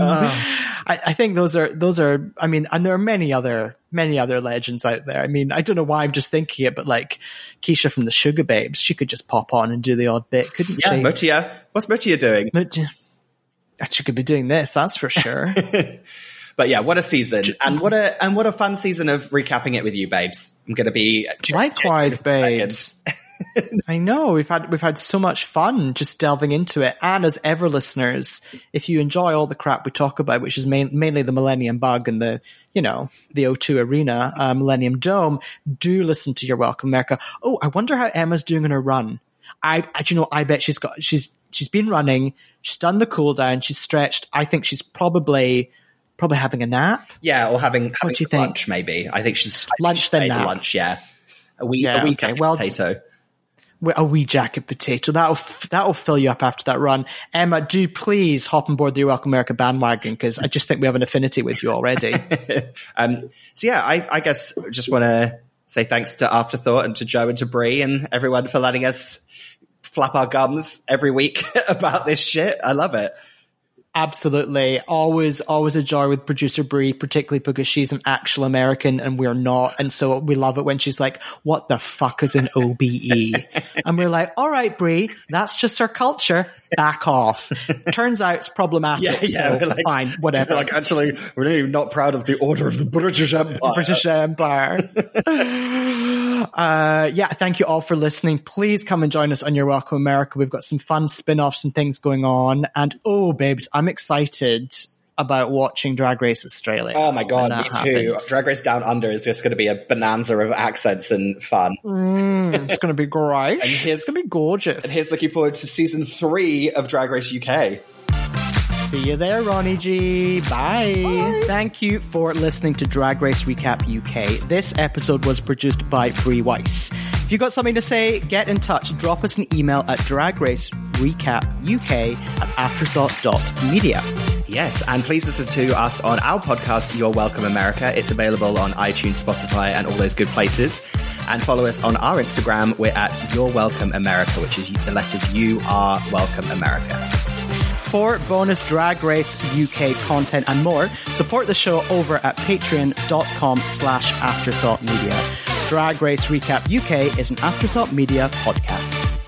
I, I think those are those are. I mean, and there are many other many other legends out there. I mean, I don't know why I'm just thinking it, but like Keisha from the Sugababes, she could just pop on and do the odd bit, couldn't yeah, she? Mutya. What's Mutya doing? Mutya. uh, she could be doing this, that's for sure. But yeah, what a season, and what a and what a fun season of recapping it with you, babes. I'm going to be Likewise, babes. I know we've had we've had so much fun just delving into it. And as ever, listeners, if you enjoy all the crap we talk about, which is main, mainly the Millennium Bug and the you know the O2 Arena, uh, Millennium Dome, do listen to You're Welcome America. Oh, I wonder how Emma's doing in her run. I, I you know I bet she's got she's she's been running. She's done the cool down. She's stretched. I think she's probably probably having a nap. Yeah, or having having you some think? lunch maybe. I think she's Lunch, then nap. lunch. Yeah, a wee Yeah, a wee okay, well- potato. A wee jacket potato. That'll that'll fill you up after that run. Emma, do please hop on board the Welcome America bandwagon because I just think we have an affinity with you already. um, so yeah, I, I guess just want to say thanks to Afterthought and to Joe and to Brie and everyone for letting us flap our gums every week about this shit. I love it. Absolutely, always always a joy with producer Brie, particularly because she's an actual American and we're not, and so we love it when she's like, "What the fuck is an OBE?" and we're like, "All right, Brie, that's just our culture. Back off." Turns out it's problematic. Yeah, yeah, so we're like- fine, whatever. Like actually, we're really not proud of the Order of the British Empire. British Empire. Uh, yeah, thank you all for listening. Please come and join us on You're Welcome America. We've got some fun spin-offs and things going on. And oh, babes, I'm excited about watching Drag Race Australia. Oh my god, me too. happens. Drag Race Down Under is just going to be a bonanza of accents and fun. Mm, it's going to be great. And here's- it's going to be gorgeous. And here's looking forward to season three of Drag Race UK. See you there, Ronnie G. Bye. Thank you for listening to Drag Race Recap UK. This episode was produced by Brie Weiss. If you've got something to say, get in touch. Drop us an email at dragracerecapuk at afterthought.media. Yes, and please listen to us on our podcast, You're Welcome America. It's available on iTunes, Spotify, and all those good places. And follow us on our Instagram. We're at You're Welcome America, which is the letters You Are Welcome America. For bonus Drag Race UK content and more, support the show over at patreon.com slash afterthought media. Drag Race Recap UK is an Afterthought Media podcast.